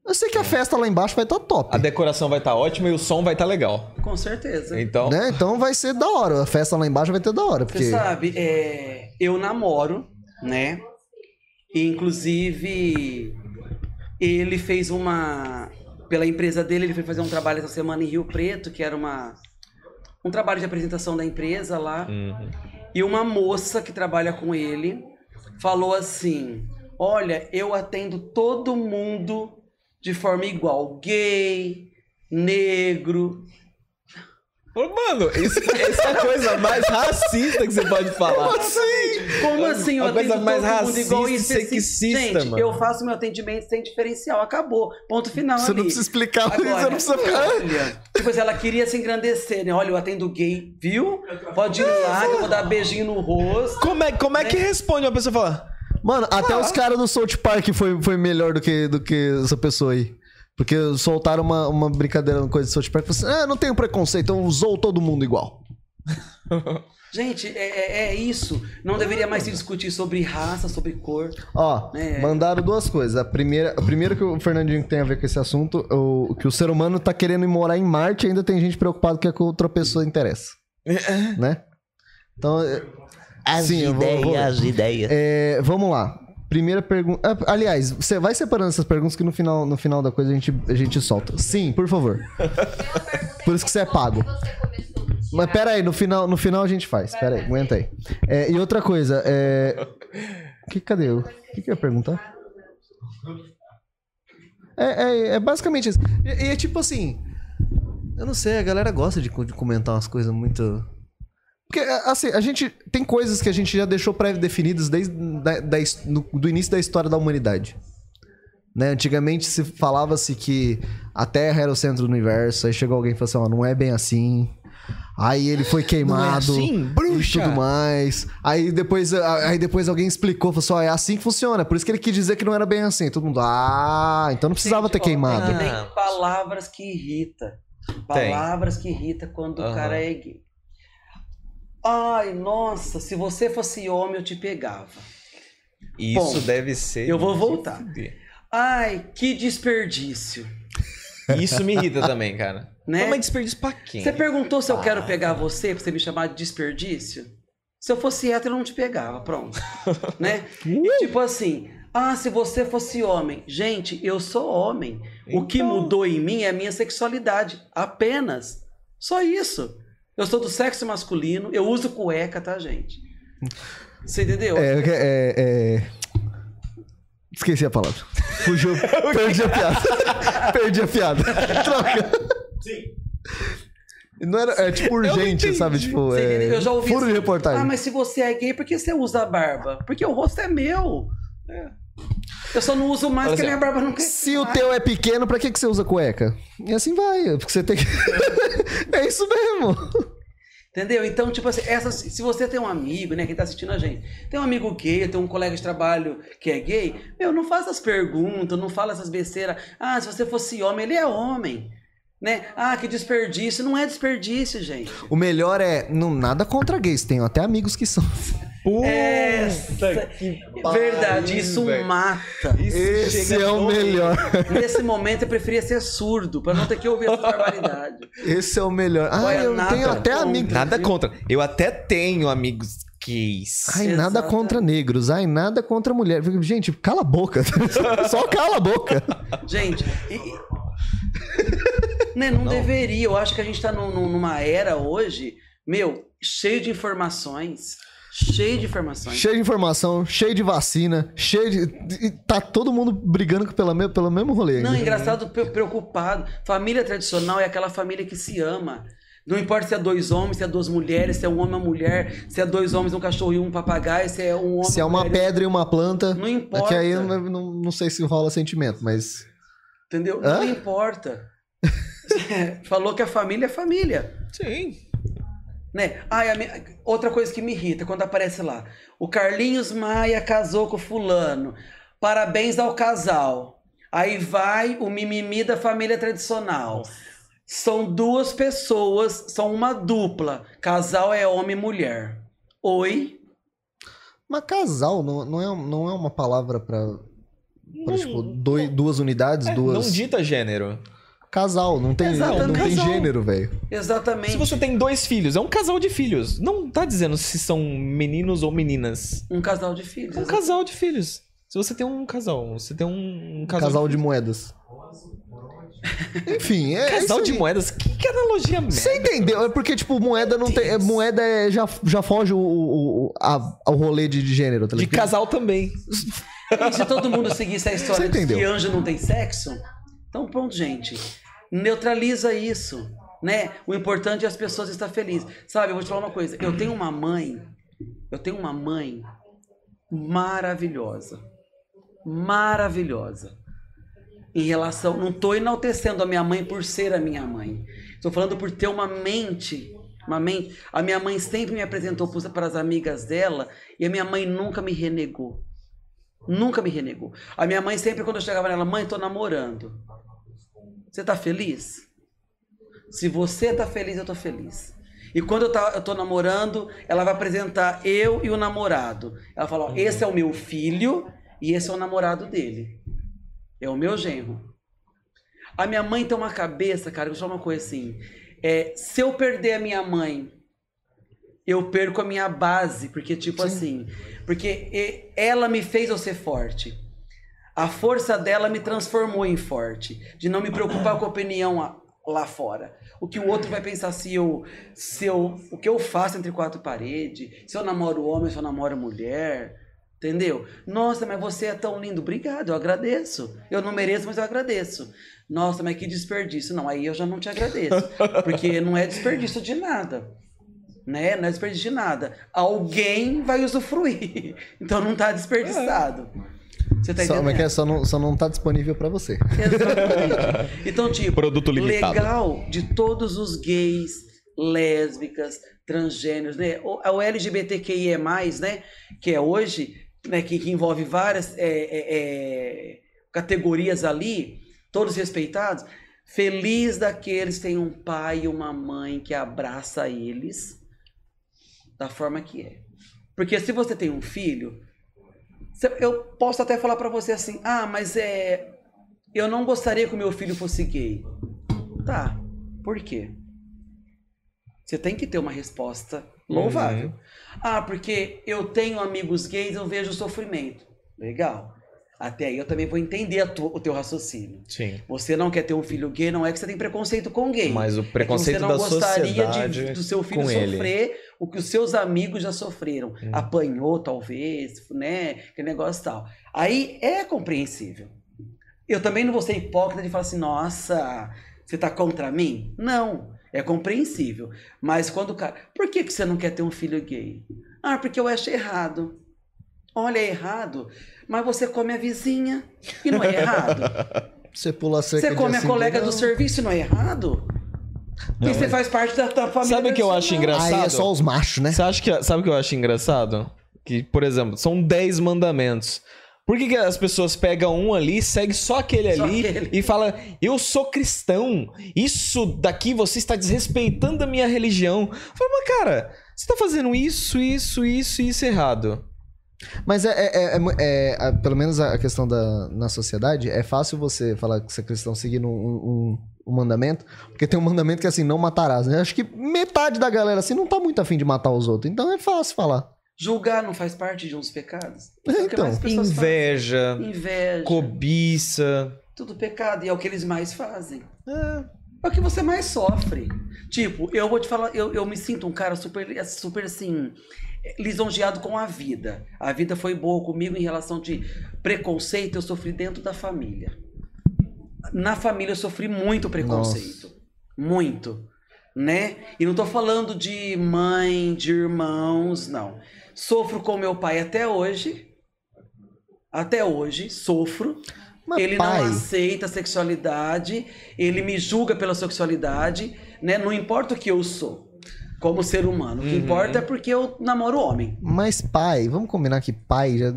Eu sei que a festa lá embaixo vai estar top. A decoração vai estar ótima e o som vai estar legal. Com certeza. Então, Né? Então vai ser da hora. A festa lá embaixo vai ter da hora. Você Porque... sabe, é, eu namoro, né? E, inclusive, ele fez uma. Pela empresa dele, ele foi fazer um trabalho essa semana em Rio Preto, que era uma. Um trabalho de apresentação da empresa lá. uhum. E uma moça que trabalha com ele falou assim: Olha, eu atendo todo mundo de forma igual: gay, negro. Mano, isso, essa é a coisa mais racista que você pode falar. Como assim? Eu Uma coisa mais racista igual e especi- sexista, Gente, mano. eu faço meu atendimento sem diferencial. Acabou. Ponto final Você ali. não precisa explicar, Agora, você não precisa ficar. olha, tipo assim, ela queria se engrandecer, né? Olha, eu atendo gay, viu? Pode ir lá que eu vou dar beijinho no rosto. Como é, como é que responde uma pessoa falar? Mano, até os caras do South Park foi, foi melhor do que, do que essa pessoa aí. Porque soltaram uma, uma brincadeira, uma coisa do South Park. Falaram assim, ah, não tenho preconceito, então usou todo mundo igual. Gente, é, é- é isso. Não deveria mais se discutir sobre raça, sobre cor. Ó, É. mandaram duas coisas. A primeira, a primeira que o Fernandinho tem a ver com esse assunto, o, que o ser humano tá querendo ir morar em Marte e ainda tem gente preocupada que a outra pessoa interessa. né? Então, é, sim, eu vou- vou- ideias. É, vamos lá. Primeira pergunta. ah, Aliás, você vai separando essas perguntas que no final, no final da coisa a gente, a gente solta. Sim, por favor. Por isso que você é pago. Mas pera aí, no final, no final a gente faz. Pera aí, aguenta aí. É, e outra coisa, é. Que, cadê eu? O que, que eu ia perguntar? É, é, é basicamente isso. E, é tipo assim. Eu não sei, a galera gosta de, de comentar umas coisas muito. Porque, assim, a gente. Tem coisas que a gente já deixou pré-definidas desde da, da no- do início da história da humanidade. Né? Antigamente se falava-se que a Terra era o centro do universo, aí chegou alguém e falou assim: ó, não é bem assim. Aí ele foi queimado assim? e Bruxa! tudo mais. Aí depois, aí depois alguém explicou, falou assim: ó, é assim que funciona. Por isso que ele quis dizer que não era bem assim. Todo mundo, ah, então não precisava Gente, ter ó, queimado. é que nem palavras que irrita. Tem. Palavras que irrita quando o Aham. cara é gay. Ai, nossa, se você fosse homem, eu te pegava. Isso Bom, deve ser. eu vou voltar. Ai, que desperdício. Isso me irrita também, cara. Né? Mas desperdício pra quem? Você perguntou se eu quero pegar você pra você me chamar de desperdício? Se eu fosse hétero, eu não te pegava, pronto. né? E tipo assim, ah, se você fosse homem. Gente, eu sou homem. O que Então. mudou em mim é a minha sexualidade. Apenas. Só isso. Eu sou do sexo masculino, eu uso cueca, tá, gente? Você entendeu? É, é, é... Esqueci a palavra. Fugiu. Perdi a piada. Perdi a piada. Troca. Sim. Não era, é tipo urgente, sabe? Tipo, é? Eu já ouvi furo de assim, reportagem. Ah, mas se você é gay, por que você usa barba? Porque o rosto é meu. Eu só não uso mais Olha porque a assim, minha barba não cresce. Se o mais. teu é pequeno, pra que, que você usa cueca? E assim vai, porque você tem que... é isso mesmo. Entendeu? Então, tipo assim, essas, se você tem um amigo, né, quem tá assistindo a gente, tem um amigo gay, tem um colega de trabalho que é gay, meu, não faça as perguntas, não fala essas besteiras. Ah, se você fosse homem, ele é homem. Né? Ah, que desperdício. Não é desperdício, gente. O melhor é, não, nada contra gays, tenho até amigos que são. Essa- que Verdade, isso velho. mata. Esse chega é o melhor. Nesse momento eu preferia ser surdo, pra não ter que ouvir essa barbaridade. Esse é o melhor. Ah, Olha, eu nada tenho até contra. amigos. Nada contra. Eu até tenho amigos gays. Ai, nada contra negros. Ai, nada contra mulher. Gente, cala a boca. Só cala a boca. Gente, e- né, não, deveria. Eu acho que a gente tá num- numa era hoje, meu, cheio de informações. Cheio de informações. Cheio de informação, cheio de vacina, cheio de. Tá todo mundo brigando pela me... pelo mesmo rolê. Não, engraçado, pre- preocupado. Família tradicional é aquela família que se ama. Não importa se é dois homens, se é duas mulheres, se é um homem e uma mulher, se é dois homens, um cachorro e um papagaio, se é um homem. Se é uma mulher pedra e uma planta. Não É importa. que aí eu não, não, não sei se rola sentimento, mas. Entendeu? Hã? Não importa. Falou que a família é família. Sim. Né? Ai, a minha- Outra coisa que me irrita quando aparece lá. O Carlinhos Maia casou com o fulano. Parabéns ao casal. Aí vai o mimimi da família tradicional. São duas pessoas, são uma dupla. Casal é homem e mulher. Oi? Mas casal não, não, é, não é uma palavra pra. pra, tipo, duas unidades, É, duas. Não dita gênero. Casal, não tem, não tem casal. gênero, velho. Exatamente. Se você tem dois filhos, é um casal de filhos. Não tá dizendo se são meninos ou meninas. Um casal de filhos. É um casal de filhos. Se você tem um casal, você tem um, um casal, Casal, de moedas. Enfim, é. casal isso de aí. moedas. Que, que analogia merda. Você entendeu? É porque, tipo, moeda não tem. é, moeda é- já, já foge o, o, o, a- ao rolê de, de gênero, tá De ligado? casal também. E se todo mundo seguisse a história de que anjo não tem sexo, então pronto, gente. Neutraliza isso, né? O importante é as pessoas estar felizes. Sabe, eu vou te falar uma coisa. Eu tenho uma mãe, eu tenho uma mãe maravilhosa. Maravilhosa. Em relação, não tô enaltecendo a minha mãe por ser a minha mãe. Estou falando por ter uma mente, uma mente. A minha mãe sempre me apresentou para as amigas dela e a minha mãe nunca me renegou. Nunca me renegou. A minha mãe sempre, quando eu chegava nela, mãe, tô namorando. Você tá feliz? Se você tá feliz, eu tô feliz. E quando eu, tá, eu tô namorando, ela vai apresentar eu e o namorado. Ela fala, ó, esse é o meu filho e esse é o namorado dele. É o meu genro. A minha mãe tem uma cabeça, cara, eu vou te falar uma coisa assim. É, se eu perder a minha mãe, eu perco a minha base, porque tipo assim, porque ela me fez eu ser forte. A força dela me transformou em forte, de não me preocupar com a opinião lá fora. O que o outro vai pensar se eu, se eu, o que eu faço entre quatro paredes, se eu namoro homem, se eu namoro mulher, entendeu? Nossa, mas você é tão lindo, obrigado, eu agradeço. Eu não mereço, mas eu agradeço. Nossa, mas que desperdício. Não, aí eu já não te agradeço, porque não é desperdício de nada né? Não é desperdício de nada. Alguém vai usufruir. Então não tá desperdiçado. Você tá Só, entendendo? mas que é, só, não, só não tá disponível pra você. Exatamente. Então, tipo, Produto limitado. legal de todos os gays, lésbicas, transgêneros, né? O, o LGBTQIE+, né? Que é hoje, né? Que, que envolve várias é, é, é, categorias ali, todos respeitados. Feliz daqueles que têm um pai e uma mãe que abraça eles da forma que é. Porque se você tem um filho, eu posso até falar pra você assim: "Ah, mas é eu não gostaria que o meu filho fosse gay". Tá. Por quê? Você tem que ter uma resposta louvável. Ah, porque eu tenho amigos gays, eu vejo o sofrimento. Legal. Até aí eu também vou entender o teu raciocínio. Sim. Você não quer ter um filho gay, não é que você tem preconceito com gay. Mas o É que preconceito você não da gostaria sociedade de, do seu filho com ele. sofrer o que os seus amigos já sofreram. Hum. Apanhou, talvez, né? Que negócio tal. Aí é compreensível. Eu também não vou ser hipócrita de falar assim, nossa, você tá contra mim? Não, é compreensível. Mas quando o cara. Por que, que você não quer ter um filho gay? Ah, porque eu acho errado. Olha, é errado. Mas você come a vizinha e não é errado. Você pula cerca Você de come a assim, colega não. do serviço e não é errado? Porque você faz parte da, da família. Sabe o que eu acho engraçado? Aí é só os machos, né? Você acha que, sabe o que eu acho engraçado? Que, por exemplo, são 10 mandamentos. Por que, que as pessoas pegam um ali, segue só aquele Só ali aquele. e fala: Eu sou cristão, isso daqui você está desrespeitando a minha religião. Fala, mas cara, você tá fazendo isso, isso, isso e isso errado. Mas é, é- é- é é, pelo menos a questão da na sociedade, é fácil você falar que você é cristão seguindo um, um- um mandamento, porque tem um mandamento que é assim, não matarás, né? Acho que metade da galera assim não tá muito afim de matar os outros, então é fácil falar. Julgar não faz parte de uns pecados? É Então, Inveja. Inveja. cobiça. Tudo pecado. E é o que eles mais fazem. É o que você mais sofre. Tipo, eu vou te falar, eu, eu me sinto um cara super, super assim, lisonjeado com a vida. A vida foi boa comigo em relação de preconceito, eu sofri dentro da família. Na família eu sofri muito preconceito. Muito. Né? E não tô falando de mãe, de irmãos, não. Sofro com meu pai até hoje. Até hoje, sofro. Mas ele pai, não aceita a sexualidade, ele me julga pela sexualidade, né? Não importa o que eu sou. Como ser humano. O que Uhum. importa é porque eu namoro homem. Mas pai, vamos combinar que pai já...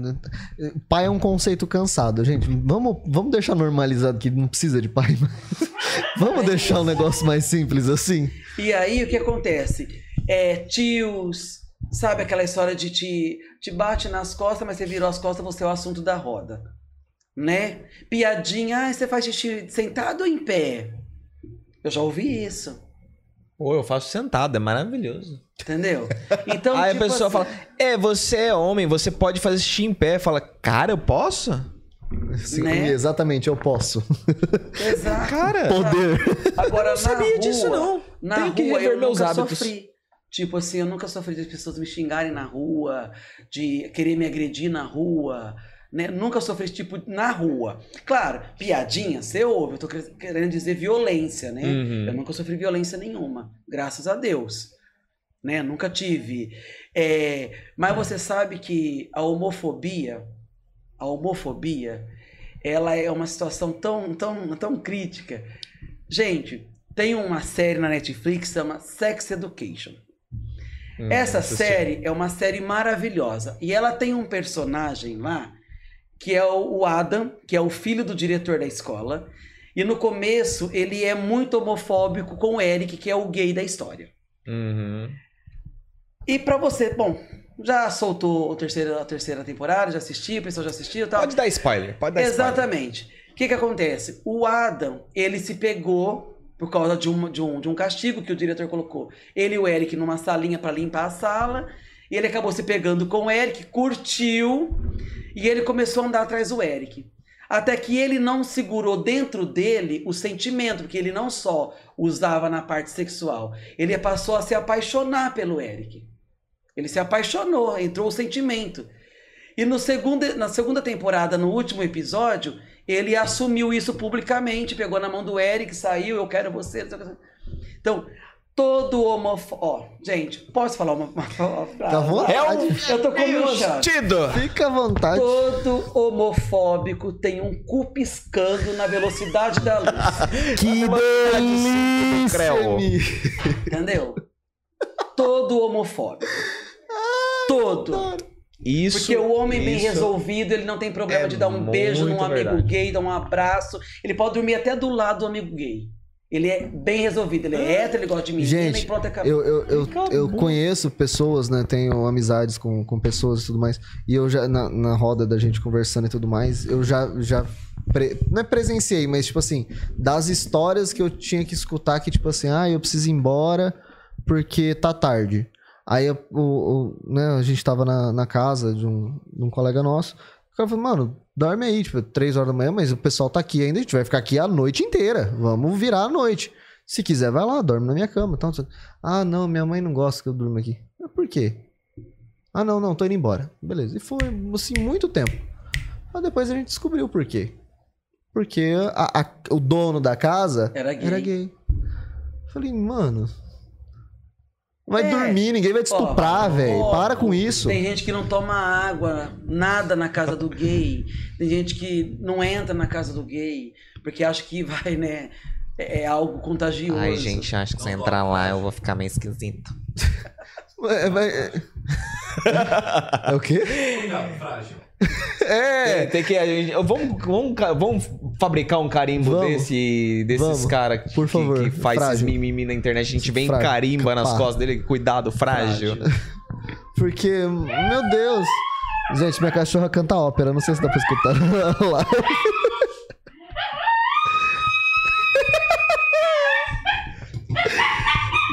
Pai é um conceito cansado, gente. Vamos, vamos deixar normalizado que não precisa de pai. mas- vamos deixar um negócio mais simples assim? E aí o que acontece? É, tios, sabe aquela história de te, te bate nas costas, mas você virou as costas, você é o assunto da roda. Né? Piadinha, ah, você faz xixi sentado ou em pé? Eu já ouvi isso. Pô, eu faço sentado, é maravilhoso. Entendeu? Então, Aí tipo a pessoa assim, fala, é, você é homem, você pode fazer xixi em pé. Fala, cara, eu posso? Sim, Né? Exatamente, eu posso. Exato. Cara, Poder. Agora, eu não sabia na rua, disso não. Na Tenho que rua rever eu meus nunca hábitos. sofri. Tipo assim, eu nunca sofri de pessoas me xingarem na rua, de querer me agredir na rua, né? Nunca sofri esse tipo na rua. Claro, piadinha, você ouve, eu tô quer- querendo dizer violência, né? Uhum. Eu nunca sofri violência nenhuma, graças a Deus. Né? Nunca tive. É, mas você sabe que a homofobia, a homofobia, ela é uma situação tão, tão, tão crítica. Gente, tem uma série na Netflix que chama Sex Education. Hum, Essa série é uma série maravilhosa. E ela tem um personagem lá, que é o Adam, que é o filho do diretor da escola. E no começo ele é muito homofóbico com o Eric, que é o gay da história. Uhum. E pra você, bom, já soltou a terceira, a terceira temporada, já assisti, o pessoal já assistiu e tal. Pode dar spoiler, pode dar spoiler. Exatamente. O que que acontece? O Adam, ele se pegou por causa de um, de um, de um castigo que o diretor colocou. Ele e o Eric numa salinha pra limpar a sala. E ele acabou se pegando com o Eric, curtiu. E ele começou a andar atrás do Eric. Até que ele não segurou dentro dele o sentimento, porque ele não só usava na parte sexual, ele passou a se apaixonar pelo Eric. Ele se apaixonou, entrou o sentimento. E no segundo, na segunda temporada, no último episódio, ele assumiu isso publicamente, pegou na mão do Eric, saiu, eu quero você. Então, todo homofóbico. Ó, gente, posso falar uma, uma, uma frase? Tá vontade. É um Eu tô comichando. Tido! Fica à vontade. Todo homofóbico tem um cu piscando na velocidade da luz. Que delícia! Entendeu? Todo homofóbico. Todo. Isso. Porque o homem bem resolvido, ele não tem problema é de dar um beijo num amigo verdade. gay, dar um abraço. Ele pode dormir até do lado do amigo gay. Ele é bem resolvido, ele é hétero, ele gosta de menina Gente, e pronto, acabou. Eu, eu, eu, eu conheço pessoas, né? Tenho amizades com, com pessoas e tudo mais. E eu já, na, na roda da gente conversando e tudo mais, eu já. já pre- não é presenciei, mas tipo assim, das histórias que eu tinha que escutar que, tipo assim, ah, eu preciso ir embora porque tá tarde. Aí eu- o, o- né, a gente tava na, na casa de um, de um colega nosso. O cara falou, mano, dorme aí, tipo, três horas da manhã, mas o pessoal tá aqui ainda, a gente vai ficar aqui a noite inteira. Vamos virar a noite. Se quiser, vai lá, dorme na minha cama. Então, ah, não, minha mãe não gosta que eu durma aqui. "Mas Por quê? Ah, não, não, tô indo embora. Beleza. E foi, assim, muito tempo. Mas depois a gente descobriu por quê. Porque a- a- o dono da casa Era gay. era gay. Falei, mano. Vai É. dormir, ninguém vai te estuprar, velho. Para com isso. Tem gente que não toma água, nada na casa do gay. Tem gente que não entra na casa do gay, porque acha que vai, né? É é algo contagioso. Ai, gente, acho que se eu entrar lá eu vou ficar meio esquisito. É, vai- é- É o quê? Frágil. É! Tem, tem que. a gente- vamos, vamos, vamos fabricar um carimbo Vamos. desse, desses caras Por que, favor, que faz esses frágil. mimimi na internet. A gente vem Frágil. carimba nas Pá. costas dele. Cuidado, frágil. Porque, meu Deus. Gente, minha cachorra canta ópera. Não sei se dá pra escutar lá.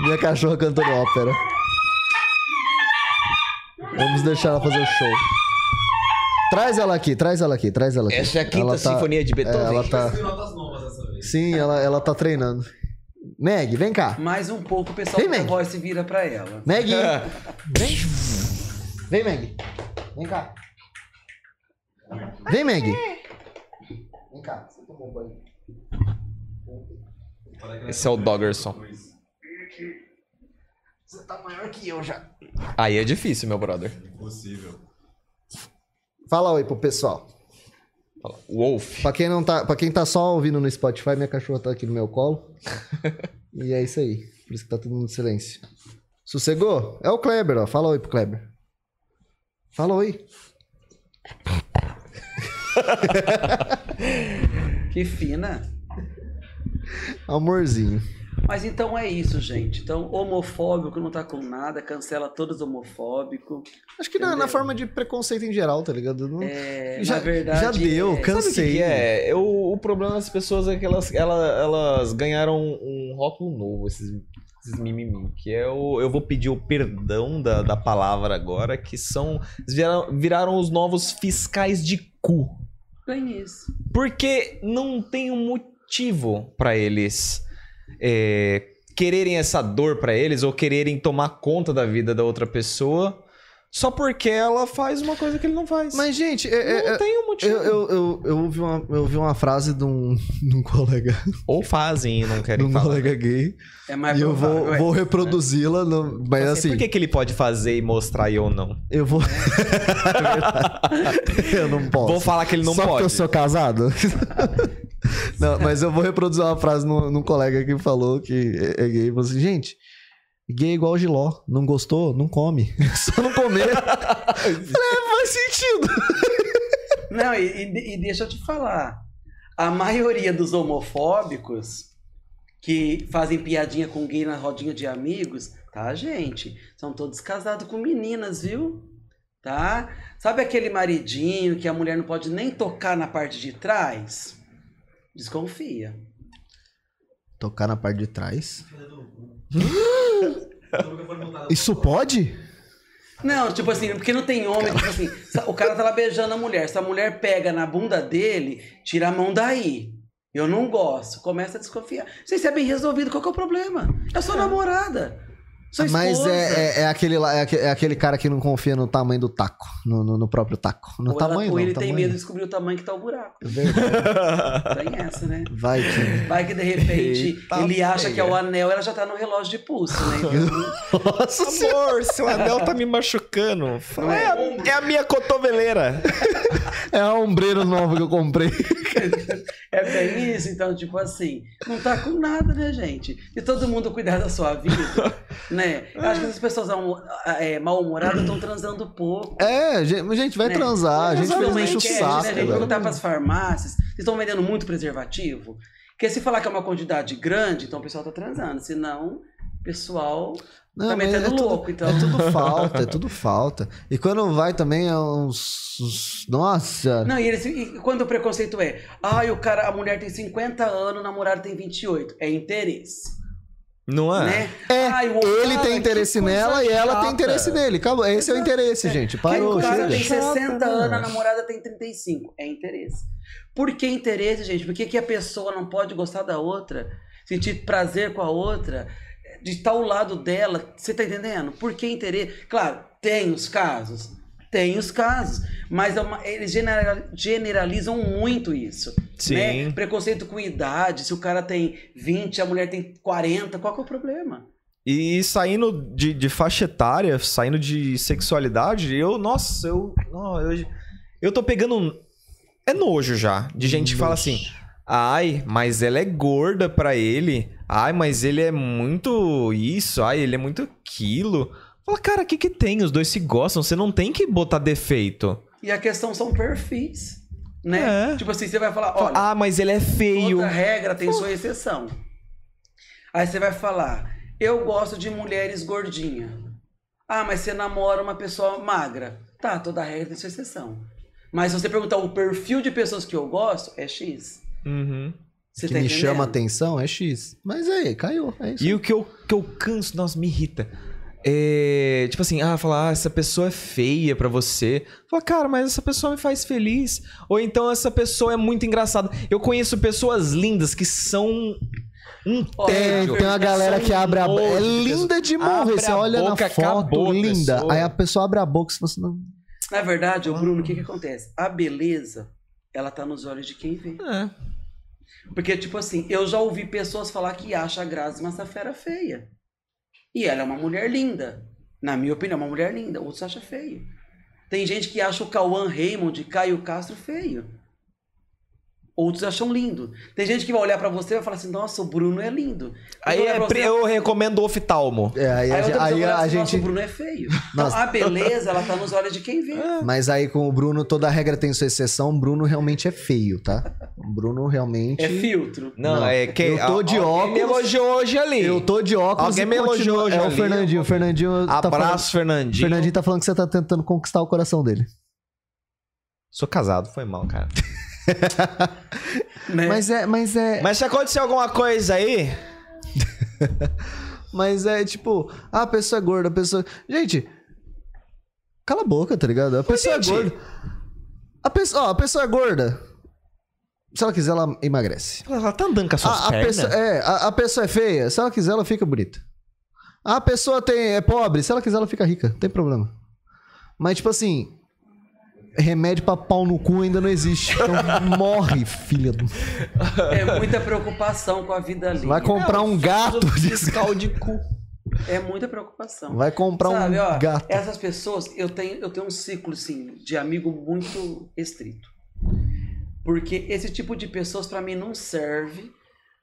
minha cachorra cantando ópera. Vamos deixar ela fazer o show. Traz ela aqui, traz ela aqui, traz ela aqui. Essa é a quinta Ela tá- sinfonia de é, Beethoven. ela tá. Sim, ela, ela tá treinando. Meg, vem cá. Mais um pouco o pessoal Vem, da Meg. voz vira pra ela. Meg! Vem! Vem, Meg! Vem cá! Vem, Meg! Vem cá, você tomou banho. Esse é o Doggerson. Você tá maior que eu já. Aí é difícil, meu brother. Impossível. Fala oi pro pessoal. Wolf. Pra quem, não tá, pra quem tá só ouvindo no Spotify, minha cachorra tá aqui no meu colo. e é isso aí. Por isso que tá todo mundo em silêncio. Sossegou? É o Kleber, ó. Fala oi pro Kleber. Fala oi. Que fina. Amorzinho. Mas então é isso, gente. Então, homofóbico não tá com nada, cancela todos homofóbico. Acho que na, na forma de preconceito em geral, tá ligado? Não- É, já, na verdade, já deu, é- Sabe o que cansei. que é? Eu, o problema das pessoas é que elas, ela- elas ganharam um rótulo novo, esses, esses mimimi, que é o... Eu vou pedir o perdão da, da palavra agora, que são... eles Viraram, viraram os novos fiscais de cu. Bem isso. Porque não tem um motivo pra eles é, quererem essa dor pra eles ou quererem tomar conta da vida da outra pessoa só porque ela faz uma coisa que ele não faz. Mas, gente, é- é- não é- tem um motivo. eu, eu, eu, eu, ouvi uma, eu ouvi uma frase de um, de um colega, Ou fazem e não de querem um falar. colega gay. É mais e eu vou, provável, é. vou reproduzi-la, no- mas Assim, assim, por que, que ele pode fazer e mostrar e eu não? eu vou. eu não posso. Vou falar que ele não Só pode. porque eu sou casado? não, mas eu vou reproduzir uma frase num, num colega que falou que é, é gay. Falou assim, gente, gay é igual giló. Não gostou? Não come. Só não comer. É, faz sentido. Não, e, e- e deixa eu te falar. A maioria dos homofóbicos que fazem piadinha com gay na rodinha de amigos, tá, gente? São todos casados com meninas, viu? Tá? Sabe aquele maridinho que a mulher não pode nem tocar na parte de trás? Desconfia. Tocar na parte de trás. Isso pode? Não, tipo assim, porque não tem homem, tipo assim, o cara tá lá beijando a mulher. Se a mulher pega na bunda dele, tira a mão daí. Eu não gosto. Começa a desconfiar. Se isso é bem resolvido, qual que é o problema? É sua namorada. Sua Mas é, é, é aquele, é, é aquele cara que não confia no tamanho do taco. No, no- no próprio taco. No ou ela- tamanho ou não, ele tem medo de descobrir o tamanho que tá o buraco. É. Tem essa, né? Vai que... Vai que de repente Eita ele acha que é o anel, ela já tá no relógio de pulso, né? Então, Nossa senhora. Amor, seu anel tá me machucando. Fala, É, a- é a minha cotoveleira. É a ombreira nova que eu comprei. É bem isso, então, tipo assim, não tá com nada, né, gente? E todo mundo cuidar da sua vida, né? Eu acho que essas pessoas é, mal-humoradas estão transando pouco. É, gente, vai né? transar. A gente fez uma enche o saco. né? A gente perguntar pras farmácias, vocês estão vendendo muito preservativo? Porque se falar que é uma quantidade grande, então o pessoal tá transando. Senão, o pessoal Não, tá metendo é tudo- louco, então. É tudo falta, é tudo falta. E quando vai também é uns. uns- Nossa! Não, e, eles, e quando o preconceito é, ai, o cara, a mulher tem 50 anos, o namorado tem 28. É interesse. Não é? Né? É, Ai, ele cara, tem interesse nela e ela tem interesse nele. Acabou. Esse é o interesse, gente. Quem Parou, o cara chega. tem 60 Chata, anos, a namorada tem 35. É interesse. Por que interesse, gente? Por que, que a pessoa não pode gostar da outra? Sentir prazer com a outra? De estar ao lado dela? Você tá entendendo? Por que interesse? Claro, tem os casos. Tem os casos. Mas é uma- eles genera- generalizam muito isso. Sim. Né? Preconceito com idade. Se o cara tem 20, a mulher tem 40, qual que é o problema? E saindo de, de faixa etária, saindo de sexualidade, eu, nossa, eu. não, eu, eu tô pegando. É nojo já. De gente que fala assim. Ai, mas ela é gorda pra ele. Ai, mas ele é muito isso. Ai, ele é muito aquilo. Fala, cara, o que que tem? Os dois se gostam. Você não tem que botar defeito. E a questão são perfis. Né? É. Tipo assim, você vai falar, olha. ah, mas ele é feio. Toda regra tem sua exceção. Aí você vai falar, eu gosto de mulheres gordinhas. Ah, mas você namora uma pessoa magra. Tá, toda regra tem sua exceção. Mas se você perguntar o perfil de pessoas que eu gosto, é X. Uhum. Você que tá me entendendo? chama atenção é X. Mas aí, caiu. É isso. E o que eu, que eu canso, nossa, me irrita. É, tipo assim, ah, falar, ah, essa pessoa é feia pra você. Fala, cara, mas essa pessoa me faz feliz. Ou então essa pessoa é muito engraçada. Eu conheço pessoas lindas que são um Tem, tédio. tem uma galera que abre a boca. É nojo de linda de morrer. Abre Você olha na boca, acabou foto, linda. pessoa. Aí a pessoa abre a boca e você assim, não. Na verdade, o Bruno, o que que acontece? A beleza, ela tá nos olhos de quem vê. É. Porque, tipo assim, eu já ouvi pessoas falar que acha a Grazi Massafera feia. E ela é uma mulher linda. Na minha opinião, é uma mulher linda. Outros acham feio. Tem gente que acha o Cauã Raymond e Caio Castro feio. Outros acham lindo. Tem gente que vai olhar pra você e vai falar assim, nossa, o Bruno é lindo. Aí é você- eu recomendo o oftalmo. É, aí, Aí, a, aí a assim, nossa, gente. o Bruno é feio. Então, a beleza, ela tá nos olhos de quem vê. Mas aí com o Bruno, toda regra tem sua exceção. O Bruno realmente é feio, tá? O Bruno realmente. É filtro. Não, Não, é que eu tô de alguém me óculos. elogiou hoje ali. Eu tô de óculos. Alguém e me elogiou hoje É o ali. Fernandinho. O Fernandinho. tá falando- Abraço, Fernandinho. Fernandinho tá falando que você tá tentando conquistar o coração dele. Sou casado, foi mal, cara. Né? Mas é, mas é, Mas se acontecer alguma coisa aí, mas é tipo, ah, a pessoa é gorda, a pessoa. Gente, cala a boca, tá ligado? A pessoa é gorda. A pessoa, ó, a pessoa é gorda. Se ela quiser, ela emagrece. ela tá andando com as suas A, a pernas. pessoa, é, a, a pessoa é feia. Se ela quiser, ela fica bonita. A pessoa tem, é pobre. Se ela quiser, ela fica rica. Não tem problema. Mas, tipo assim. Remédio pra pau no cu ainda não existe. Então morre, filha do. É muita preocupação com a vida ali. Vai comprar um gato. Fiscal de cu. É muita preocupação. Vai comprar Sabe, um ó, gato. essas pessoas, eu tenho, eu tenho um ciclo, assim, de amigo muito restrito. Porque esse tipo de pessoas, pra mim, não serve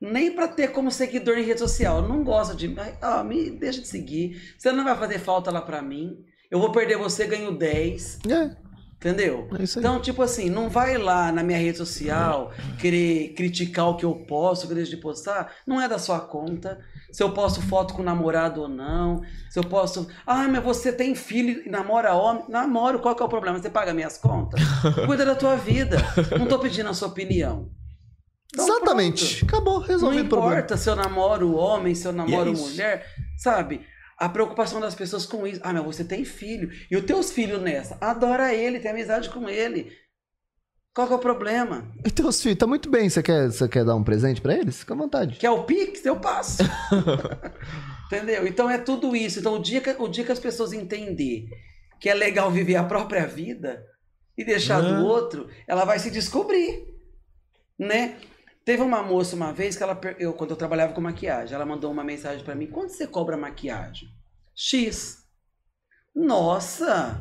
nem pra ter como seguidor em rede social. Eu não gosto de... Ó, me deixa de seguir. Você não vai fazer falta lá pra mim. Eu vou perder você, ganho 10. É, Entendeu? é. Então, tipo assim, não vai lá na minha rede social querer criticar o que eu posto, o que eu deixo de postar. Não é da sua conta. Se eu posto foto com namorado ou não. Se eu posto. Ah, mas você tem filho e namora homem. Namoro, qual que é o problema? Você paga minhas contas? Cuida da tua vida. Não tô pedindo a sua opinião. Então, Exatamente. pronto. Acabou, Não resolvido o problema. importa se eu namoro homem, se eu namoro isso. mulher, sabe? A preocupação das pessoas com isso. Ah, mas você tem filho. E os teus filhos nessa? Adora ele, tem amizade com ele. Qual que é o problema? E teus filhos, tá muito bem. Você quer, você quer dar um presente pra eles? Fica à vontade. Quer o Pix? Eu passo. Entendeu? Então é tudo isso. Então o dia que, o dia que as pessoas entender que é legal viver a própria vida e deixar Ah. do outro, ela vai se descobrir, né? Teve uma moça uma vez que ela, eu, quando eu trabalhava com maquiagem, ela mandou uma mensagem pra mim: quanto você cobra maquiagem? X. Nossa!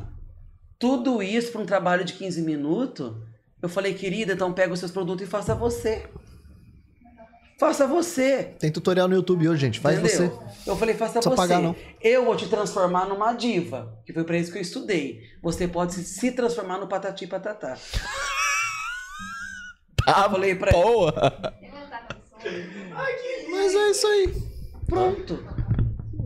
Tudo isso para um trabalho de 15 minutos? Eu falei, querida, então pega os seus produtos e faça você. Faça você. Tem tutorial no YouTube hoje, gente. Faz Entendeu? você. Eu falei, faça Precisa você. pagar, não. Eu vou te transformar numa diva, que foi pra isso que eu estudei. Você pode se- se transformar no patati patatá. Tá falei pra boa. Mas é isso aí. Pronto.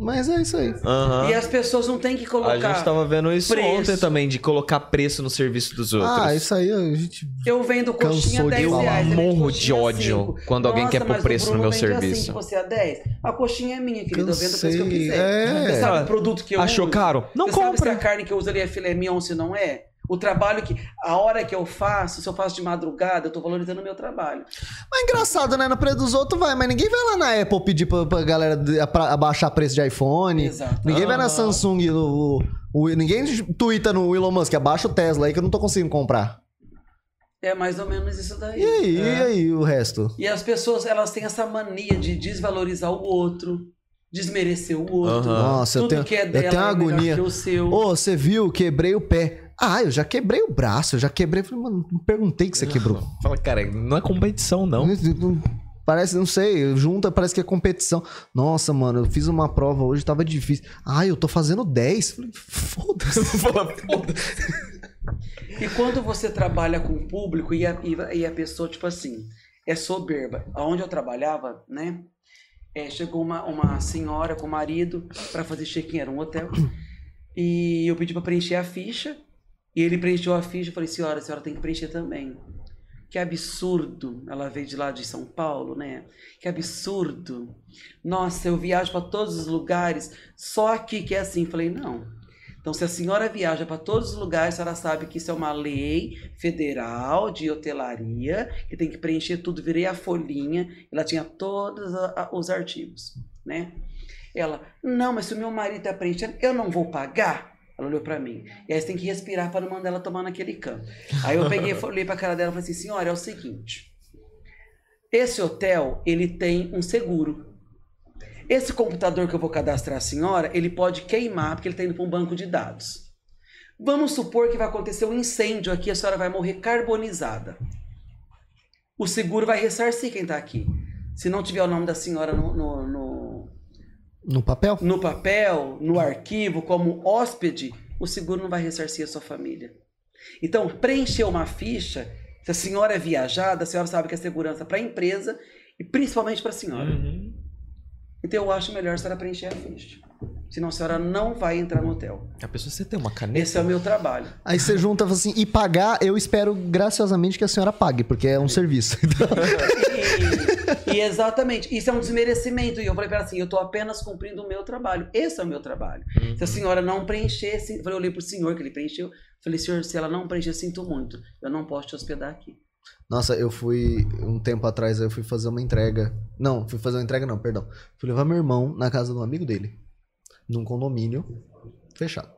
Mas é isso aí. Aham. E as pessoas não têm que A colocar. gente tava vendo isso preço. ontem também, de colocar preço no serviço dos outros. Ah, isso aí a gente. Eu vendo coxinha Cansou de 10 falar. reais. vende Morro de ódio cinco. quando alguém Nossa, quer pôr preço no meu vende serviço. Assim, você é 10. A coxinha é minha, querido. Eu vendo o preço que eu quiser. É. Você sabe o produto que eu Achou uso? caro? Não Você sabe se compra. a carne que eu uso ali é filé mignon, se não é? O trabalho que... A hora que eu faço, se eu faço de madrugada, eu tô valorizando o meu trabalho. Mas é engraçado, né? No preço dos outros vai, mas ninguém vai lá na Apple pedir pra, pra galera abaixar preço de iPhone. Exato. Ninguém vai na. Samsung, no, o- ninguém twitta no Elon Musk, abaixa o Tesla aí que eu não tô conseguindo comprar. É mais ou menos isso daí. E aí, É. e aí o resto? E as pessoas, elas têm essa mania de desvalorizar o outro, desmerecer o outro. Aham. Nossa, eu Tudo tenho, que é eu dela tenho é agonia. o. Ô, você viu? Quebrei o pé. Ah, eu já quebrei o braço, eu já quebrei. Falei, mano, não perguntei que você quebrou. Fala, cara, não é competição, não. Parece, não sei, junta, parece que é competição. Nossa, mano, eu fiz uma prova hoje, tava difícil. Ah, eu tô fazendo 10. Falei, foda-se. E quando você trabalha com o público e a, e a- e a pessoa, tipo assim, é soberba. Onde eu trabalhava, né? é, chegou uma, uma senhora com o marido para fazer check-in, era um hotel. E eu pedi para preencher a ficha. E ele preencheu a ficha. Eu falei, senhora, a senhora tem que preencher também. Que absurdo. Ela veio de lá de São Paulo, né? Que absurdo. Nossa, eu viajo para todos os lugares, só aqui que é assim. Falei, não. Então, se a senhora viaja para todos os lugares, a senhora sabe que isso é uma lei federal de hotelaria, que tem que preencher tudo. Virei a folhinha, ela tinha todos os artigos, né? Ela, não, mas se o meu marido tá preenchendo, eu não vou pagar? Ela olhou para mim. E aí você tem que respirar para não mandar ela tomar naquele canto. Aí eu peguei, olhei para cara dela e falei assim, senhora, é o seguinte. Esse hotel, ele tem um seguro. Esse computador que eu vou cadastrar a senhora, ele pode queimar porque ele está indo para um banco de dados. Vamos supor que vai acontecer um incêndio aqui, a senhora vai morrer carbonizada. o seguro vai ressarcir quem tá aqui. Se não tiver o nome da senhora no, no, no, No papel? no papel, no arquivo, como hóspede, o seguro não vai ressarcir a sua família. Então, preencher uma ficha, se a senhora é viajada, a senhora sabe que é segurança para a empresa e principalmente para a senhora. Uhum. Então, eu acho melhor a senhora preencher a ficha. Senão a senhora não vai entrar no hotel. A pessoa, você tem uma caneta? Esse é o meu trabalho. Aí você junta e fala assim, e pagar, eu espero graciosamente que a senhora pague, porque é um serviço. Então, E, e exatamente, isso é um desmerecimento. E eu falei para ela assim: eu tô apenas cumprindo o meu trabalho. Esse é o meu trabalho. Se a senhora não preencher, eu falei, eu olhei pro senhor que ele preencheu. Falei, senhor, se ela não preencher, sinto muito. Eu não posso te hospedar aqui. Nossa, eu fui, um tempo atrás, eu fui fazer uma entrega. Não, fui fazer uma entrega não, perdão. Fui levar meu irmão na casa de um amigo dele. Num condomínio fechado.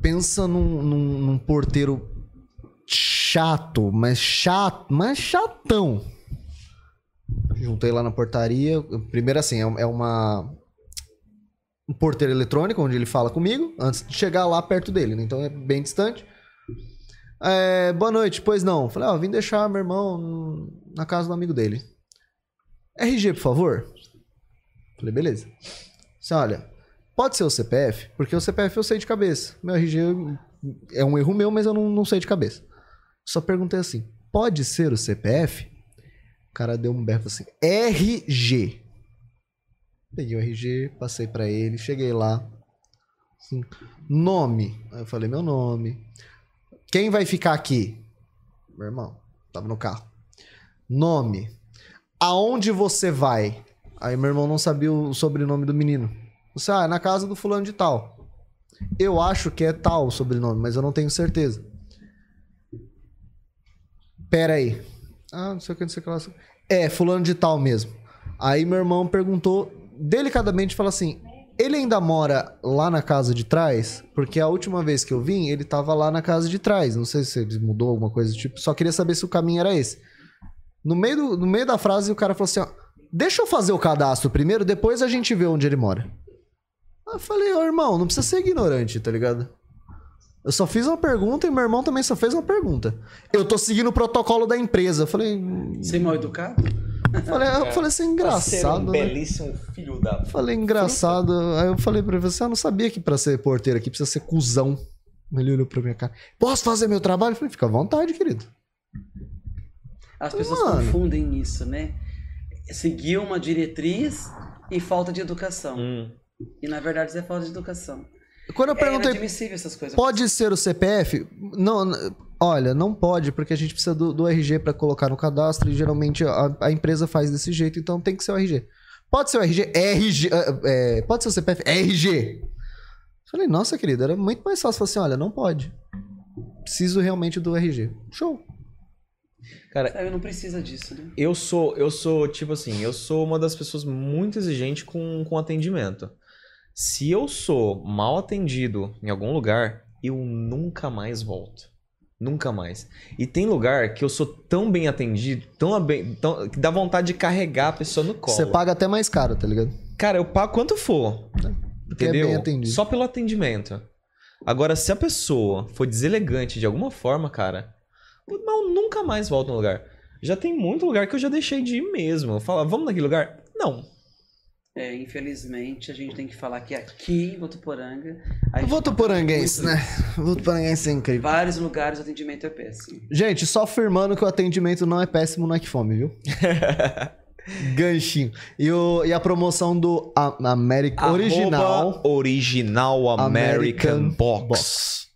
Pensa num, num- num porteiro chato, mas chato, mas chatão. Juntei lá na portaria. Primeiro assim, é, é uma... Um porteiro eletrônico, onde ele fala comigo, antes de chegar lá perto dele, né? Então é bem distante. É, boa noite, pois não. Falei, ó, vim deixar meu irmão na casa do amigo dele. RG, por favor. Falei, beleza. Disse, olha, pode ser o CPF, porque o CPF eu sei de cabeça. Meu RG é um erro meu, mas eu não, não sei de cabeça. Só perguntei assim, pode ser o CPF? O cara deu um berro assim, RG. Peguei o RG, passei pra ele, cheguei lá. Assim, nome. Aí eu falei meu nome. Quem vai ficar aqui? Meu irmão. Tava no carro. Nome. Aonde você vai? Aí meu irmão não sabia o sobrenome do menino. Você, ah, é na casa do fulano de tal. Eu acho que é tal o sobrenome, mas eu não tenho certeza. Pera aí. Ah, não sei o que, não sei o que lá. É, fulano de tal mesmo. Aí meu irmão perguntou, delicadamente, falou assim: ele ainda mora lá na casa de trás? Porque a última vez que eu vim, ele tava lá na casa de trás. Não sei se ele mudou alguma coisa do tipo. Só queria saber se o caminho era esse. No meio, do- no meio da frase, o cara falou assim: ó, deixa eu fazer o cadastro primeiro, depois a gente vê onde ele mora. Aí eu falei, ô irmão, não precisa ser ignorante, tá ligado? Eu só fiz uma pergunta e meu irmão também só fez uma pergunta. Eu tô seguindo o protocolo da empresa. Eu falei, Ser mal educado? falei, eu falei assim, engraçado. um né? belíssimo filho da... Falei, engraçado. Aí eu falei pra ele, você não sabia que pra ser porteiro aqui precisa ser cuzão. Ele olhou pra minha cara. Posso fazer meu trabalho? Eu falei, fica à vontade, querido. As pessoas Mano. confundem isso, né? Seguir uma diretriz e falta de educação. Hum. E na verdade isso é falta de educação. Quando eu É perguntei, inadmissível essas coisas. pode ser o CPF? Não, olha, não pode, porque a gente precisa do, do RG pra colocar no cadastro e geralmente a, a empresa faz desse jeito, então tem que ser o RG. Pode ser o RG? RG. ah, é, pode ser o CPF? RG. Falei, nossa, querido, era muito mais fácil. Falei assim, olha, não pode. Preciso realmente do RG. Show. Sabe, não precisa disso, né? Eu sou, eu sou, tipo assim, eu sou uma das pessoas muito exigentes com, com atendimento. Se eu sou mal atendido em algum lugar, eu nunca mais volto. Nunca mais. E tem lugar que eu sou tão bem atendido, tão bem, tão, que dá vontade de carregar a pessoa no colo. Você paga até mais caro, tá ligado? Cara, eu pago quanto for. Porque é Entendeu? bem atendido. Só pelo atendimento. Agora, se a pessoa for deselegante de alguma forma, cara, eu nunca mais volto no lugar. Já tem muito lugar que eu já deixei de ir mesmo. Fala, vamos naquele lugar? Não. É, infelizmente, a gente tem que falar que aqui em Votuporanga. Votuporanguense, muito- né? Votuporanguense é Em incrível. vários lugares o atendimento é péssimo. Gente, só afirmando que o atendimento não é péssimo no Equifome, viu? Ganchinho. E, o, e a promoção do A- América Original. Original American, American Box. Box.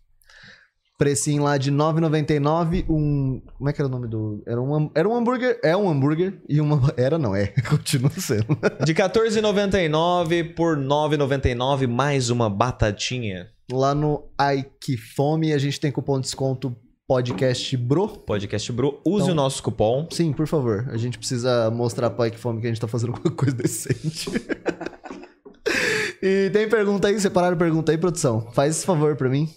Precinho lá de R$ 9,99. Um. Como é que era o nome do. Era um, era um hambúrguer. É um hambúrguer. E uma. Era, não, é. Continua sendo. De R$14,99 por R$9,99 mais uma batatinha. Lá no Aikifome a gente tem cupom de desconto podcast Bro. Podcast Bro. Use Então- o nosso cupom. Sim, por favor. A gente precisa mostrar pra Aikifome que a gente tá fazendo alguma coisa decente. e tem pergunta aí? Separaram pergunta aí, produção? Faz esse favor pra mim.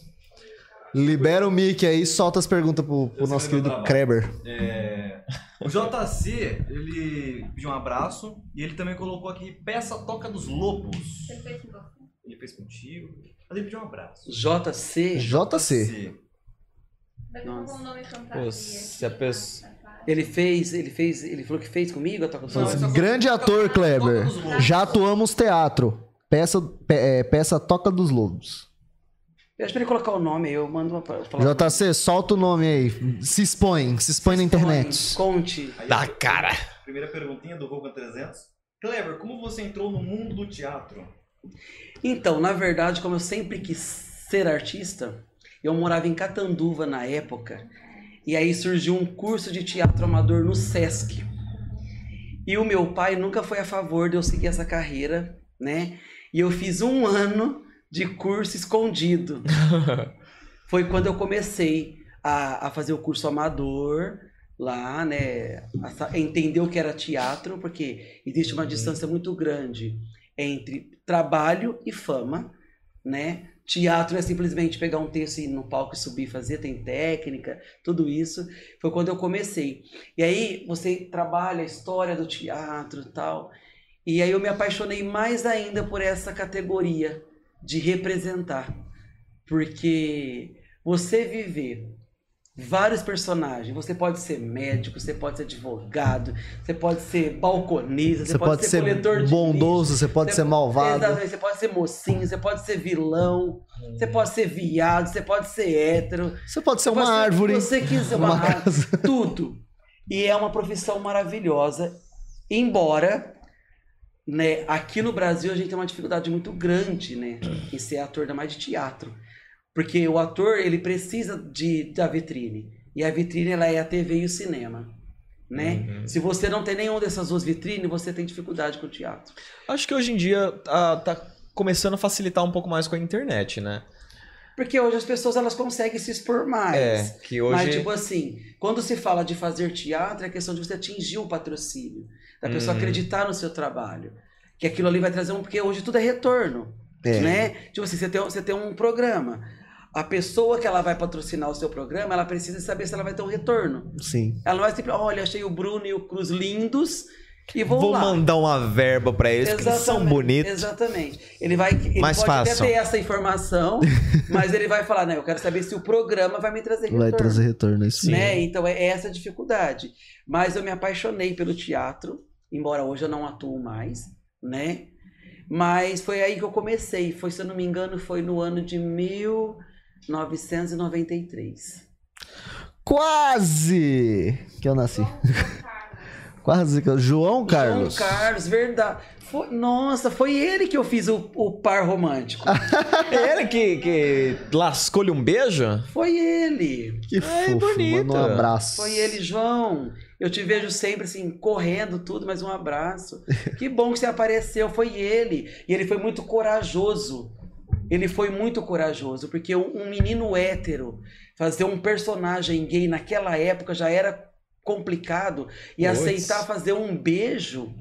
Libera o mic aí, solta as perguntas pro, pro nosso meu querido. Kreber. É, O JC, ele pediu um abraço e ele também colocou aqui Peça Toca dos Lobos. Ele fez contigo, mas ele pediu um abraço. JC. JC. Nossa. Pô, se a pessoa. Ele fez, ele fez, ele falou que fez comigo a Toca dos Lobos? Grande ator, Kleber. Já atuamos teatro. Peça, pe- é, peça Toca dos Lobos. Pra ele colocar o nome aí, eu mando uma falar. JC, solta o nome aí. Se expõe, se expõe na internet. Conte. Aí, Da cara. Primeira perguntinha do Rogan 300. Kleber, como você entrou no mundo do teatro? Então, na verdade, como eu sempre quis ser artista, eu morava em Catanduva na época, e aí surgiu um curso de teatro amador no SESC. E o meu pai nunca foi a favor de eu seguir essa carreira, né? E eu fiz um ano de curso escondido. Foi quando eu comecei a, a fazer o curso amador lá, né? A entender o que era teatro, porque existe uma distância muito grande entre trabalho e fama, né? Teatro é simplesmente pegar um texto e ir no palco e subir fazer, tem técnica, tudo isso. Foi quando eu comecei. E aí você trabalha a história do teatro e tal. E aí eu me apaixonei mais ainda por essa categoria de representar. Porque você viver vários personagens, você pode ser médico, você pode ser advogado, você pode ser balconista, Você pode ser coletor de bondoso, você pode você ser malvado. Exatamente, você pode ser mocinho, você pode ser vilão, você pode ser viado, você pode ser hétero. Você pode ser você uma pode árvore. que você quiser, uma, uma árvore, casa. tudo. E é uma profissão maravilhosa, embora né, aqui no Brasil a gente tem uma dificuldade muito grande, né, em ser ator ainda mais de teatro. Porque o ator, ele precisa de, da vitrine. E a vitrine, ela é a TV e o cinema. Né? Uhum. Se você não tem nenhuma dessas duas vitrines, você tem dificuldade com o teatro. Acho que hoje em dia tá, tá começando a facilitar um pouco mais com a internet, né? Porque hoje as pessoas elas conseguem se expor mais. É, que hoje. Mas, tipo assim, quando se fala de fazer teatro, é questão de você atingir o patrocínio. Da pessoa Uhum. acreditar no seu trabalho. Que aquilo ali vai trazer um. Porque hoje tudo é retorno. É. Né? Tipo assim, você tem, você tem um programa. A pessoa que ela vai patrocinar o seu programa, ela precisa saber se ela vai ter um retorno. Sim. Ela não vai sempre, olha, achei o Bruno e o Cruz lindos e vou, Vou mandar uma verba pra eles, porque eles são Exatamente, bonitos. Exatamente. Ele vai. Ele Mais pode fácil. até ter essa informação, mas ele vai falar, não, eu quero saber se o programa vai me trazer retorno. Vai trazer retorno, é isso sim. Né? Então é essa a dificuldade. Mas eu me apaixonei pelo teatro, embora hoje eu não atuo mais, né? Mas foi aí que eu comecei. Foi, se eu não me engano, foi no ano de 1993. Quase que eu nasci. Quase que eu... João Carlos. João Carlos, verdade. Foi- nossa, foi ele que eu fiz o, o par romântico. É ele que, que lascou-lhe um beijo? Foi ele. Que Ai, fofo. bonito. Manda um abraço. Foi ele, João. Eu te vejo sempre assim, correndo tudo, mas um abraço. Que bom que você apareceu, foi ele. E ele foi muito corajoso. Ele foi muito corajoso, porque um, um menino hétero fazer um personagem gay naquela época já era complicado. E aceitar fazer um beijo.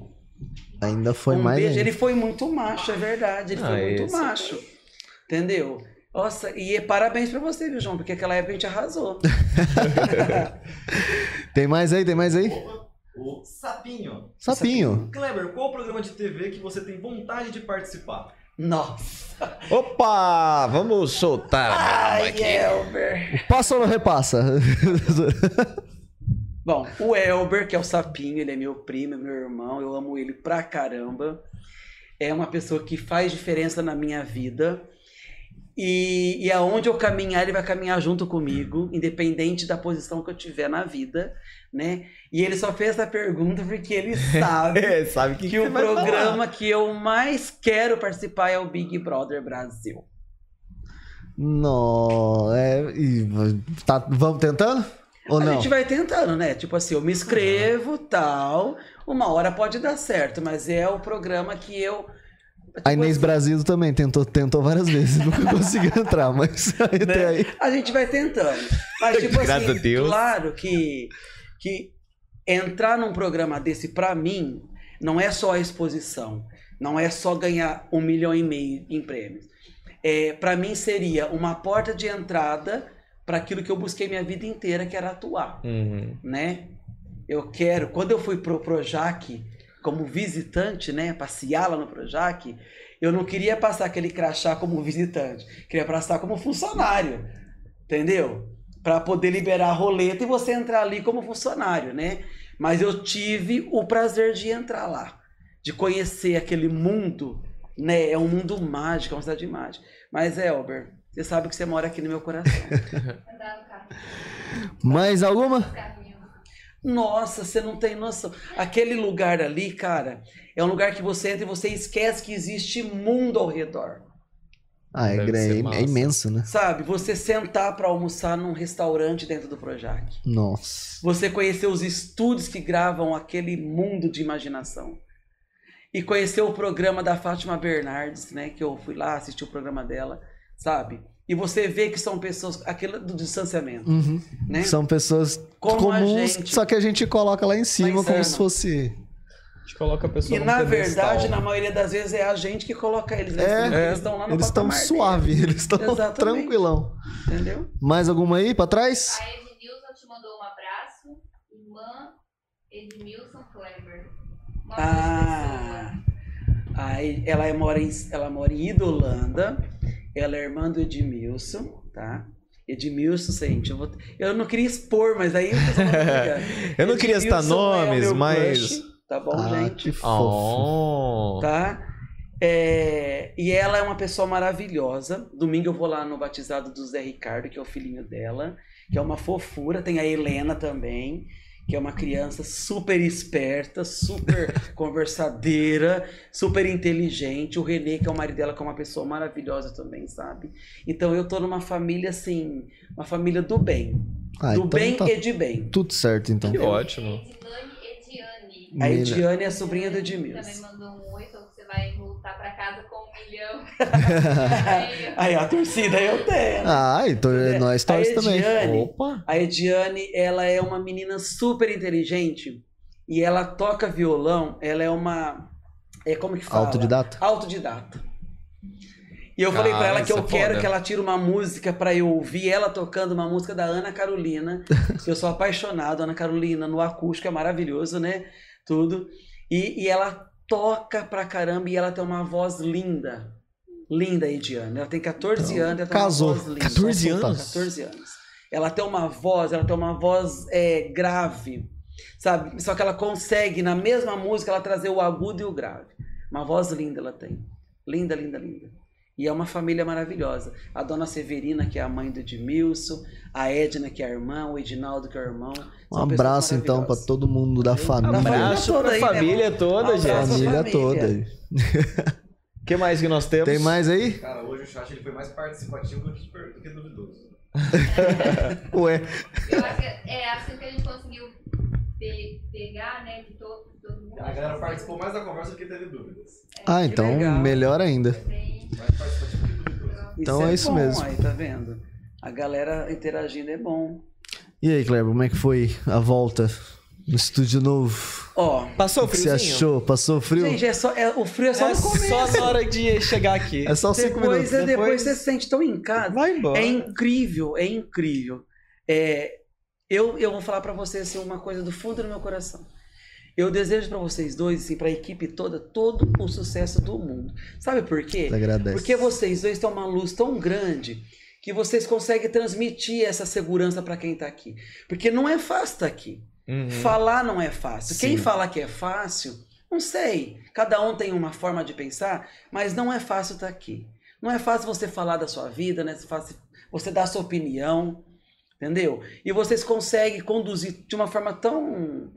Ainda foi um mais beijo. ainda. Ele foi muito macho, é verdade. Ele Ah, foi muito esse- macho. Entendeu? Nossa, e parabéns pra você, viu, João? Porque aquela época a gente arrasou. Tem mais aí? Tem mais aí? O Sapinho. Sapinho. Kleber, qual programa de TV que você tem vontade de participar? Nossa. Opa! Vamos soltar Ai, aqui. Elber. Passa ou não repassa? Bom, o Elber, que é o sapinho, ele é meu primo, é meu irmão, eu amo ele pra caramba. É uma pessoa que faz diferença na minha vida. E, e aonde eu caminhar, ele vai caminhar junto comigo, independente da posição que eu tiver na vida, né? E ele só fez essa pergunta porque ele sabe É, sabe que, que, que o programa que eu mais quero participar é o Big Brother Brasil. não, é. tá, vamos tentando? Ou a não? gente vai tentando, né? Tipo assim, eu me inscrevo, tal. Uma hora pode dar certo, mas é o programa que eu. A Inês assim, Brasil também tentou, tentou várias vezes, nunca conseguiu entrar, mas até Né? aí. A gente vai tentando. Mas, tipo Graças assim, a Deus. claro que, que entrar num programa desse, pra mim, não é só a exposição. Não é só ganhar um milhão e meio em prêmios. É, para mim, seria uma porta de entrada para aquilo que eu busquei minha vida inteira, que era atuar. Uhum. né? Eu quero, quando eu fui pro Projac como visitante, né, passear lá no Projac, eu não queria passar aquele crachá como visitante, queria passar como funcionário, entendeu? para poder liberar a roleta e você entrar ali como funcionário, né? Mas eu tive o prazer de entrar lá, de conhecer aquele mundo, né? É um mundo mágico, é uma cidade mágica. Mas, Elber, você sabe que você mora aqui no meu coração. Andar no carro. Mais alguma? Nossa, você não tem noção. Aquele lugar ali, cara, é um lugar que você entra e você esquece que existe mundo ao redor. Ah, é, é, é imenso, né? Sabe? Você sentar para almoçar num restaurante dentro do Projac. Nossa. Você conhecer os estúdios que gravam aquele mundo de imaginação. E conhecer o programa da Fátima Bernardes, né? Que eu fui lá assistir o programa dela, sabe? E você vê que são pessoas, aquilo do distanciamento, Uhum. né? São pessoas Como comuns, gente. só que a gente coloca lá em cima como se fosse. A gente coloca a pessoa E na verdade, na maioria das vezes é a gente que coloca eles. né? É, eles estão lá no Eles estão suave, eles estão tranquilão. entendeu? Mais alguma aí pra trás? A Ednilson te mandou um abraço. Irmã Edmilson Kleber. Uma Ah, aí ela é- mora em, ela mora em Idolanda. Ela é irmã do Edmilson, tá? Edmilson, gente, eu, vou, eu não queria expor, mas aí brigar. Eu não queria citar é nomes, meu mas. crush, tá bom, ah, gente? que fofo. Tá? É, e ela é uma pessoa maravilhosa. Domingo eu vou lá no batizado do Zé Ricardo, que é o filhinho dela, que é uma fofura. Tem a Helena também, que é uma criança super esperta, super conversadeira, super inteligente. O Renê, que é o marido dela, que é uma pessoa maravilhosa também, sabe? Então eu tô numa família assim, uma família do bem. Ah, do então bem tá e de bem. tudo certo, então. Que ótimo. Ediane. A. Ediane é a sobrinha do Também Edmilson. mandou um oi, então você vai voltar pra casa com um milhão. Aí a torcida eu tenho. Ah, então é nós a torce também. Ediane, Opa! A Ediane, ela é uma menina super inteligente e ela toca violão, ela é uma é como que fala? Autodidata? Autodidata. E eu falei pra Cara, ela que eu é quero foda. que ela tire uma música pra eu ouvir ela tocando uma música da Ana Carolina. eu sou apaixonado, Ana Carolina no acústico é maravilhoso, né? Tudo. E, e ela toca pra caramba e ela tem uma voz linda. Linda, a Ediane. Ela tem 14 Então, anos, ela tem casou. uma voz linda. 14 anos? 14 anos. Ela tem uma voz, ela tem uma voz é, grave, sabe? Só que ela consegue, na mesma música, ela trazer o agudo e o grave. Uma voz linda ela tem. Linda, linda, linda. E é uma família maravilhosa. A dona Severina, que é a mãe do Edmilson, a Edna, que é a irmã, o Edinaldo, que é o irmão. Um abraço então pra maravilhosas. todo mundo da família. Abraço toda pra aí, né, família toda, Um abraço. gente. Família família. toda. O que mais que nós temos? Tem mais aí? Cara, hoje o chat ele foi mais participativo do que, do que duvidoso. Ué. Eu acho que é assim que a gente conseguiu pe- pegar, né, de todo, todo mundo. A galera participou mais da conversa do que teve dúvidas. Ah, então melhor ainda. Então é isso bom, mesmo. Aí, tá vendo? A galera interagindo é bom. E aí, Kleber, como é que foi a volta no estúdio novo? Ó, Passou O o que você friozinho? achou? Passou frio? gente, é só, é, o frio é só É no começo. só na hora de chegar aqui. É só cinco depois, minutos. é- depois Depois- você se sente tão em casa. Vai embora. É incrível, é incrível. É, eu, eu vou falar pra vocês assim, uma coisa do fundo do meu coração. Eu desejo pra vocês dois, assim, pra equipe toda, todo o sucesso do mundo. Sabe por quê? Porque vocês dois têm uma luz tão grande que vocês conseguem transmitir essa segurança pra quem tá aqui. Porque não é fácil estar aqui. Uhum. Falar não é fácil. Quem Sim. fala que é fácil, não sei. Cada um tem uma forma de pensar, mas não é fácil estar aqui. Não é fácil você falar da sua vida, não é fácil você dar a sua opinião, entendeu? E vocês conseguem conduzir de uma forma tão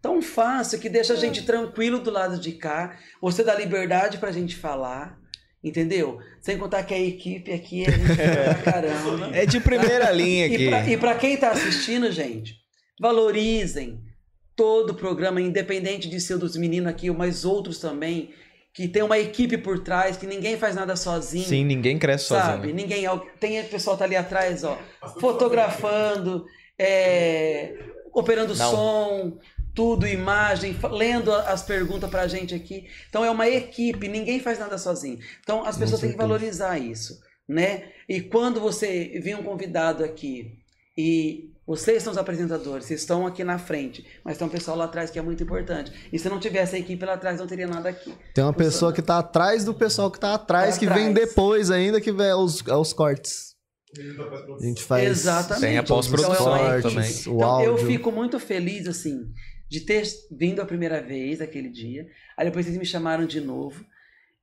tão fácil que deixa a gente tranquilo do lado de cá. Você dá liberdade pra gente falar, entendeu? Sem contar que a equipe aqui é gente pra caramba. É de primeira linha aqui. E pra, e pra quem tá assistindo, gente, valorizem todo o programa, independente de ser dos meninos aqui, mas outros também, que tem uma equipe por trás, que ninguém faz nada sozinho. Sim, ninguém cresce Sabe? sozinho. Ninguém. Tem o pessoal tá ali atrás, ó, fotografando, é, operando Não. som, tudo, imagem, lendo a- as perguntas pra gente aqui. Então é uma equipe, ninguém faz nada sozinho. Então as pessoas têm que valorizar isso, né? E quando você vem um convidado aqui e vocês são os apresentadores, vocês estão aqui na frente, mas tem um pessoal lá atrás que é muito importante. E se não tivesse a equipe lá atrás, não teria nada aqui. Tem uma pessoa que tá atrás do pessoal que tá atrás, Tá que vem depois ainda, que vem os, os cortes. A gente faz Exatamente. Tem a pós-produção Então, é também. o Então, áudio. eu fico muito feliz, assim, de ter vindo a primeira vez aquele dia. Aí depois vocês me chamaram de novo.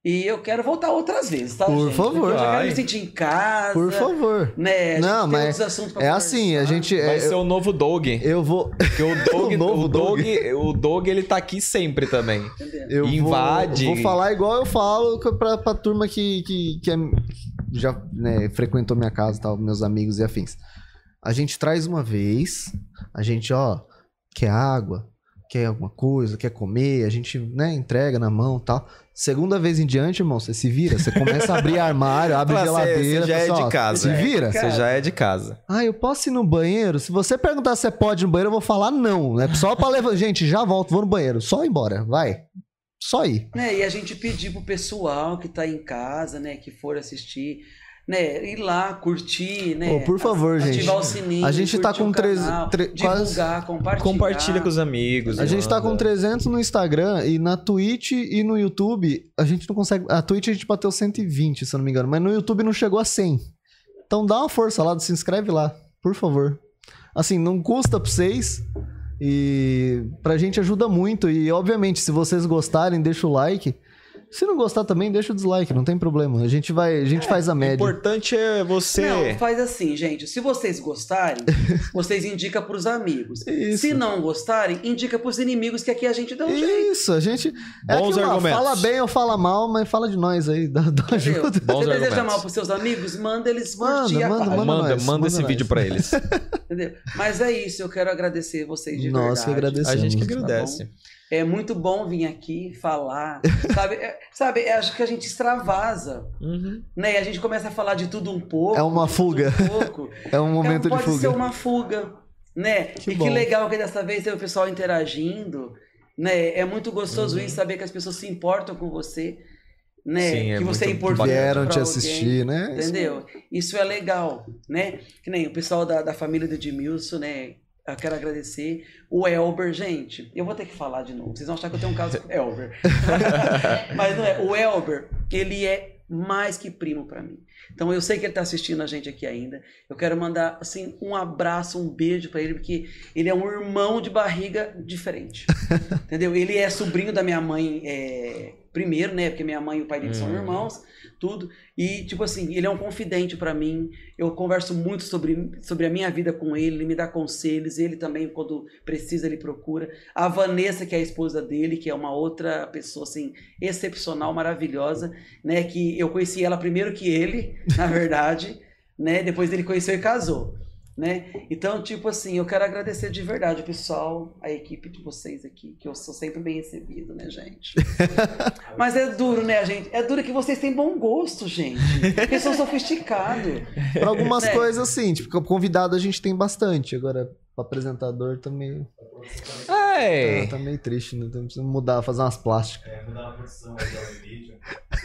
E eu quero voltar outras vezes, tá, Por gente? favor. Porque Eu já quero Vai. me sentir em casa. Por favor. Né? Não, tem mas outros assuntos pra É assim, a gente. Vai é, ser o novo Doug. eu vou. Porque o Doug, O novo o Doug, o Doug, ele tá aqui sempre também. Entendeu? Eu Invade. Vou, vou falar igual eu falo pra, pra turma que, que, que é- já né, frequentou minha casa, tal, meus amigos e afins. A gente traz uma vez, a gente, ó, quer água, quer alguma coisa, quer comer, a gente, né, entrega na mão tal. Segunda vez em diante, irmão, você se vira, você começa a abrir armário, abre Fala, geladeira. cê já fala é assim, de casa. Se vira. Você já é de casa. Ah, eu posso ir no banheiro? Se você perguntar se você pode ir no banheiro, eu vou falar não. É só pra levar. Gente, já volto, vou no banheiro. Só ir embora, vai. Só ir. Né, e a gente pedir pro pessoal que tá em casa, né, que for assistir, né, ir lá, curtir, né? Pô, por favor, ativar gente. o sininho. A gente tá com treze- canal, tre- quase- divulgar, compartilhar. Compartilha com os amigos. A gente tá manda. com 300 no Instagram e na Twitch e no YouTube a gente não consegue. A Twitch a gente bateu 120, se eu não me engano, mas no YouTube não chegou a 100. Então dá uma força lá, se inscreve lá, por favor. Assim, não custa pra vocês e pra gente ajuda muito. E obviamente, se vocês gostarem, deixa o like. Se não gostar também, deixa o dislike, não tem problema. A gente vai, a gente faz a O média. importante é você. Não, faz assim, gente. Se vocês gostarem, vocês indicam pros amigos. Isso. Se não gostarem, indica pros inimigos, que aqui a gente dá um jeito. Isso, a gente. É Bons aquilo argumentos. Fala bem ou fala mal, mas fala de nós aí, dá, dá ajuda. Bons Você deseja argumentos. mal pros seus amigos, manda eles Manda, curtir a manda. Manda, Manda manda, nós, esse manda vídeo nós. pra eles. Entendeu? Mas é isso, eu quero agradecer vocês de Nós que verdade. agradecemos. A gente que Tá agradece. É muito bom vir aqui falar, sabe? É, sabe, é, acho que a gente extravasa, Uhum. né? E a gente começa a falar de tudo um pouco. É uma fuga. Um. É um momento então, de pode fuga. ser uma fuga, né? Que e bom. que legal que dessa vez tem o pessoal interagindo, né? É muito gostoso Uhum. isso, saber que as pessoas se importam com você, né? Sim, é que você é importante Vieram te alguém. assistir, né? Entendeu? Isso é legal, né? Que nem o pessoal da, da família do Edmilson, né? Eu quero agradecer. O Elber, gente, eu vou ter que falar de novo. Vocês vão achar que eu tenho um caso com o Elber. Mas não é. O Elber, ele é mais que primo pra mim. Então eu sei que ele tá assistindo a gente aqui ainda. Eu quero mandar assim um abraço, um beijo pra ele, porque ele é um irmão de barriga diferente. Entendeu? Ele é sobrinho da minha mãe é, primeiro, né? Porque minha mãe e o pai dele são Hum. irmãos, tudo. E, tipo assim, ele é um confidente pra mim. Eu converso muito sobre, sobre a minha vida com ele, ele me dá conselhos. Ele também, quando precisa, ele procura. A Vanessa, que é a esposa dele, que é uma outra pessoa, assim, excepcional, maravilhosa, né? Que eu conheci ela primeiro que ele, na verdade, né? Depois ele conheceu e casou. Né? Então, tipo assim, eu quero agradecer de verdade o pessoal, a equipe de vocês aqui, que eu sou sempre bem recebido, né, gente? Mas é duro, né, gente? É duro que vocês têm bom gosto, gente. Porque são sofisticados. Pra algumas É. coisas, assim, tipo, convidado a gente tem bastante. Agora, apresentador também É. tá, tá meio triste, né? Então precisa mudar, fazer umas plásticas. É, mudar aí do vídeo.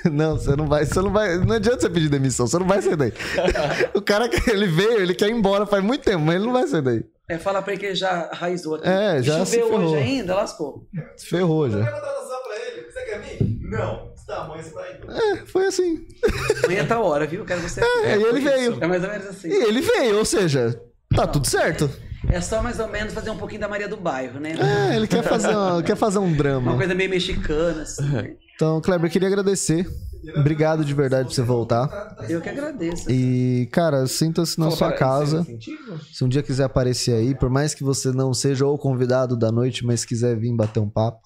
Não, você não vai, você não vai. Não adianta você pedir demissão, você não vai sair daí. o cara que ele veio, ele quer ir embora faz muito tempo, mas ele não vai sair daí. É, fala pra ele que ele já raizou aqui. É, já se choveu hoje ferrou. ainda, lascou. Se ferrou Eu já. contratação pra ele. Você quer vir? Não. Tá, mãe, você vai. É, foi assim. Amanhã tá hora, viu? Quero você aqui. É, e ele veio. É mais ou menos assim. E ele veio, ou seja, tá tudo certo. É só mais ou menos fazer um pouquinho da Maria do Bairro, né? É, ele quer fazer, uma- quer fazer um Uma drama. coisa meio mexicana, assim. Então, Kleber, eu queria agradecer. Obrigado de verdade por você voltar. Eu que agradeço. E, cara, sinta-se na sua para- casa. Se um dia quiser aparecer aí, por mais que você não seja o convidado da noite, mas quiser vir bater um papo.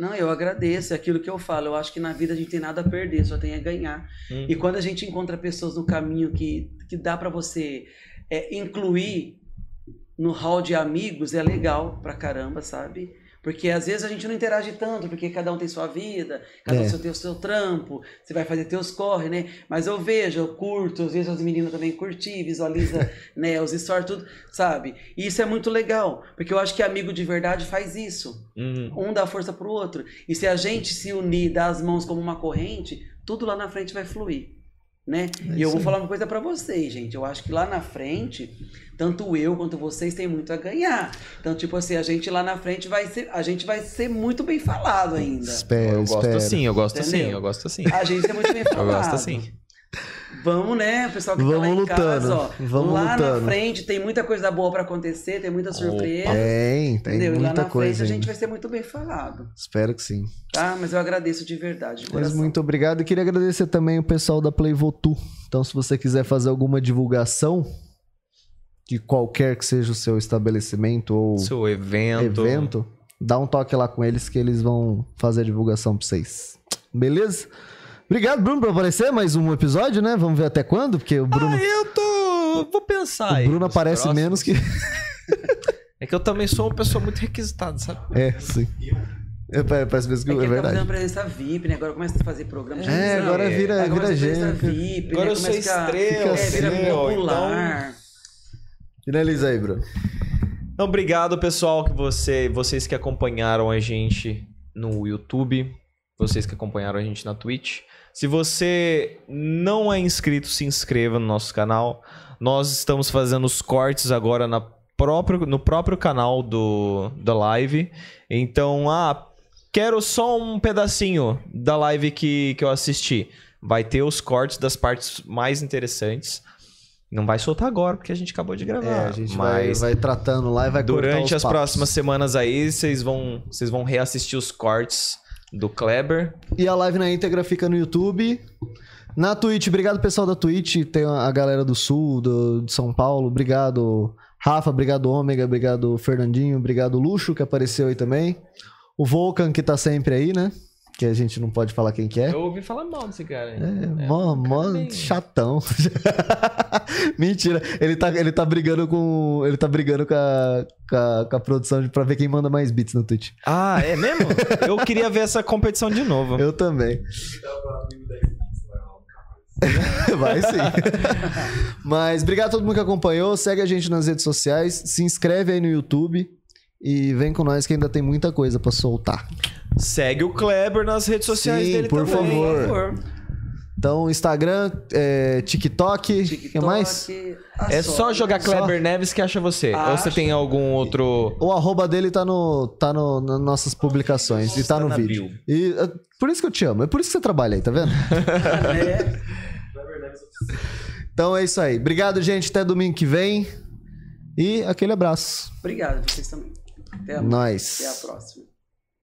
Não, eu agradeço. É aquilo que eu falo. Eu acho que na vida a gente tem nada a perder, só tem a ganhar. Hum. E quando a gente encontra pessoas no caminho que, que dá pra você é, incluir no hall de amigos, é legal pra caramba, sabe? Porque às vezes a gente não interage tanto, porque cada um tem sua vida, cada É. um tem o seu trampo, você vai fazer teus corre, né? Mas eu vejo, eu curto, às vezes as meninas também curtir, visualiza né, os stories, tudo, sabe? E isso é muito legal, porque eu acho que amigo de verdade faz isso Uhum. um dá força pro outro. E se a gente se unir, dar as mãos como uma corrente, tudo lá na frente vai fluir. Né? e eu vou falar uma coisa pra vocês, gente. Eu acho que lá na frente, tanto eu quanto vocês têm muito a ganhar. Então, tipo assim, a gente lá na frente vai ser, a gente vai ser muito bem falado ainda. Espero, Eu gosto espero. assim, eu gosto assim, Entendeu? eu gosto assim. A gente é muito bem Eu falado. gosto assim. Vamos, né? O pessoal que tá Vamos lá em lutando, casa, ó. vamos lá lutando. na frente tem muita coisa boa pra acontecer, tem muita surpresa. Tem, tem entendeu? e lá muita na coisa frente a gente ainda. vai ser muito bem falado. Espero que sim. Tá? Mas eu agradeço de verdade. De Mas muito obrigado. E queria agradecer também o pessoal da Playvotu. Então, se você quiser fazer alguma divulgação de qualquer que seja o seu estabelecimento ou Seu evento. evento, dá um toque lá com eles que eles vão fazer a divulgação pra vocês. Beleza? Obrigado, Bruno, por aparecer. Mais um episódio, né? Vamos ver até quando, porque o Bruno, Ah, eu tô. Vou pensar. o aí Bruno nos aparece próximos. menos que. É que eu também sou uma pessoa muito requisitada, sabe? É, sim. É, pa- parece mesmo que É que é tá verdade. fazendo presença VIP, né? Agora começa a fazer programa de É, agora vira, Agora vira gente. presença VIP, Agora né? eu sou Começa a ficar- estrela, É, vira estrela, popular. Finaliza aí, Bruno. Então, obrigado, pessoal, que você, vocês que acompanharam a gente no YouTube, vocês que acompanharam a gente na Twitch. Se você não é inscrito, se inscreva no nosso canal. Nós estamos fazendo os cortes agora na próprio, no próprio canal do, da live. Então, ah, quero só um pedacinho da live que, que eu assisti. Vai ter os cortes das partes mais interessantes. Não vai soltar agora, porque a gente acabou de gravar. É, a gente vai, mas vai tratando lá e vai Durante as papos. próximas semanas aí, vocês vão, vocês vão reassistir os cortes do Kleber. E a live na íntegra fica no YouTube. Na Twitch, obrigado pessoal da Twitch. Tem a galera do Sul, do, de São Paulo. Obrigado, Rafa. Obrigado, Ômega. Obrigado, Fernandinho. Obrigado, Luxo, que apareceu aí também. O Volcan, que tá sempre aí, né? Que a gente não pode falar quem que é. Eu ouvi falar mal desse cara. É, mó, mó chatão. Mentira. Ele tá, ele tá brigando com. Ele tá brigando com a, com a, com a produção de, pra ver quem manda mais beats no Twitch. Ah, é mesmo? Eu queria ver essa competição de novo. Eu também. Vai sim. Mas obrigado a todo mundo que acompanhou. Segue a gente nas redes sociais. Se inscreve aí no YouTube. E vem com nós que ainda tem muita coisa pra soltar. Segue o Kleber nas redes sociais Sim, dele por também. favor. Por favor. Então, Instagram, é, TikTok, o que mais? a É só jogar Só? Kleber Neves que acha você. Ou você tem algum outro. O arroba dele tá, no, tá no, nas nossas publicações e tá no na vídeo. bio. E é por isso que eu te amo. É por isso que você trabalha aí, tá vendo? É. Então é isso aí. Obrigado, gente. Até domingo que vem. E aquele abraço. Obrigado, vocês também. Até a, Nós. até a próxima.